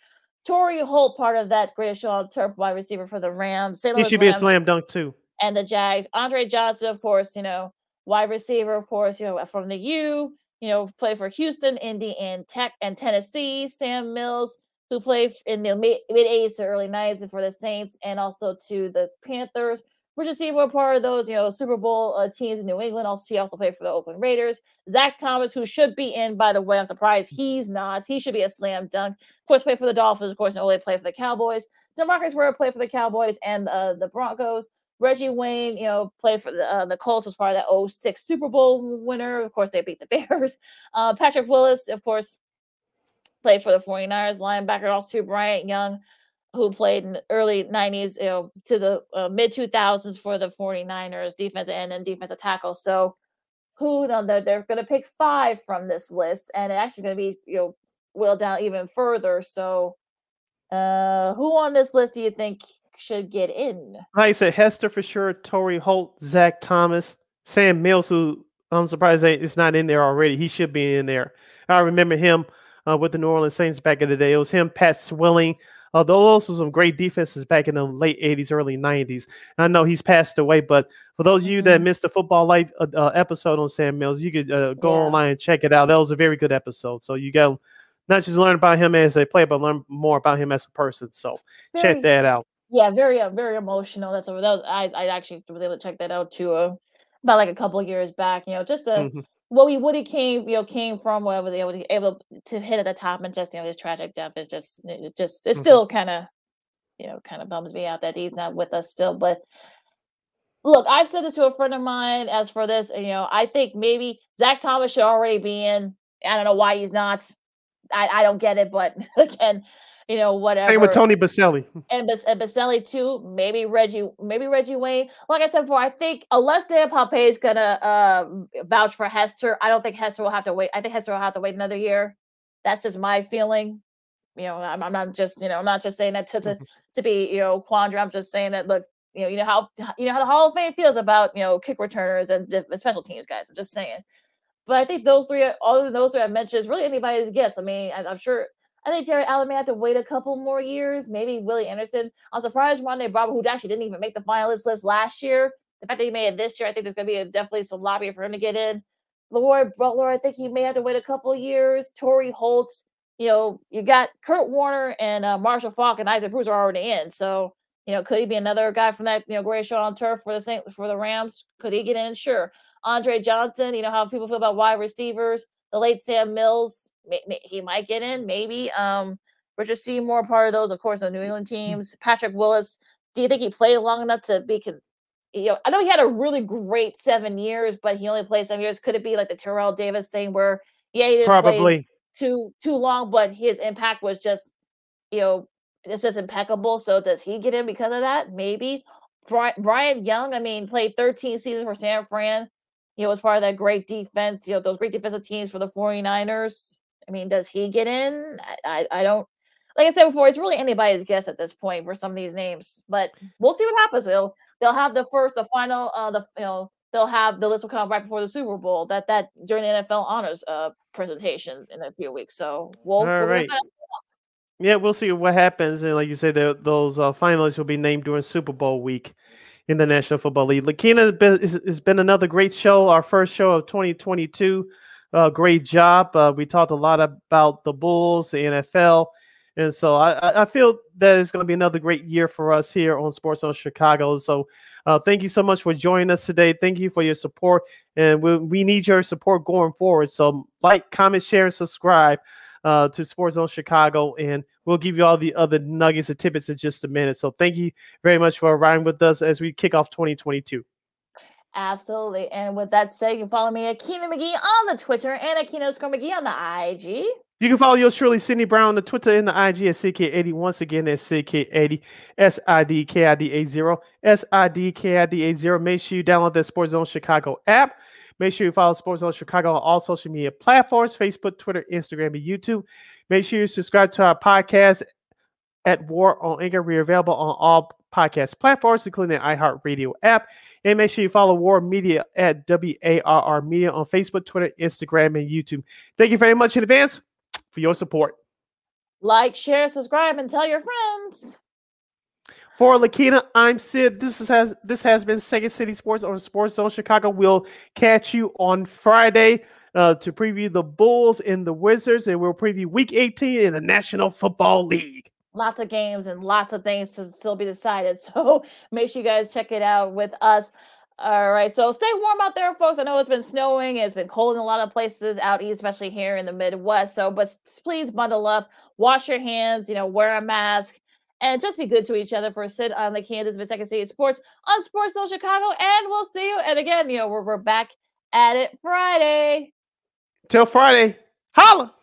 Torry Holt, part of that greatest show on turf wide receiver for the Rams. St. he should Rams, be a slam dunk too. And the Jags. Andre Johnson, of course, you know, wide receiver, of course, you know, from the U, you know, play for Houston, Indy, and Tech and Tennessee. Sam Mills, who played in the mid 80s to early 90s for the Saints and also to the Panthers. Richard Seymour, part of those, you know, Super Bowl uh, teams in New England. Also, he also played for the Oakland Raiders. Zach Thomas, who should be in, by the way, I'm surprised he's not. He should be a slam dunk. Of course, played for the Dolphins. Of course, and only played for the Cowboys. Demarcus Ware played for the Cowboys and uh, the Broncos. Reggie Wayne, you know, played for the uh, the Colts, was part of that 06 Super Bowl winner. Of course, they beat the Bears. Uh, Patrick Willis, of course, played for the 49ers. Linebacker, also Bryant Young who played in the early 90s you know, to the uh, mid 2000s for the 49ers defense end and defensive tackle. So who they're, they're going to pick five from this list and it's actually going to be you know whittled down even further. So uh who on this list do you think should get in? Like I said, Hester for sure, Torry Holt, Zach Thomas, Sam Mills, who I'm surprised is not in there already. He should be in there. I remember him uh, with the New Orleans Saints back in the day. It was him, Pat Swilling, uh, those were some great defenses back in the late 80s, early 90s. I know he's passed away, but for those of you that mm-hmm. missed the football life uh, uh, episode on Sam Mills, you could uh, go yeah. online and check it out. That was a very good episode. So you go not just learn about him as a player, but learn more about him as a person. So very, check that out. Yeah, very uh, very emotional. That's over that was I I actually was able to check that out too. Uh, about like a couple of years back, you know, just a. mm-hmm what we Woody came, you know, came from, whatever they were able to hit at the top, and just you know his tragic death is just, it just, it mm-hmm. still kind of, you know, kind of bums me out that he's not with us still. But look, I've said this to a friend of mine. As for this, you know, I think maybe Zach Thomas should already be in. I don't know why he's not. I, I don't get it, but again, you know, whatever. Same with Tony Boselli. And, Bas- and Boselli too. Maybe Reggie, maybe Reggie Wayne. Like I said before, I think unless Dan Pompei is gonna uh, vouch for Hester, I don't think Hester will have to wait. I think Hester will have to wait another year. That's just my feeling. You know, I'm, I'm not just, you know, I'm not just saying that to to, mm-hmm. to be, you know, quandary. I'm just saying that look, you know, you know how you know how the Hall of Fame feels about you know kick returners and, and special teams guys. I'm just saying. But I think those three, all of those three I mentioned, is really anybody's guess. I mean, I, I'm sure I think Jared Allen may have to wait a couple more years. Maybe Willie Anderson. I'm surprised Rondé Barber, who actually didn't even make the finalist list last year. The fact that he made it this year, I think there's going to be a, definitely some lobby for him to get in. LeRoy Butler, I think he may have to wait a couple years. Torry Holtz, you know, you got Kurt Warner and uh, Marshall Faulk and Isaac Bruce are already in. So, you know, could he be another guy from that, you know, great show on turf for the Saint for the Rams? Could he get in? Sure. Andre Johnson, you know how people feel about wide receivers the late Sam Mills, he might get in, maybe. Um, Richard Seymour, part of those, of course, the New England teams. Patrick Willis, do you think he played long enough to be? You know, I know he had a really great seven years, but he only played seven years. Could it be like the Terrell Davis thing, where yeah, he didn't probably play too too long, but his impact was just, you know, it's just impeccable. So does he get in because of that? Maybe. Brian, Young, I mean, played 13 seasons for San Fran you know, was part of that great defense, you know, those great defensive teams for the 49ers. I mean, does he get in? I, I, I don't like I said before, it's really anybody's guess at this point for some of these names, but we'll see what happens. They'll they'll have the first, the final, uh, the you know they'll have the list will come out right before the Super Bowl. That that during the NFL honors uh presentation in a few weeks. So we'll, all we'll right. Yeah, we'll see what happens, and like you say, the, those uh, finalists will be named during Super Bowl week in the National Football League. Lakina has been, another great show, our first show of 2022. Uh, great job. Uh, we talked a lot about the Bulls, the NFL. And so I, I feel that it's going to be another great year for us here on Sports Zone Chicago. So uh, thank you so much for joining us today. Thank you for your support. And we, we need your support going forward. So like, comment, share, and subscribe uh, to Sports Zone Chicago. And we'll give you all the other nuggets and tidbits in just a minute. So thank you very much for riding with us as we kick off 2022. Absolutely. And with that said, you can follow me at Keenan McGee on the Twitter and at Keno Score McGee on the IG. You can follow yours truly, Sydney Brown, on the Twitter and the IG at CK80. Once again, that's CK80, S I D K I D A 0, S I D K I D A 0. Make sure you download that Sports Zone Chicago app. Make sure you follow Sports Zone Chicago on all social media platforms Facebook, Twitter, Instagram, and YouTube. Make sure you subscribe to our podcast at War on Anger. We're available on all podcast platforms, including the iHeartRadio app. And make sure you follow War Media at WARR Media on Facebook, Twitter, Instagram, and YouTube. Thank you very much in advance for your support. Like, share, subscribe, and tell your friends. For Lakina, I'm Sid. This is, has this has been Second City Sports on Sports Zone Chicago. We'll catch you on Friday uh, to preview the Bulls and the Wizards, and we'll preview Week 18 in the National Football League. Lots of games and lots of things to still be decided. So make sure you guys check it out with us. All right, so stay warm out there, folks. I know it's been snowing, it's been cold in a lot of places out east, especially here in the Midwest. So, but please bundle up, wash your hands, you know, wear a mask, and just be good to each other for a sit on the Kansas Second City Sports on Sports Zone Chicago. And we'll see you. And again, you know, we're, we're back at it Friday. Till Friday. Holla!